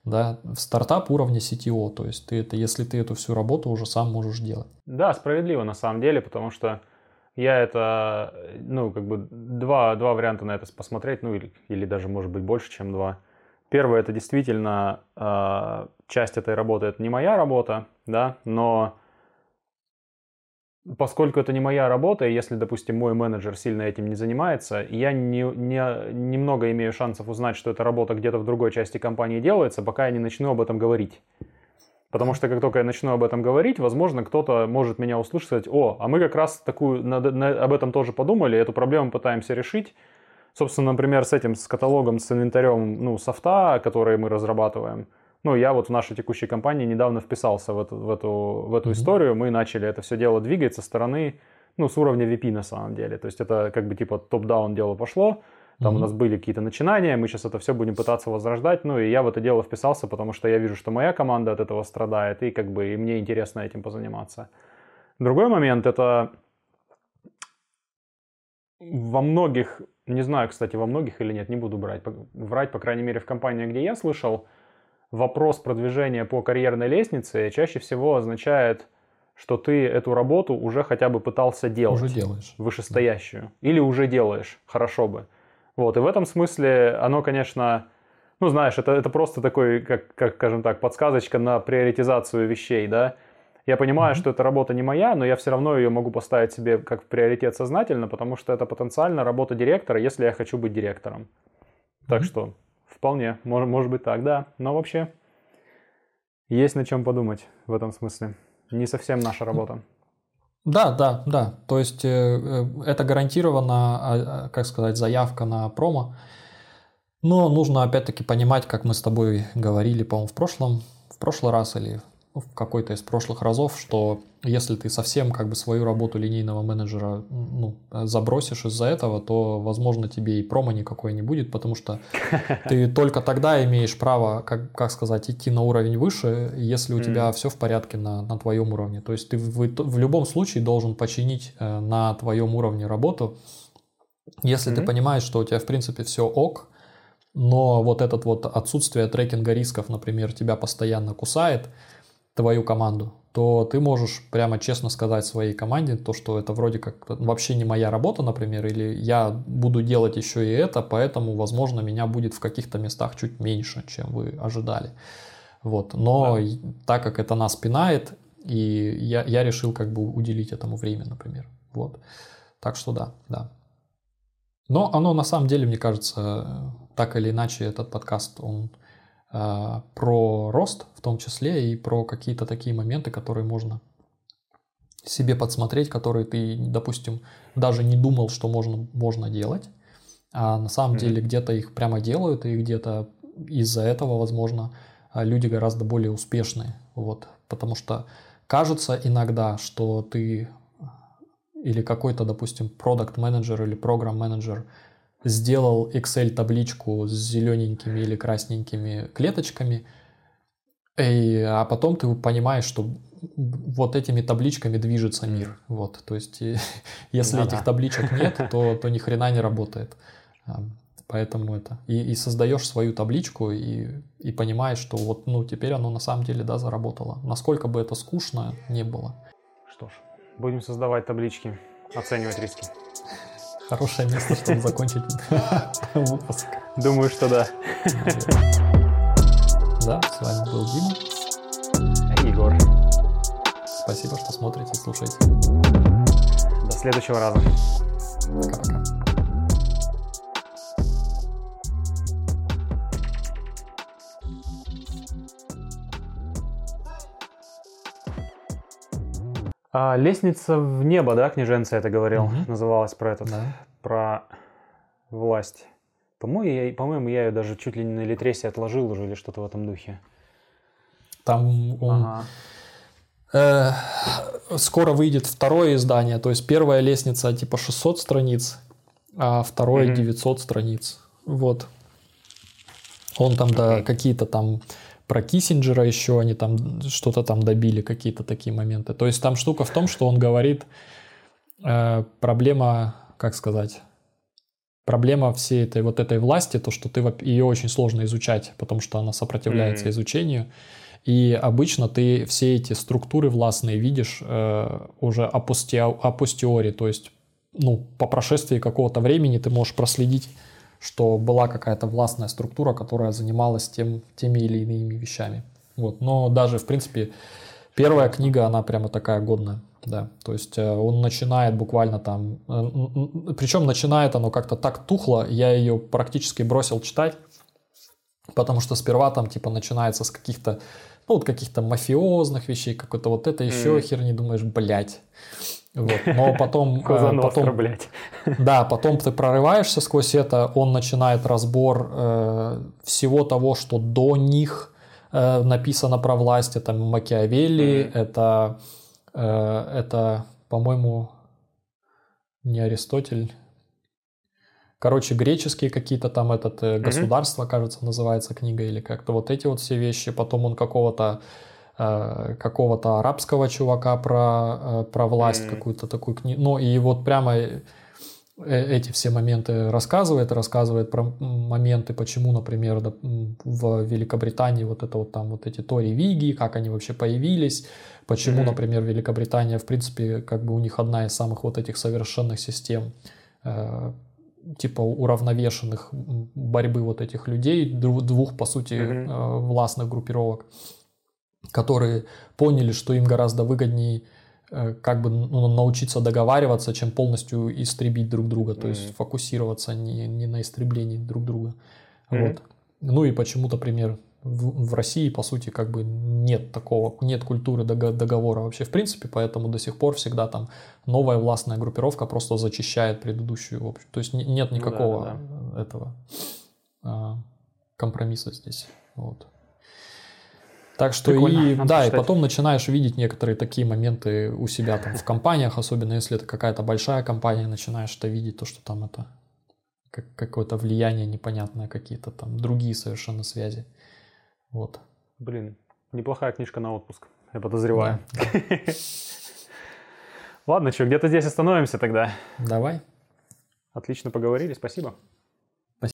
да, в стартап уровня CTO, то есть ты это, если ты эту всю работу уже сам можешь делать. Да, справедливо на самом деле, потому что я это, ну, как бы два, два варианта на это посмотреть, ну, или, или даже, может быть, больше, чем два. Первое, это действительно э, часть этой работы, это не моя работа, да, но поскольку это не моя работа, и если, допустим, мой менеджер сильно этим не занимается, я не, не, немного имею шансов узнать, что эта работа где-то в другой части компании делается, пока я не начну об этом говорить. Потому что как только я начну об этом говорить, возможно, кто-то может меня услышать и сказать, о, а мы как раз такую, на, на, об этом тоже подумали, эту проблему пытаемся решить. Собственно, например, с этим, с каталогом, с инвентарем, ну, софта, который мы разрабатываем – ну, я вот в нашей текущей компании недавно вписался в эту, в эту, в эту mm-hmm. историю. Мы начали это все дело двигать со стороны, ну, с уровня VP на самом деле. То есть это как бы типа топ-даун дело пошло. Там mm-hmm. у нас были какие-то начинания, мы сейчас это все будем пытаться возрождать. Ну, и я в это дело вписался, потому что я вижу, что моя команда от этого страдает, и как бы и мне интересно этим позаниматься. Другой момент это во многих, не знаю, кстати, во многих или нет, не буду брать, врать, по крайней мере, в компании, где я слышал, вопрос продвижения по карьерной лестнице чаще всего означает, что ты эту работу уже хотя бы пытался делать. Уже делаешь. Вышестоящую. Да. Или уже делаешь. Хорошо бы. Вот. И в этом смысле оно, конечно, ну, знаешь, это, это просто такой, как, как, скажем так, подсказочка на приоритизацию вещей, да. Я понимаю, mm-hmm. что эта работа не моя, но я все равно ее могу поставить себе как приоритет сознательно, потому что это потенциально работа директора, если я хочу быть директором. Mm-hmm. Так что вполне, может, может быть так, да. Но вообще есть над чем подумать в этом смысле. Не совсем наша работа. Да, да, да. То есть э, э, это гарантированно, а, а, как сказать, заявка на промо. Но нужно опять-таки понимать, как мы с тобой говорили, по-моему, в прошлом, в прошлый раз или в какой-то из прошлых разов, что если ты совсем как бы свою работу линейного менеджера ну, забросишь из-за этого, то, возможно, тебе и промо никакой не будет, потому что ты только тогда имеешь право, как, как сказать, идти на уровень выше, если у тебя все в порядке на, на твоем уровне. То есть ты в, в любом случае должен починить э, на твоем уровне работу, если ты понимаешь, что у тебя, в принципе, все ок, но вот этот вот отсутствие трекинга рисков, например, тебя постоянно кусает, твою команду, то ты можешь прямо честно сказать своей команде то, что это вроде как вообще не моя работа, например, или я буду делать еще и это, поэтому, возможно, меня будет в каких-то местах чуть меньше, чем вы ожидали. Вот. Но да. так как это нас пинает, и я, я решил как бы уделить этому время, например. Вот. Так что да, да. Но оно на самом деле, мне кажется, так или иначе этот подкаст, он про рост в том числе и про какие-то такие моменты, которые можно себе подсмотреть, которые ты, допустим, даже не думал, что можно, можно делать, а на самом mm-hmm. деле где-то их прямо делают, и где-то из-за этого, возможно, а, люди гораздо более успешные. Вот, потому что кажется иногда, что ты или какой-то, допустим, продукт менеджер или программ менеджер сделал Excel табличку с зелененькими или красненькими клеточками, и, а потом ты понимаешь, что вот этими табличками движется мир. Вот, то есть, если да, этих табличек нет, то, то ни хрена не работает. А, поэтому это. И, и создаешь свою табличку и, и понимаешь, что вот, ну, теперь оно на самом деле, да, заработало. Насколько бы это скучно не было. Что ж, будем создавать таблички, оценивать риски. Хорошее место, чтобы закончить выпуск. Думаю, что да. Да, с вами был Дима. И Егор. Спасибо, что смотрите и слушаете. До следующего раза. Пока-пока. А, лестница в небо, да, княженца это говорил, угу. называлась про этот, да. про власть. По-моему, я, по-моему, я ее даже чуть ли не на Литресе отложил уже или что-то в этом духе. Там он... Ага. Э, скоро выйдет второе издание, то есть первая лестница типа 600 страниц, а второе mm 900 страниц. Вот. Он там, okay. да, какие-то там про Киссинджера еще они там что-то там добили, какие-то такие моменты. То есть там штука в том, что он говорит, э, проблема, как сказать, проблема всей этой вот этой власти, то, что ты ее очень сложно изучать, потому что она сопротивляется mm-hmm. изучению. И обычно ты все эти структуры властные видишь э, уже апостиори, то есть ну, по прошествии какого-то времени ты можешь проследить что была какая-то властная структура, которая занималась тем, теми или иными вещами. Вот. Но даже, в принципе, первая книга, она прямо такая годная. Да, то есть э, он начинает буквально там, э, причем начинает оно как-то так тухло, я ее практически бросил читать, потому что сперва там типа начинается с каких-то, ну вот каких-то мафиозных вещей, какой-то вот это еще mm. херни, думаешь, блядь. Вот. Но потом... Э, потом блядь. Да, потом ты прорываешься сквозь это, он начинает разбор э, всего того, что до них э, написано про власть. Это Макиавелли, mm-hmm. это, э, это, по-моему, не Аристотель. Короче, греческие какие-то там этот э, государства, mm-hmm. кажется, называется книга или как-то вот эти вот все вещи. Потом он какого-то какого-то арабского чувака про, э, про власть, mm-hmm. какую-то такую книгу. Ну, и вот прямо э, эти все моменты рассказывает, рассказывает про моменты, почему, например, в Великобритании вот это вот там вот эти Тори Виги, как они вообще появились, почему, mm-hmm. например, Великобритания, в принципе, как бы у них одна из самых вот этих совершенных систем типа уравновешенных борьбы вот этих людей, двух, по сути, mm-hmm. властных группировок, которые поняли, что им гораздо выгоднее э, как бы ну, научиться договариваться, чем полностью истребить друг друга, то mm-hmm. есть фокусироваться не, не на истреблении друг друга. Mm-hmm. Вот. Ну и почему-то, пример, в, в России, по сути, как бы нет такого, нет культуры договора вообще в принципе, поэтому до сих пор всегда там новая властная группировка просто зачищает предыдущую. В общем. То есть нет никакого ну, да, да. этого а, компромисса здесь. Вот. Так что Прикольно. и Надо да, и потом начинаешь видеть некоторые такие моменты у себя там в компаниях, особенно если это какая-то большая компания, начинаешь это видеть, то, что там это как, какое-то влияние непонятное, какие-то там другие совершенно связи. Вот. Блин, неплохая книжка на отпуск, я подозреваю. Да. Ладно, что, где-то здесь остановимся тогда. Давай. Отлично поговорили, спасибо.